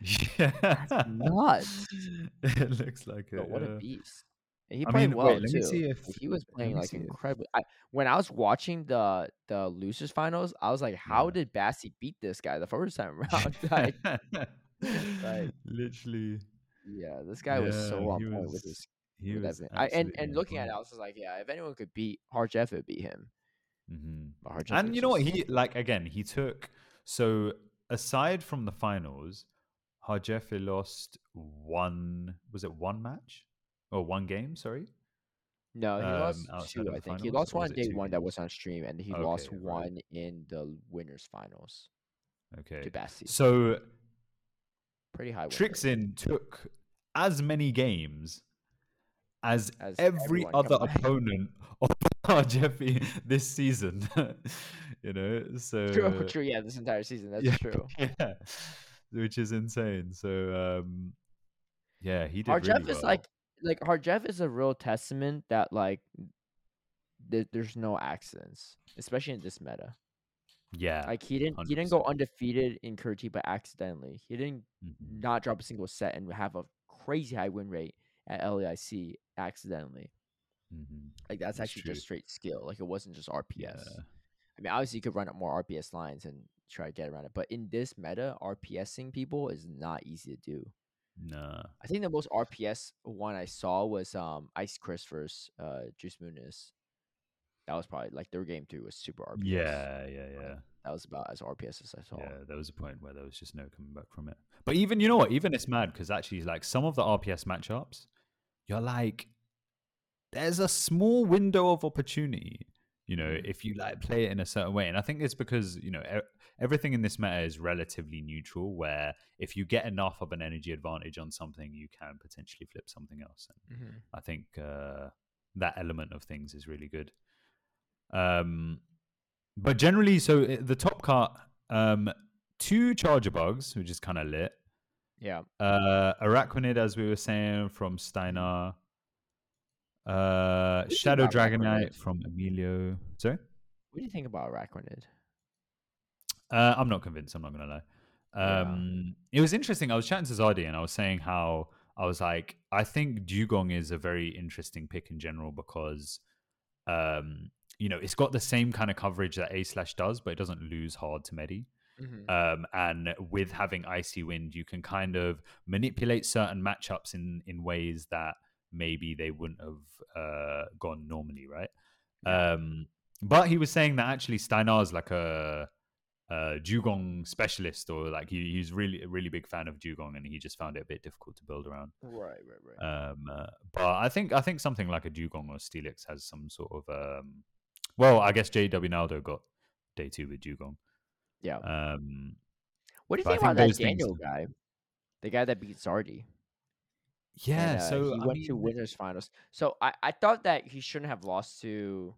yeah, nuts. it looks like it. what yeah. a beast. He I played mean, well wait, let too. me see if- he was playing like incredibly. I, when I was watching the the losers finals, I was like, how Yeah. did Bassi beat this guy the first time around? like, like- literally. yeah, this guy was so Yeah, on point with his He with was I, and and looking at it. I was like, yeah, if anyone could beat Harjeff, it'd be him. Mhm. And you know what? He like again. He took so aside from the finals, Harjefe lost one. Was it one match or one game? Sorry. No, he um, lost two. I think he lost one day one that was on stream, and he lost right. one in the winners finals Okay. to Basti. So Pretty high. Trixin took as many games as, As every other opponent of Jeffy this season. you know, so True, true. Yeah, this entire season. That's true. yeah, which is insane. So um, yeah, he did. Harjeff really is well. like like Harjeff is a real testament that like th- there's no accidents, especially in this meta. yeah, Like he didn't he didn't go undefeated in Curti, but accidentally he didn't Mhm. not drop a single set and have a crazy high win rate at LAIC accidentally. Mhm. Like that's, That's actually true. just straight skill. Like it wasn't just RPS. Yeah. I mean, obviously you could run up more RPS lines and try to get around it, but in this meta, RPSing people is not easy to do. Nah. I think the most RPS one I saw was um Ice Chris versus uh Juice Muniz. That was probably like their game three was super RPS. Yeah, yeah, yeah. That was about as RPS as I saw. Yeah, there was a point where there was just no coming back from it. But even you know what? Even it's mad because actually, like some of the RPS matchups, you're like, there's a small window of opportunity. You know, Mhm. if you like play it in a certain way, and I think it's because you know e- everything in this meta is relatively neutral. Where if you get enough of an energy advantage on something, you can potentially flip something else. And Mhm. I think uh, that element of things is really good. Um, but generally, so uh, the top cut, um, two charger bugs, which is kind of lit. Yeah. Uh, Araquanid, as we were saying, from Steinar. Uh, do you think Shadow Dragonite from Emilio. Sorry, What do you think about Araquanid? uh, I'm not convinced. I'm not gonna lie. Yeah. Um, it was interesting. I was chatting to Zardi, and I was saying how I was like, I think Dewgong is a very interesting pick in general because, um, you know, it's got the same kind of coverage that A slash does, but it doesn't lose hard to Medi. Mm-hmm. Um, and with having icy wind, you can kind of manipulate certain matchups in in ways that maybe they wouldn't have uh, gone normally, right? Yeah. Um, but he was saying that actually Steinar's like a, a Dewgong specialist, or like he, he's really a really big fan of Dewgong, and he just found it a bit difficult to build around. Right, right, right. Um, uh, but I think I think something like a Dewgong or Steelix has some sort of um, well, I guess JW Naldo got day two with Dewgong. yeah. Um, what do you think think about that those things- Daniel guy? The guy that beat Zardi. Yeah, And, uh, so he I went to winners finals. So I, I thought that he shouldn't have lost to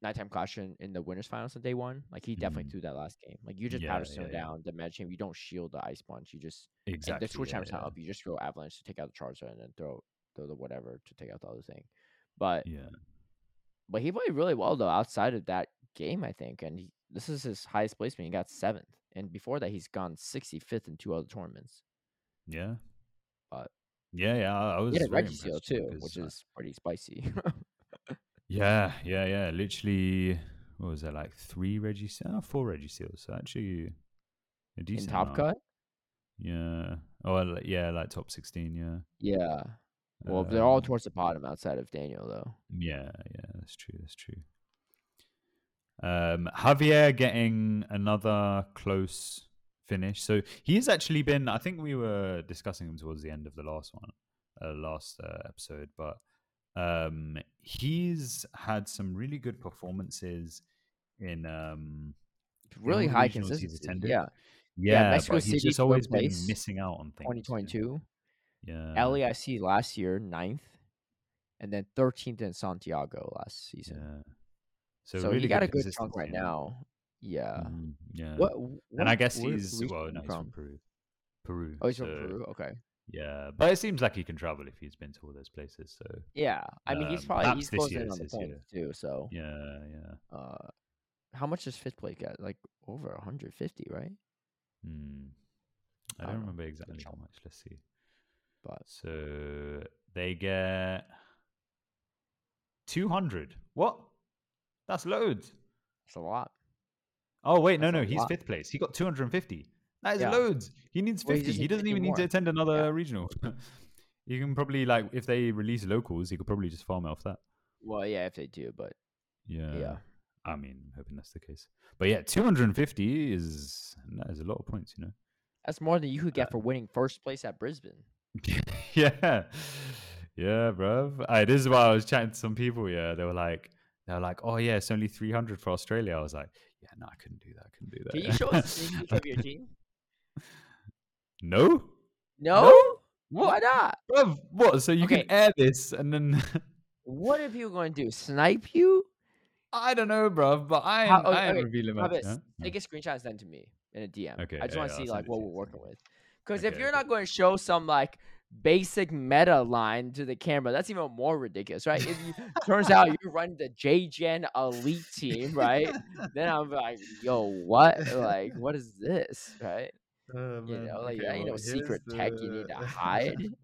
Nighttime Clash in, in the winners finals on day one. Like he definitely Mhm. threw that last game. Like you just Yeah, powder snow yeah, yeah. down the match game. You don't shield the ice punch. You just exactly. the switch yeah, time's not up. You just throw avalanche to take out the charger and then throw throw the whatever to take out the other thing. But Yeah, but he played really well though outside of that game, I think. And he, this is his highest placement. He got seventh. And before that, he's gone 65th in two other tournaments. yeah, But- yeah, yeah. I, was He had a Registeel too, which uh, is pretty spicy. yeah, yeah, yeah. Literally, what was that like? Three Reggie, oh, four Reggie seals. So actually, a in top cut. Yeah. Oh, yeah, like top sixteen. Yeah. Yeah. Well, they're all Um, towards the bottom outside of Daniel, though. Yeah, yeah, that's true. That's true. Um, Javier getting another close finish. So he has actually been. I think we were discussing him towards the end of the last one, uh, last uh, episode, but um, he's had some really good performances in um, Really all the high consistency. attended. Yeah. yeah, Mexico but he's always been missing out on things. you know? 2022. Yeah, LAIC last year, ninth. And then 13th in Santiago last season. yeah. So, really he got a good chunk right now. Yeah. Mhm, yeah. What, and I guess he's well, no, he's from from? Peru. Peru. Oh, he's from Peru. Okay. Yeah, but it seems like he can travel if he's been to all those places. So Yeah. I mean, he's Um, probably he's year in on the points too. So, yeah, yeah. uh, how much does fifth place get? Like over 150, right? Hmm. I I don't don't remember Good exactly how much. Let's see. But So they get two hundred. What? That's loads. it's a lot. Oh wait, no, That's no, he's lot. fifth place. He got two hundred and fifty. That is Yeah. loads. He needs Well, he fifty. just he doesn't even need to attend another Yeah. regional. You can probably like if they release locals, he could probably just farm it off that. Well, yeah, if they do, but Yeah. yeah. I mean, I'm hoping that's the case. But yeah, 250 is that is a lot of points, you know. That's more than you could Uh, get for winning first place at Brisbane. yeah, yeah, bruv. Uh, this is why I was chatting to some people. Yeah, they were like, they were like, oh yeah, it's only 300 for Australia. I was like, yeah, no, I couldn't do that. I couldn't do that. Can you show us a sneak of your team? No. No? Why not? Bruv, what? So you Okay. can air this and then What are people going to do? Snipe you? I don't know, bruv, but I ain't, How- okay, I ain't okay, revealing my. huh? Take a screenshot send to me in a DM. Okay, I just yeah, want to I'll see like what we're working with. Because if you're not going to show some like basic meta line to the camera, that's even more ridiculous, right? If you turns out you run the JGen Elite team, right? then I'm like, yo, what? Like, what is this, right? Oh, You know, like Okay, that ain't no well, secret here's tech you need to hide.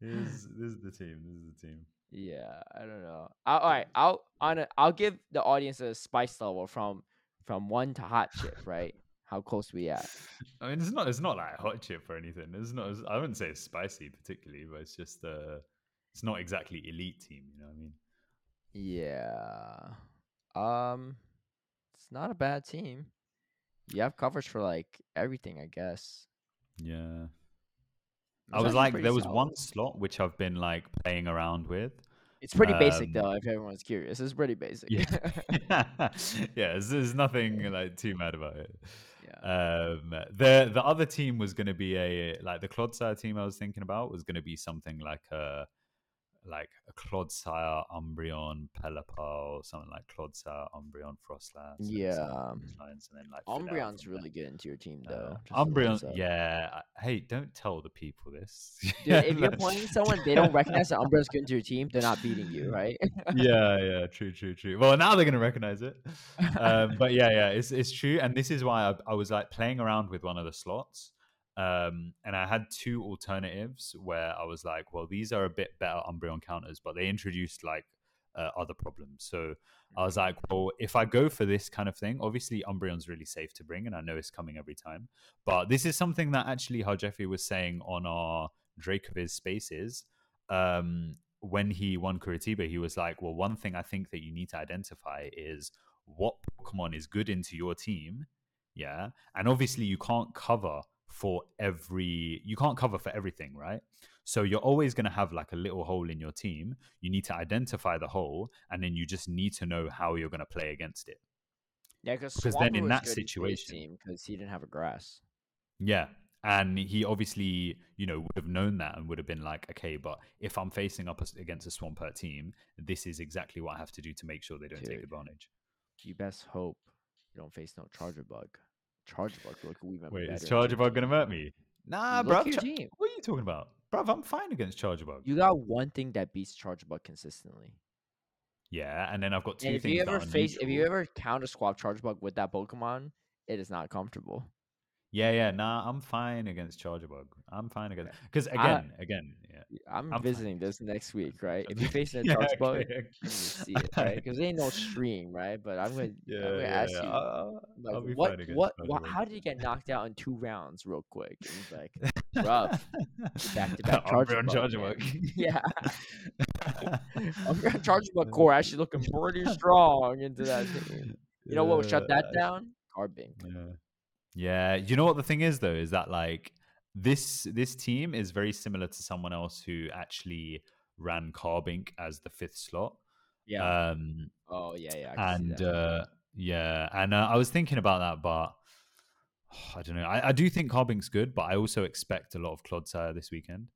Here's, this is the team. This is the team. Yeah, I don't know. I'll, all right, I'll on a, I'll give the audience a spice level from from one to hot chip, right? How close we at? I mean, it's not. It's not like hot chip or anything. It's not. I wouldn't say it's spicy particularly, but it's just. Uh, it's not exactly elite team. You know what I mean? Yeah. Um, it's not a bad team. You have coverage for like everything, I guess. Yeah. It's I was like, there was solid. one slot which I've been like playing around with. It's pretty basic um, though. If everyone's curious, it's pretty basic. Yeah. yeah, there's, there's nothing like too mad about it. Um, the the other team was going to be a like the Clodsire team I was thinking about was going to be something like a like a Clodsire Umbreon Pelipper, something like Clodsire Umbreon Froslass. and some Yeah. lines, and then like Umbreon's really good into your team Uh, though. heads Umbreon, yeah. Hey, don't tell the people this. Dude, if you're playing someone they don't recognize that Umbreon's good into your team, they're not beating you, right? yeah, yeah, true, true, true. Well, now they're gonna recognize it. Um, but yeah, yeah, it's it's true, and this is why I, I was like playing around with one of the slots, um, and I had two alternatives where I was like, well, these are a bit better Umbreon counters, but they introduced like uh, other problems. So I was like, well, if I go for this kind of thing, obviously Umbreon's really safe to bring, and I know it's coming every time. But this is something that actually, how Jeffrey was saying on our Dracoviz spaces, um, when he won Curitiba, he was like, well, one thing I think that you need to identify is what Pokemon is good into your team. Yeah. And obviously, you can't cover for every, you can't cover for everything, right? So you're always going to have like a little hole in your team. You need to identify the hole, and then you just need to know how you're going to play against it. yeah, because then in that situation- because he didn't have a grass. Yeah. And he obviously, you know, would have known that and would have been like, okay, but if I'm facing up against a Swampert team, this is exactly what I have to do to make sure they don't take Dude. advantage. You best hope you don't face no Charger Bug. Charger Bug look even Wait, better. is into your Charger Bug going to hurt me? Nah, Look bro. at your team. What are you talking about? Bruv, I'm fine against Charger Bug. You got one thing that beats Charger Bug consistently. Yeah, and then I've got two And if things you that ever are face, if you neutral. ever counter swap Charge Bug with that Pokemon, it is not comfortable. Yeah, yeah, nah, I'm fine against Charger Bug. I'm fine against because I- again, again, yeah. I'm, I'm fine. visiting this next week, right? If you face a Yeah, Bug, okay, you okay. see it, right? Because there ain't no stream, right? But I'm gonna, Yeah, I'm gonna yeah, ask you, I'll, like, I'll what, what, what, how did you get knocked out in two rounds, real quick? And he's like, rough. Back-to-back Charger Umbreon Bug, Charger. Bug. yeah. I'm gonna Charge Bug core actually looking pretty strong into that team. You know what would shut that down? Carbink. Yeah. Yeah. You know what the thing is though is that like this this team is very similar to someone else who actually ran Carbink as the fifth slot. Yeah. Um oh yeah, yeah. I can see and uh yeah, and uh, I was thinking about that, but I don't know. I, I do think Carbink's good, but I also expect a lot of Clodsire this weekend.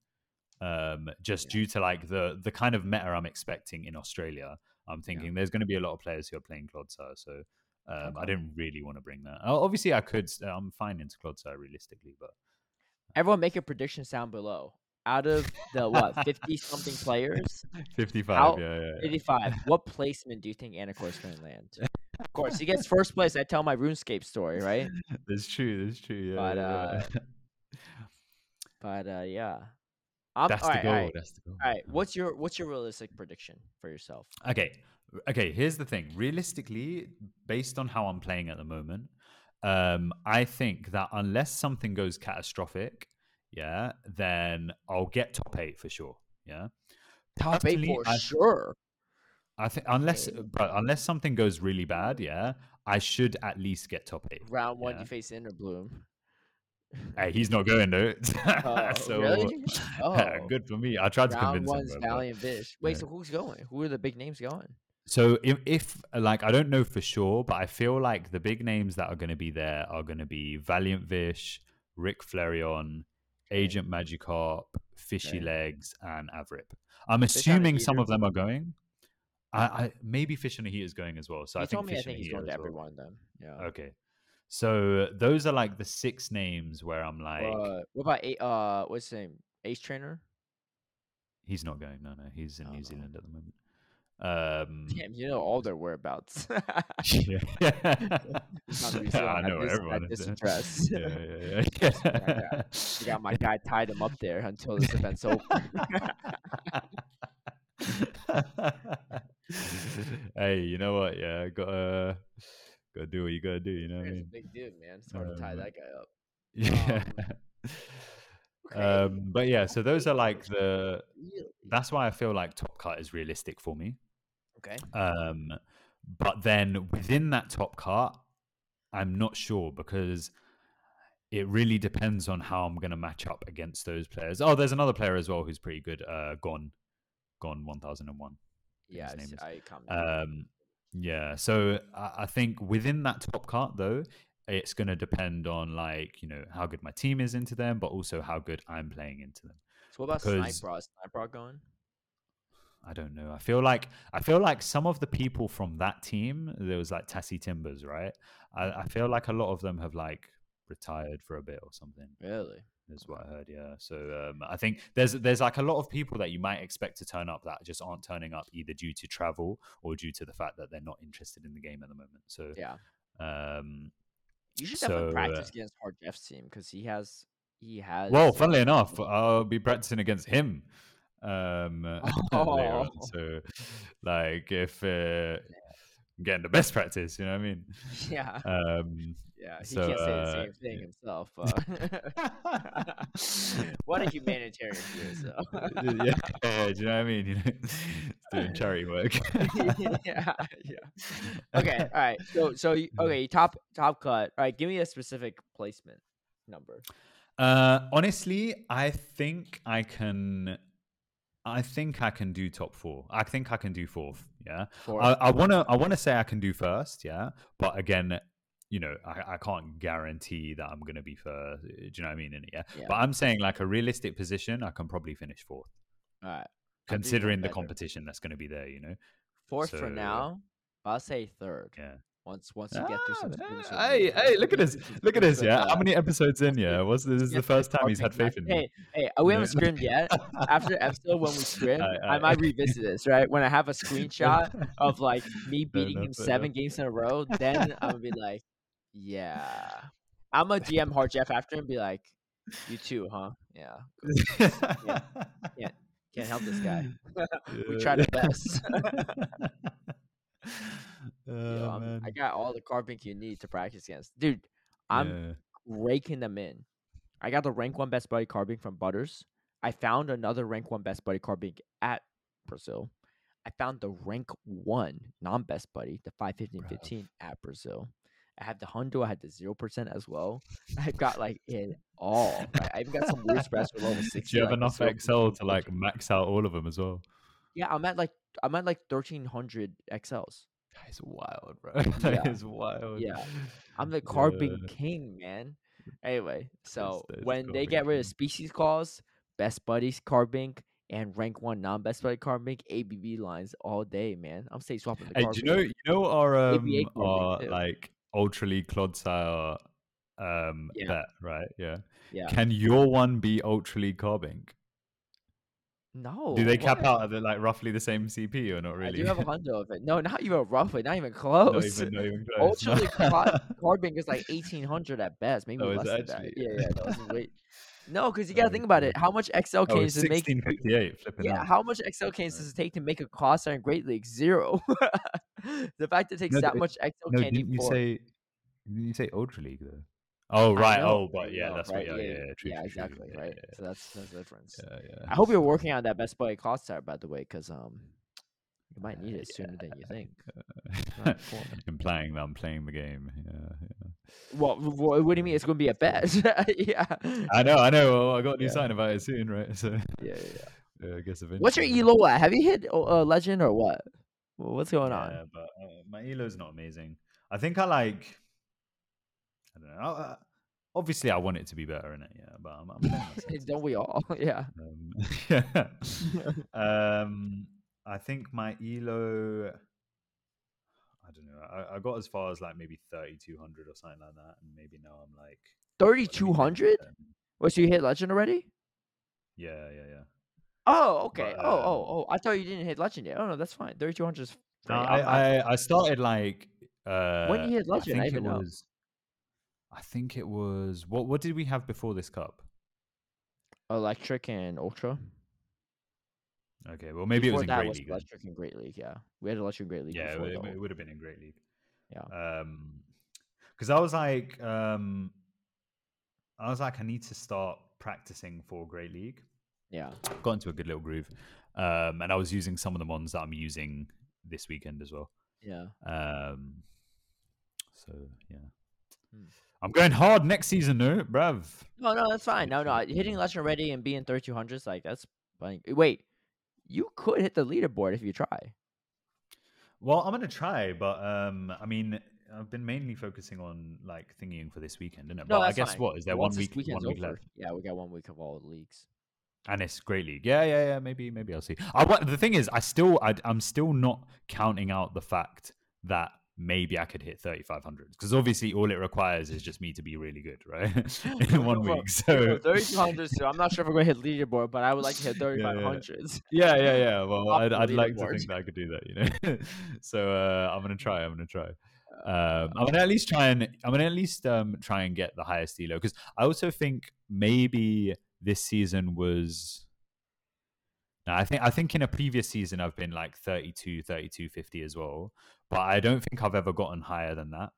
Um, just due to like the the kind of meta I'm expecting in Australia. I'm thinking there's going to be a lot of players who are playing Clodsire, so um, I didn't really want to bring that. Uh, Obviously, I could. uh, I'm fine into Clodsire realistically, but Everyone make your prediction down below. Out of the what, fifty something players, 55. Yeah, yeah, yeah. eighty-five. what placement do you think Anicor's gonna land? Of course, he gets first place. I tell my RuneScape story, right? That's true. That's true. Yeah, But, yeah, yeah. But uh, yeah, I'm, that's the right, goal. right, That's the goal. all right. What's your what's your realistic prediction for yourself? Okay. Okay, here's the thing. Realistically, based on how I'm playing at the moment, um, I think that unless something goes catastrophic yeah, then I'll get top eight for sure. Yeah. Top eight for I- sure. I think unless Okay. but unless something goes really bad, yeah, I should at least get top eight. Round one, yeah. you face Interbloom. Hey, he's not going though. Oh, so really? Oh, good for me. I tried to round convince one's him. bro, but- Valiant Vish. Wait, yeah. so who's going? Who are the big names going? So if, if like I don't know for sure, but I feel like the big names that are going to be there are going to be Valiant Vish, Rick Flareon, Agent Magikarp, Fishy Okay. Legs, and Avrip. I'm assuming some of them are going. I, I maybe Fish and a Heat is going as well. So he I think me I Fish on think a he's Heater going to as well. everyone then. Yeah. Okay. So those are like the six names where I'm like, Uh, what about A- uh what's his name? Ace Trainer? he's not going. No, no, he's in Oh, New no. Zealand at the moment. Um, Damn, you know all their whereabouts. yeah. New I know this- everyone at is this address. yeah, yeah, yeah. I got my guy tied him up there until this event's over. hey, you know what? Yeah, gotta gotta do what you gotta do. You know what I He's a mean? big dude, man. It's hard to tie Um, that guy up. Yeah. Okay. Um, but yeah, so those are like the. That's why I feel like top cut is realistic for me. Okay. Um, but then within that top cut, I'm not sure because it really depends on how I'm going to match up against those players. Oh, there's another player as well who's pretty good. Uh, Gone, Gone 1001. Yeah, his name it's- is. Um, yeah. So I, I think within that top cut though, it's going to depend on like you know how good my team is into them, but also how good I'm playing into them. so what about because- Sniper? Is Sniper going? I don't know. I feel like I feel like some of the people from that team, there was like Tassie Timbers, right? I, I feel like a lot of them have like retired for a bit or something. Really? Is what I heard. Yeah. So um, I think there's there's like a lot of people that you might expect to turn up that just aren't turning up either due to travel or due to the fact that they're not interested in the game at the moment. So Yeah. um, You should definitely So, practice uh, against Harjeff's team because he has he has. well, funnily enough, I'll be practicing against him um later on. Oh. So like if uh, getting the best practice, you know what I mean? yeah, Um, yeah. He so, can't say the uh, same thing himself. But what a humanitarian though. yeah, yeah, do you know what I mean? You know, doing charity work. yeah, yeah. Okay, all right. So, so you, okay, top top cut. All right, give me a specific placement number. Uh, honestly, I think I can. I think I can do top four. I think I can do fourth. Yeah. For I, I wanna. I wanna say I can do first. Yeah. But again, you know, I, I can't guarantee that I'm gonna be first. Do you know what I mean? In it, yeah? Yeah. But I'm saying like a realistic position, I can probably finish fourth, all right, I'll do one considering the competition that's gonna be there. You know. fourth for now. I'll say third. Yeah. Once once you get through some. Ah, hey, hey, look at this. Look at this. Yeah. How many episodes in? Yeah. What's this? Is the first time he's had faith in me. Hey, hey, we haven't Yeah. scrimmed yet. After episode when we scrim, I might revisit this, right? When I have a screenshot of like me beating him seven games in a row, then I'm gonna be like, yeah. I'm gonna DM Harjeff after and be like, you too, huh? Yeah. Can't can't help this guy. We tried our best. oh, Yo, man. I got all the carbink you need to practice against. Dude, I'm Yeah. raking them in. I got the rank one best buddy carbink from Butters. I found another rank one best buddy carbink at Brazil. I found the rank one non best buddy, the 515 15 at Brazil. I had the Hundo, I had the 0% as well. I've got like it all. right? I even got some weird spreads for level six. Do you have like enough 0% to like max out all of them as well? Yeah, I'm at like I'm at like 1300 XLs. That is wild, bro. That is Yeah. wild. Yeah. I'm the carbon Yeah. king, man. Anyway, so that is when they get rid of species calls, best buddies carbink, and rank one non best buddy carbink, ABB lines all day, man. I'm stay swapping the Hey, do you know you know our um our too. like Ultra League Clodsire um Yeah. bet, right? Yeah. Yeah. Can your one be Ultra League Carbink? No. Do they cap what? out at the, like roughly the same CP or not really? I do you have a hundo of it. No, not even roughly, not even close. not even not even close. Ultra League Cla- carbink is like 1800 at best, maybe Oh, less than that. Yeah, yeah. No, wait. No, because you gotta think about it. How much XL Oh, canes does it make? 1658. Flipping Yeah, out. how much XL canes does it take to make a Clodsire in Great League? Zero. the fact that it takes No, that it- much XL No, candy didn't you for say? Didn't you say Ultra League though? Oh right. Oh, but yeah, know, that's right? what. Yeah, yeah, yeah, true, yeah, true, true. exactly, Yeah, right. yeah, So that's that's the difference. Yeah, yeah. I hope you're working on that Best Boy cost by the way, because um, you might need it sooner than you think. uh. Implying that I'm playing the game. Yeah, yeah. Well, wh- what do you mean? It's going to be a bet? yeah. I know, I know. Well, I got a new Yeah. sign about it soon, right? So Yeah, yeah, yeah. yeah, I guess eventually. What's your elo at? Have you hit uh, legend or what? What's going on? Yeah, but uh, my elo's not amazing. I think I like. I don't know. Uh, obviously, I want it to be better in it. Yeah, but I'm, I'm. Don't we all? yeah. Um, yeah. um, I think my elo. I don't know. I, I got as far as like maybe thirty two hundred or something like that, and maybe now I'm like what, think, 3200? um, Wait, so you hit legend already? Yeah, yeah, yeah. Oh, okay. But, oh, um, oh, oh. I thought you didn't hit legend yet. Oh, no, that's fine. 3200 is No. I, I I started like uh When you hit legend, I think even it know. was I think it was what what did we have before this cup? electric and ultra. Okay, well maybe Before it was in that Great was League. electric and great league. Yeah, we had electric and great league. Yeah, before, it, it would have been in Great League. Yeah. Um, because I was like, um, I was like, I need to start practicing for Great League. yeah. Got into a good little groove, um, and I was using some of the ones that I'm using this weekend as well. Yeah. Um, so yeah, Hmm. I'm going hard next season, no, bruv. No, no, that's fine. No, no, Literally. hitting legend already and being 3200s, like that's funny. Wait, you could hit the leaderboard if you try. Well, I'm gonna try, but um, I mean, I've been mainly focusing on like thingying for this weekend, isn't it? No, but I that's guess fine. what is there Once one week, weekend's one week over- left, Yeah, we got one week of all the leagues. and it's Great League. Yeah, yeah, yeah. Maybe, maybe I'll see. I the thing is, I still, I, I'm still not counting out the fact that maybe I could hit 3500 because obviously all it requires is just me to be really good, right? in one Well, week. So 3200. So I'm not sure if we're gonna hit leaderboard, but I would like to hit 3,500. yeah. yeah, yeah, yeah. Well, I'd, I'd like to think that I could do that, you know. so uh, I'm gonna try. I'm gonna try. Um, I'm gonna at least try and I'm gonna at least um, try and get the highest elo because I also think maybe this season was. No, I think I think in a previous season I've been like 32, 32, 50 as well, but I don't think I've ever gotten higher than that.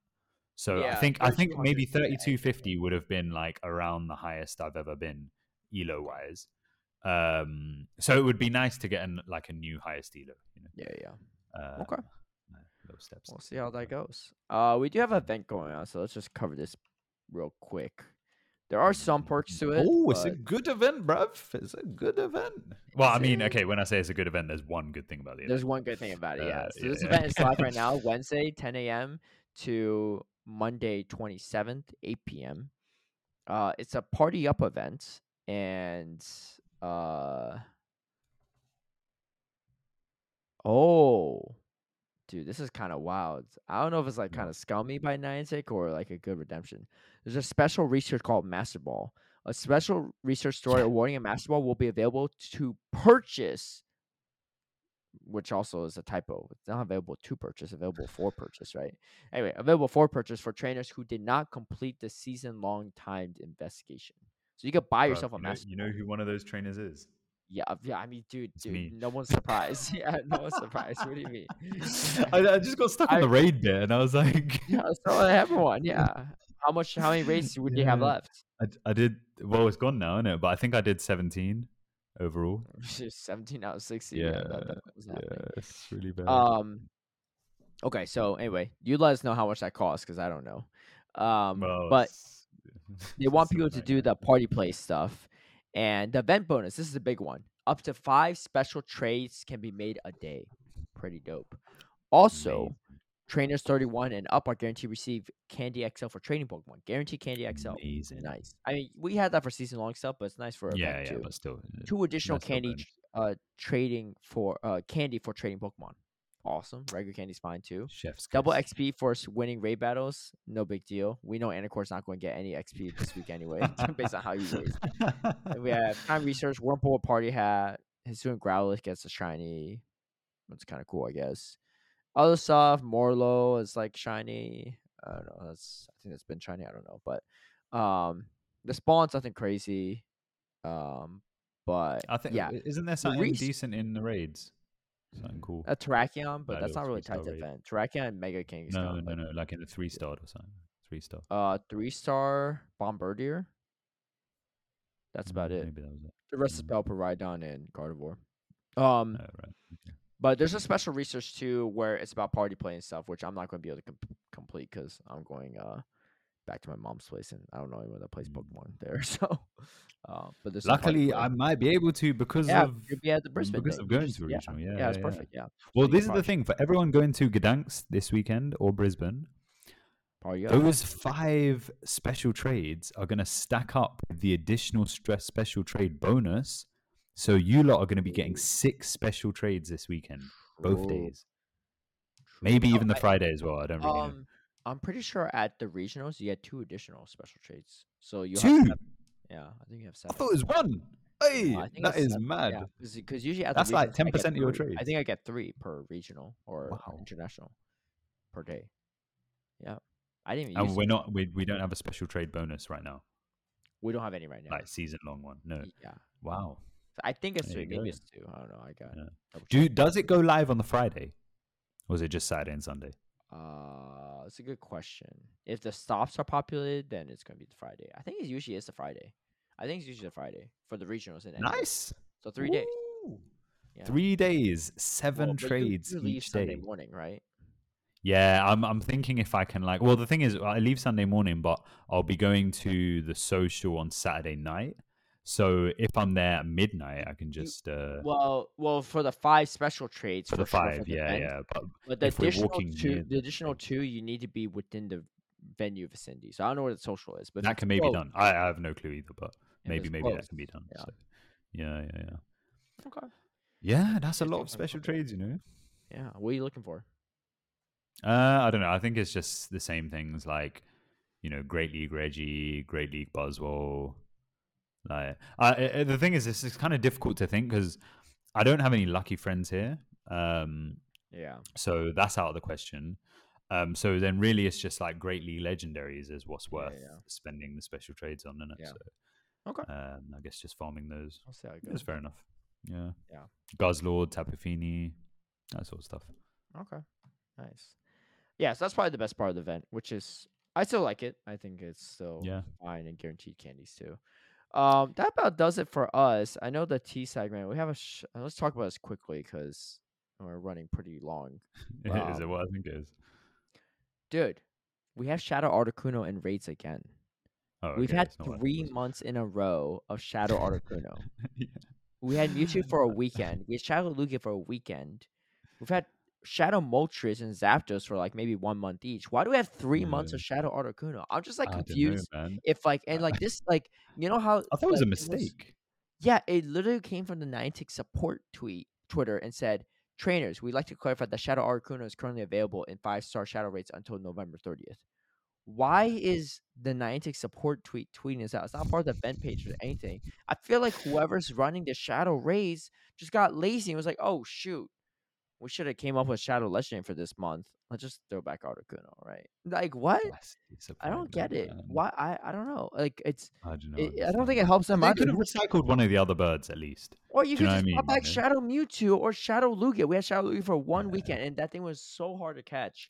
So I think I think maybe is pretty high. 3250 would have been like around the highest I've ever been elo wise. Um, so it would be nice to get an, like a new highest elo. You know, Yeah, yeah. uh, Okay. no, little steps. We'll see how that goes. Uh, we do have an event going on, so let's just cover this real quick. There are some perks to it. Oh, it's a good event, bruv. It's a good event. Well, I mean, it? okay, when I say it's a good event, there's one good thing about the event. There's one good thing about it, yeah. Uh, So this yeah, event is live right now, Wednesday, 10 a.m. to Monday, 27th, 8 p.m. Uh, it's a party up event, and uh, oh, dude, this is kind of wild. I don't know if it's like kind of scummy by Niantic or like a good redemption. There's a special research called Master Ball. A special research story awarding a Master Ball will be available to purchase which also is a typo. It's not available to purchase, available for purchase, right? Anyway, available for purchase for trainers who did not complete the season long timed investigation. So you could buy yourself a you know, master. you know who one of those trainers is? Yeah, uh, yeah. I mean, dude, dude, me. no one's surprised. yeah, no one's surprised. What do you mean? I, I just got stuck in I- the raid bit, and I was like, yeah, so everyone, yeah. How much? How many raids would you have left? I, I did. Well, it's gone now, isn't it? But I think I did 17 overall. Seventeen out of sixty. Yeah, that, that Yeah, it's really bad. Um. Okay, so anyway, you let us know how much that costs because I don't know. Um, well, but they want people to do the party play stuff and the event bonus this is a big one up to five special trades can be made a day pretty dope also. Trainers 31 and up are guaranteed to receive candy xl for trading pokemon guaranteed candy xl Amazing. nice i mean we had that for season long stuff but it's nice for Yeah, yeah, too but still. uh, two additional candy uh trading for uh candy for trading pokemon awesome regular candy's fine too Chef's Double. XP for winning raid battles, no big deal. We know Anicor's not going to get any XP this week anyway, based on how you raised. And we have time research, Wurmple party hat, Hisuian Growlithe gets a shiny. That's kind of cool, I guess. Other stuff, Morlo is like shiny. I don't know. That's I think it's been shiny. I don't know, but um, the spawn's nothing crazy. Um, but I think. yeah. Isn't there something res- decent in the raids? Something cool. a Terrakion, but That that's not really tied to event. Terrakion and Mega King. No, no, no. Like in the three star or something. three star. Uh, three star Bombirdier. That's about Mm, it. Maybe that was it. The rest is Mm. Belperidon and Gardevoir. Um, Oh, right. Okay. But there's a special research too where it's about party play and stuff, which I'm not going to be able to com- complete because I'm going uh back to my mom's place and I don't know anyone that plays Mm. Pokemon there. So, uh, but Luckily. I might be able to because yeah, of at the Brisbane because thing. of going to yeah. Yeah, yeah, it's yeah. perfect. Yeah. Well, So this is the thing for everyone going to Gdansk this weekend or Brisbane. Those five special trades are going to stack up with the additional stress special trade bonus. So you lot are going to be getting six special trades this weekend, both True, days. Maybe even the I- Friday as well. I don't really know. Um, I'm pretty sure at the regionals you had two additional special trades. So you have Two. seven. Yeah, I think you have I seven. thought it was one. Hey, No, I think that it's is seven, mad. Because usually at the That's like regionals, I get 10% of your three. I trades. think I get three per regional or Wow. international per day. Yeah, I didn't even And use. we're it. not. We, we don't have a special trade bonus right now, We don't have any right now. like season long one. No. Yeah, Wow. I think it's There three. Maybe it's two. I don't know. I got. Yeah. Do does it go live on the Friday, or is it just Saturday and Sunday? Uh, it's a good question. If the stops are populated, then it's gonna be the Friday. I think it usually is the Friday. I think it's usually the Friday for the regionals and Nice. So three days. Yeah. Three days, seven Well, you- trades you leave each Sunday day. morning, right? Yeah, I'm I'm thinking if I can like well the thing is I leave Sunday morning but I'll be going to the social on Saturday night. So if I'm there at midnight I can just uh Well, well, for the five special trades for the sure five, for the yeah, event, yeah. But But the additional two, the additional two, you need to be within the venue vicinity. So I don't know where the social is, but that can maybe be done. I, I have no clue either, but maybe maybe close, that can be done. yeah. So, yeah, yeah, yeah. Okay. Yeah, that's a lot of special trades, you know. Yeah. What are you looking for? Uh, I don't know. I think it's just the same things like, you know, Great League Reggie, Great League Buzzwole. Like, uh, uh, the thing is, this is kind of difficult to think because I don't have any lucky friends here. Um, Yeah. so that's out of the question. Um, so then really it's just like greatly Legendaries is what's worth yeah. spending the special trades on, is Yeah. So, Okay. um, I guess just farming those. I'll see how it That's goes. fair enough. Yeah. Yeah. Guzzlord, Tapu Fini, that sort of stuff. Okay. Nice. Yeah, so that's probably the best part of the event, which is I still like it. I think it's still Yeah. fine and guaranteed candies too. Um, that about does it for us. I know the T segment. We have a. Sh- uh, let's talk about this quickly because we're running pretty long. is it Um, what I think it is? Dude, we have Shadow Articuno and raids again. Oh, okay. We've had it's not what I thought it three months in a row of Shadow Articuno. Yeah. We had Mewtwo for a weekend. We had Shadow Lugia for a weekend. We've had Shadow Moltres and Zapdos for like maybe one month each. Why do we have three months of Shadow Articuno? I'm just like don't know, confused. If like and like this like you know how I thought it was a like, mistake. yeah, it literally came from the Niantic support tweet Twitter and said, "Trainers, we'd like to clarify that Shadow Articuno is currently available in five star Shadow rates until November 30th." Why is the Niantic support tweet tweeting this out? It's not part of the event page or anything. I feel like whoever's running the Shadow Rays just got lazy and was like, "Oh shoot, we should have came up with Shadow Legend for this month. Let's just throw back Articuno, right?" Like what? I don't get it. Why? I I don't know. Like it's. I don't know. It, I don't think it helps them They could have recycled one of the other birds at least. Or you Do you could know just pop back you? Shadow Mewtwo or Shadow Lugia. We had Shadow Lugia for one Yeah. weekend, and that thing was so hard to catch.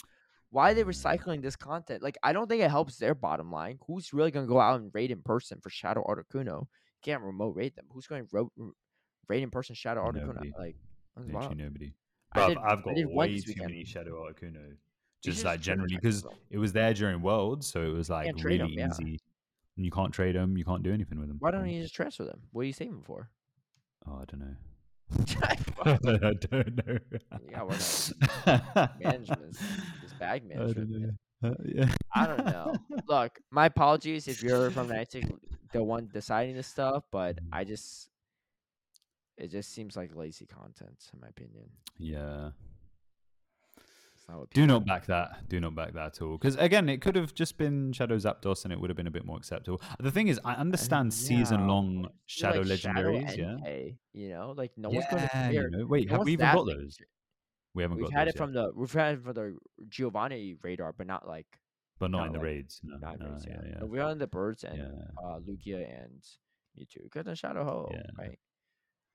Why are they mm. recycling this content? Like, I don't think it helps their bottom line. Who's really going to go out and raid in person for Shadow Articuno? You can't remote raid them. Who's going to ro- raid in person Shadow Articuno? Nobody. Like, that's wild. nobody. Bruv, did- I've got way too many Shadow Articuno. Just should like generally, because it was there during Worlds, so it was like Can't trade 'em, really yeah. easy. And you can't trade them. You can't do anything with them. Why don't you just transfer them? What are you saving for? Oh, I don't know. I don't know. Yeah, we're management, this bag I don't management. Uh, yeah. I don't know. Look, my apologies if you're from the one deciding this stuff, but Mm. I just it just seems like lazy content, in my opinion. Yeah. It's not what Do not back that. Do not back that at all. Because again, it could have just been Shadow Zapdos, and it would have been a bit more acceptable. The thing is, I understand yeah, season-long Shadow like legendaries. yeah. Entei, you know, like no one's going to Yeah, care. you know. Wait, no have we even got those? We haven't We've got had those it from the we've had it from the Giovanni radar, but not like but not not in the like- raids. No, not no, raised, yeah, yeah. yeah. We're on the birds and Yeah. uh, Lugia and Mewtwo. Because the Shadow Ho, Yeah. right?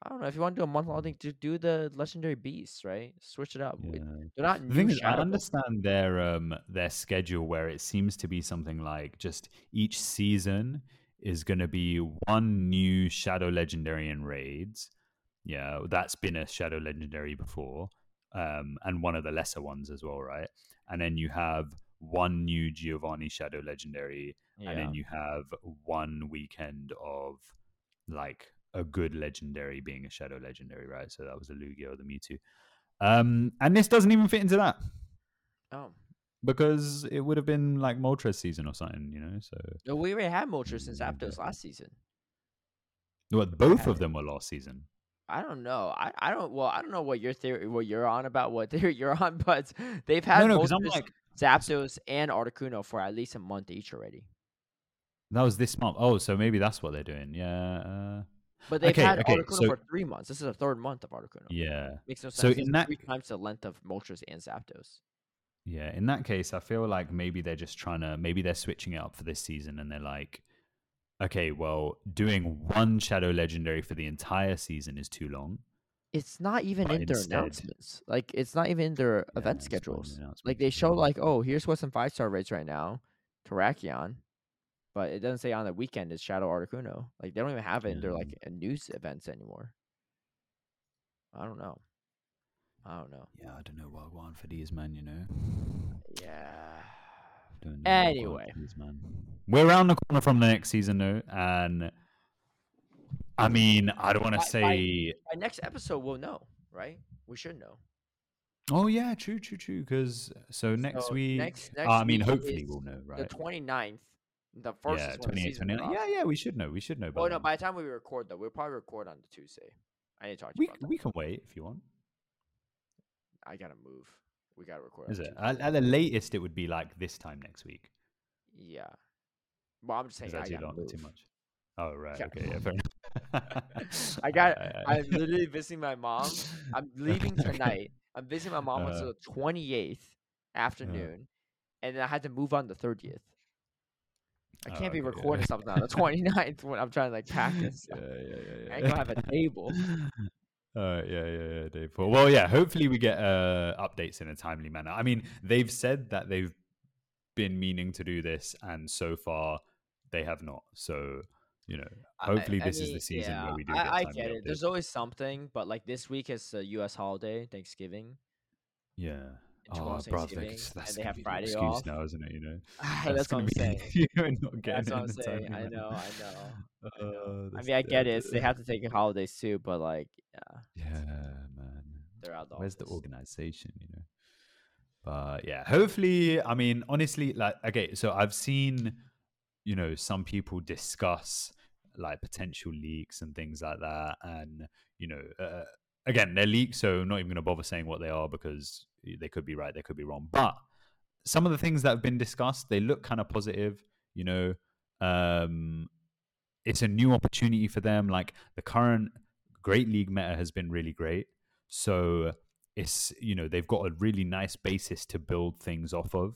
I don't know if you want to do a month long thing, to do the legendary beasts, right? Switch it up. Yeah. They're not The thing is, I understand their um their schedule where it seems to be something like just each season is going to be one new Shadow Legendary in raids. Yeah, that's been a Shadow Legendary before, um, and one of the lesser ones as well, right? And then you have one new Giovanni Shadow Legendary, Yeah. and then you have one weekend of like a good legendary being a shadow legendary, right? So that was the Lugia or the Mewtwo. Um, and this doesn't even fit into that oh, because it would have been like Moltres season or something, you know. So no, we already had Moltres since Zapdos last season. well, both of them were last season. I don't know. I, I don't. Well, I don't know what your theory, what you're on about, what theory you're on, but they've had No, no, Moltres, like Zapdos and Articuno for at least a month each already. that was this month. Oh, so maybe that's what they're doing. Yeah, uh, But they've Okay, had okay, Articuno so- for three months. This is the third month of Articuno. yeah, Makes no sense. So It's in that- three times the length of Moltres and Zapdos. yeah. In that case, I feel like maybe they're just trying to maybe they're switching it up for this season, and they're like, okay, well, doing one shadow legendary for the entire season is too long. It's not even But in their instead- announcements. Like it's not even in their Yeah, event it's not in the schedules. Like they show like, oh, here's what's some five star rates right now, Terrakion, but it doesn't say on the weekend is Shadow Articuno. Like they don't even have it in their Yeah. like uh, news events anymore. I don't know. I don't know. Yeah, I don't know what I want for these, men. You know. Yeah. Don't know what I want Anyway. these, man. We're around the corner from the next season, though, and I mean, I don't want to say. By next episode, we'll know, right? We should know. Oh yeah, true, true, true. Because so next So week, next- uh, I mean, hopefully we'll know, right? The right? 29th, the first Yeah, is when the 28, 29. Yeah, yeah, we should know. We should know. By Oh no! then. By the time we record, though, we'll probably record on the Tuesday. I need to talk to you we that. we can wait if you want. I gotta move. We gotta record. Is it at, at the latest? It would be like this time next week. Yeah. Well, I'm just saying I long? move. Too much? Oh right. Yeah. Okay. Yeah. Fair enough. I got. I'm literally visiting my mom. I'm leaving tonight. I'm visiting my mom Uh. until the 28th afternoon, and then I had to move on the 30th. I Oh, can't be okay, yeah. recording something on the 29th when I'm trying to like and yeah, yeah, yeah, yeah. I ain't gonna have a table. Uh, yeah, yeah, yeah, Dave. Well, well, yeah. Hopefully, we get uh, updates in a timely manner. I mean, they've said that they've been meaning to do this, and so far they have not. So, you know, hopefully I this is mean, the season yeah, where we do I, I get it. There's always something, but like this week is a U.S. holiday, Thanksgiving. Yeah. Oh, bro, that's, that's and they have Friday excuse off. now, isn't it? You know, That's, what gonna I'm be saying. you're not getting That's what I'm saying. timely I know. I know. I know. Uh, I mean, I get it. it's- They have to take holidays too, but like, yeah, Yeah, man. they're out the Where's the organization, you know? But yeah, hopefully, I mean, honestly, like, okay, so I've seen, you know, some people discuss like potential leaks and things like that. And, you know, uh, again, they're leaks, so I'm not even going to bother saying what they are because they could be right, they could be wrong. But some of the things that have been discussed, they look kind of positive, you know. Um, it's a new opportunity for them. Like the current Great League meta has been really great. So it's you know they've got a really nice basis to build things off of.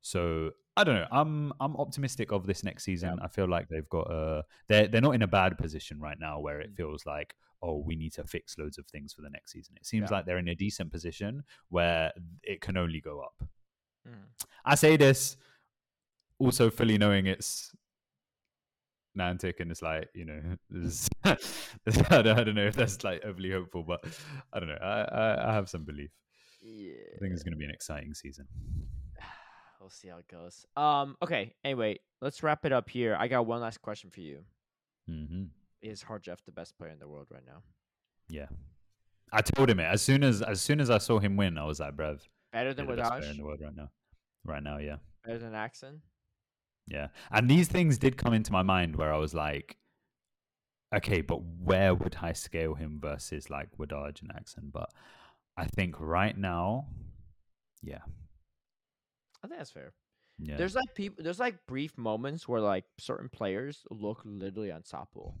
So I don't know. I'm I'm optimistic of this next season. I feel like they've got a they're they're not in a bad position right now where it Mm. feels like oh we need to fix loads of things for the next season. It seems Yeah. like they're in a decent position where it can only go up. Mm. I say this also fully knowing it's Niantic and it's like you know I, don't, I don't know if that's like overly hopeful, but I don't know. I I, I have some belief. Yeah, I think it's going to be an exciting season. we'll see how it goes. Um. Okay. Anyway, let's wrap it up here. I got one last question for you. hmm Is Harjeff the best player in the world right now? Yeah, I told him it as soon as as soon as I saw him win. I was like, "Brev, Better than player in the world right now." Right now, yeah. Better than Axon? Yeah. And these things did come into my mind where I was like, okay, but where would I scale him versus like Wadaj and Axon? But I think right now, yeah. I think that's fair. Yeah. There's like people. There's like brief moments where like certain players look literally unstoppable.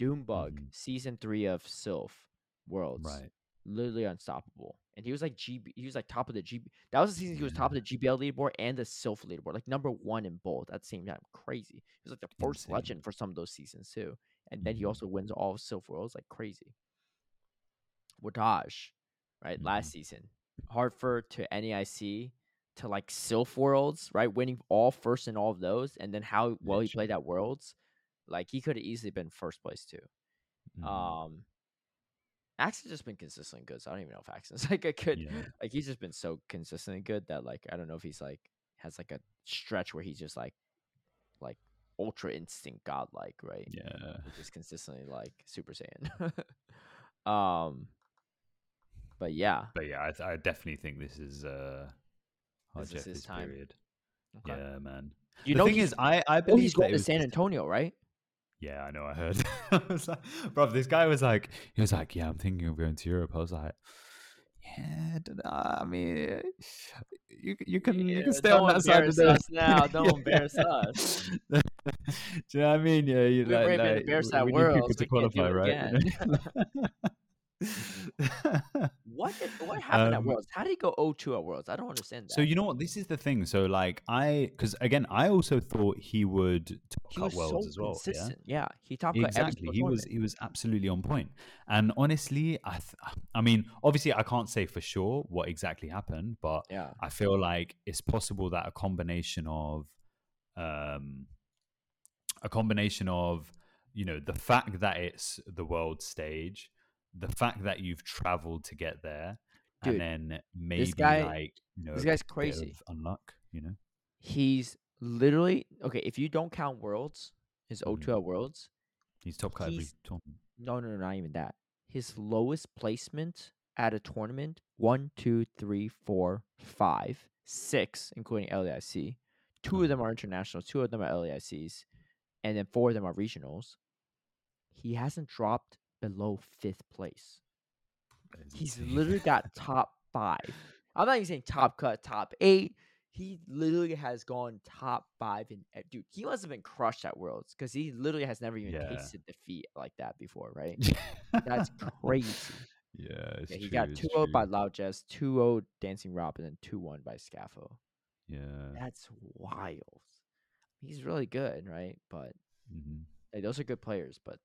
Doombug, Mhm. season three of Silph Worlds, right. literally unstoppable. And he was like GB. He was like top of the GB. That was the season he was top of the GBL leaderboard and the Silph leaderboard, like number one in both at the same time. Crazy. He was like the first Insane. legend for some of those seasons too. And then he Mhm. also wins all of Silph Worlds, like crazy. Wadaj, right? Mhm. Last season, Hartford to NAIC to like Silph Worlds, right? Winning all first in all of those, and then how well he played at Worlds, like he could have easily been first place too. Mhm. Um, Axe has just been consistently good. So I don't even know if Axe is like a good, Yeah. like he's just been so consistently good that like I don't know if he's like has like a stretch where he's just like, like ultra instinct godlike, right? Yeah. Just consistently like Super Saiyan. um, but yeah, But yeah, I, th- I definitely think this is uh This is his time. period. okay. Yeah, man. You the know thing he's, is, I I oh, believe he's going to San Antonio, right? Yeah, I know. I heard. I was like, bro, this guy was like, he was like, yeah, I'm thinking of going to Europe. I was like, yeah, I. I mean, you you can you can stay on that side of the. us now, don't embarrass us. Do you know what I mean? Yeah, you We like, were able to like, embarrass we- that we need people to we can't do qualify, right? What did, what happened at Um, Worlds? How did he go 0-2 at Worlds? I don't understand that. So you know what? This is the thing. So like I, because again, I also thought he would top he cut worlds so as well. Yeah? Yeah, he top cut exactly he was he was absolutely on point. point and honestly i th- i mean obviously i can't say for sure what exactly happened but Yeah, i feel like it's possible that a combination of um a combination of you know the fact that it's the world stage the fact that you've traveled to get there Dude, and then maybe guy- like you know this guy's crazy. of unluck you know he's literally okay. If you don't count Worlds, his 0-2 Mhm. Worlds, he's top cut every He's- tournament no, no, no, not even that. His lowest placement at a tournament: one, two, three, four, five, six, including LAIC. Two of them are internationals. Two of them are LAICs, and then four of them are regionals. He hasn't dropped below fifth place. He's insane. literally got top five. I'm not even saying top cut, top eight. He literally has gone top five in eh, dude. He must have been crushed at Worlds because he literally has never even Yeah. tasted defeat like that before, right? That's crazy. yeah it's Yeah, he true, got it's 2 0 by. Loud Jazz, 2 0 Dancing Robin, and 2 1 by Scaffo. yeah That's wild. He's really good, right? But hmm like, those are good players, but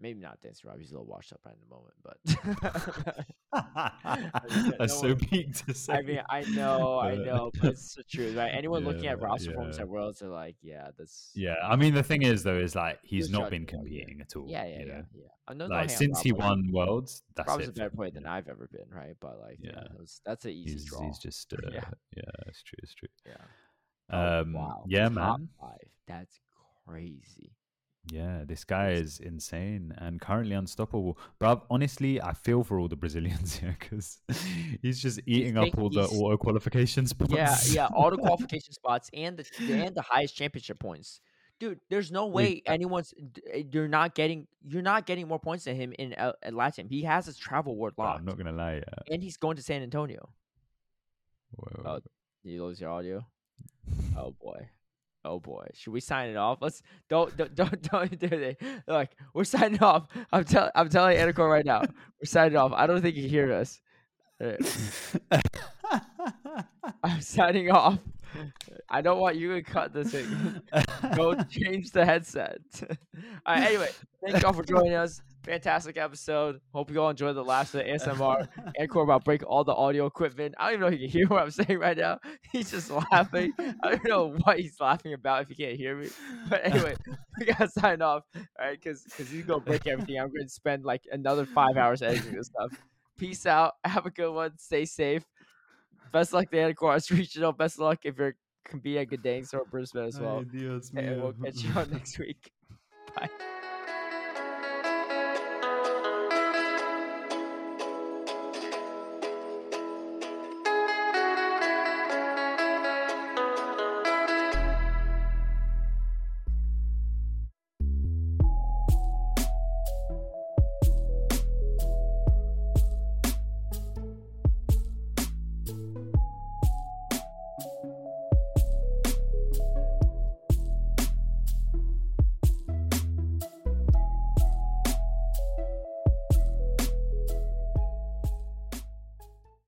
maybe not Dancing Robin. He's a little washed up right in the moment, but That's no so big to say. I mean, I know, I know, but it's the truth, right? Anyone looking at Yeah, roster performance at Worlds are like, yeah, that's yeah, I mean the thing is though is like he's not been competing at all. yeah, yeah, yeah, know? yeah. I'm Like since Rob, he like, won worlds, that's Rob's it. a better player than? I've ever been, right? But like, yeah, Yeah. that was, that's an easy He's, draw. he's just uh, Yeah. yeah. it's true, it's true. yeah. Oh, Um, wow. yeah, man. Five. That's crazy. Yeah, this guy is insane and currently unstoppable. But honestly, I feel for all the Brazilians here because he's just eating up taking- all the he's- auto qualification spots. Yeah, yeah. All the qualification spots and the and the highest championship points. Dude, there's no way anyone's. d- uh, You're not getting. You're not getting more points than him in uh, at Latin. He has his travel award But locked, I'm not gonna lie. Yeah. and he's going to San Antonio. Whoa. Oh, Did you lose your audio? Oh boy. Oh boy. Should we sign it off? Let's don't don't don't, don't do it. Look, we're signing off. I'm telling I'm telling Anicor right now. We're signing off. I don't think you hear us. Uh, I'm signing off. I don't want you to cut this thing. Go change the headset. all right, anyway, thank y'all for joining us. Fantastic episode. Hope you all enjoyed the last of the ASMR. Anicor about break all the audio equipment. I don't even know if you can hear what I'm saying right now. He's just laughing. I don't know what he's laughing about if you can't hear me. But anyway, we gotta sign off. All right, because because he's gonna break everything. I'm gonna spend like another five hours editing this stuff. Peace out. Have a good one. Stay safe. Best luck to Anicor Regional. Best luck if you're competing at Gdansk or Brisbane as well. Ay, Dios And we'll catch you on next week. Bye.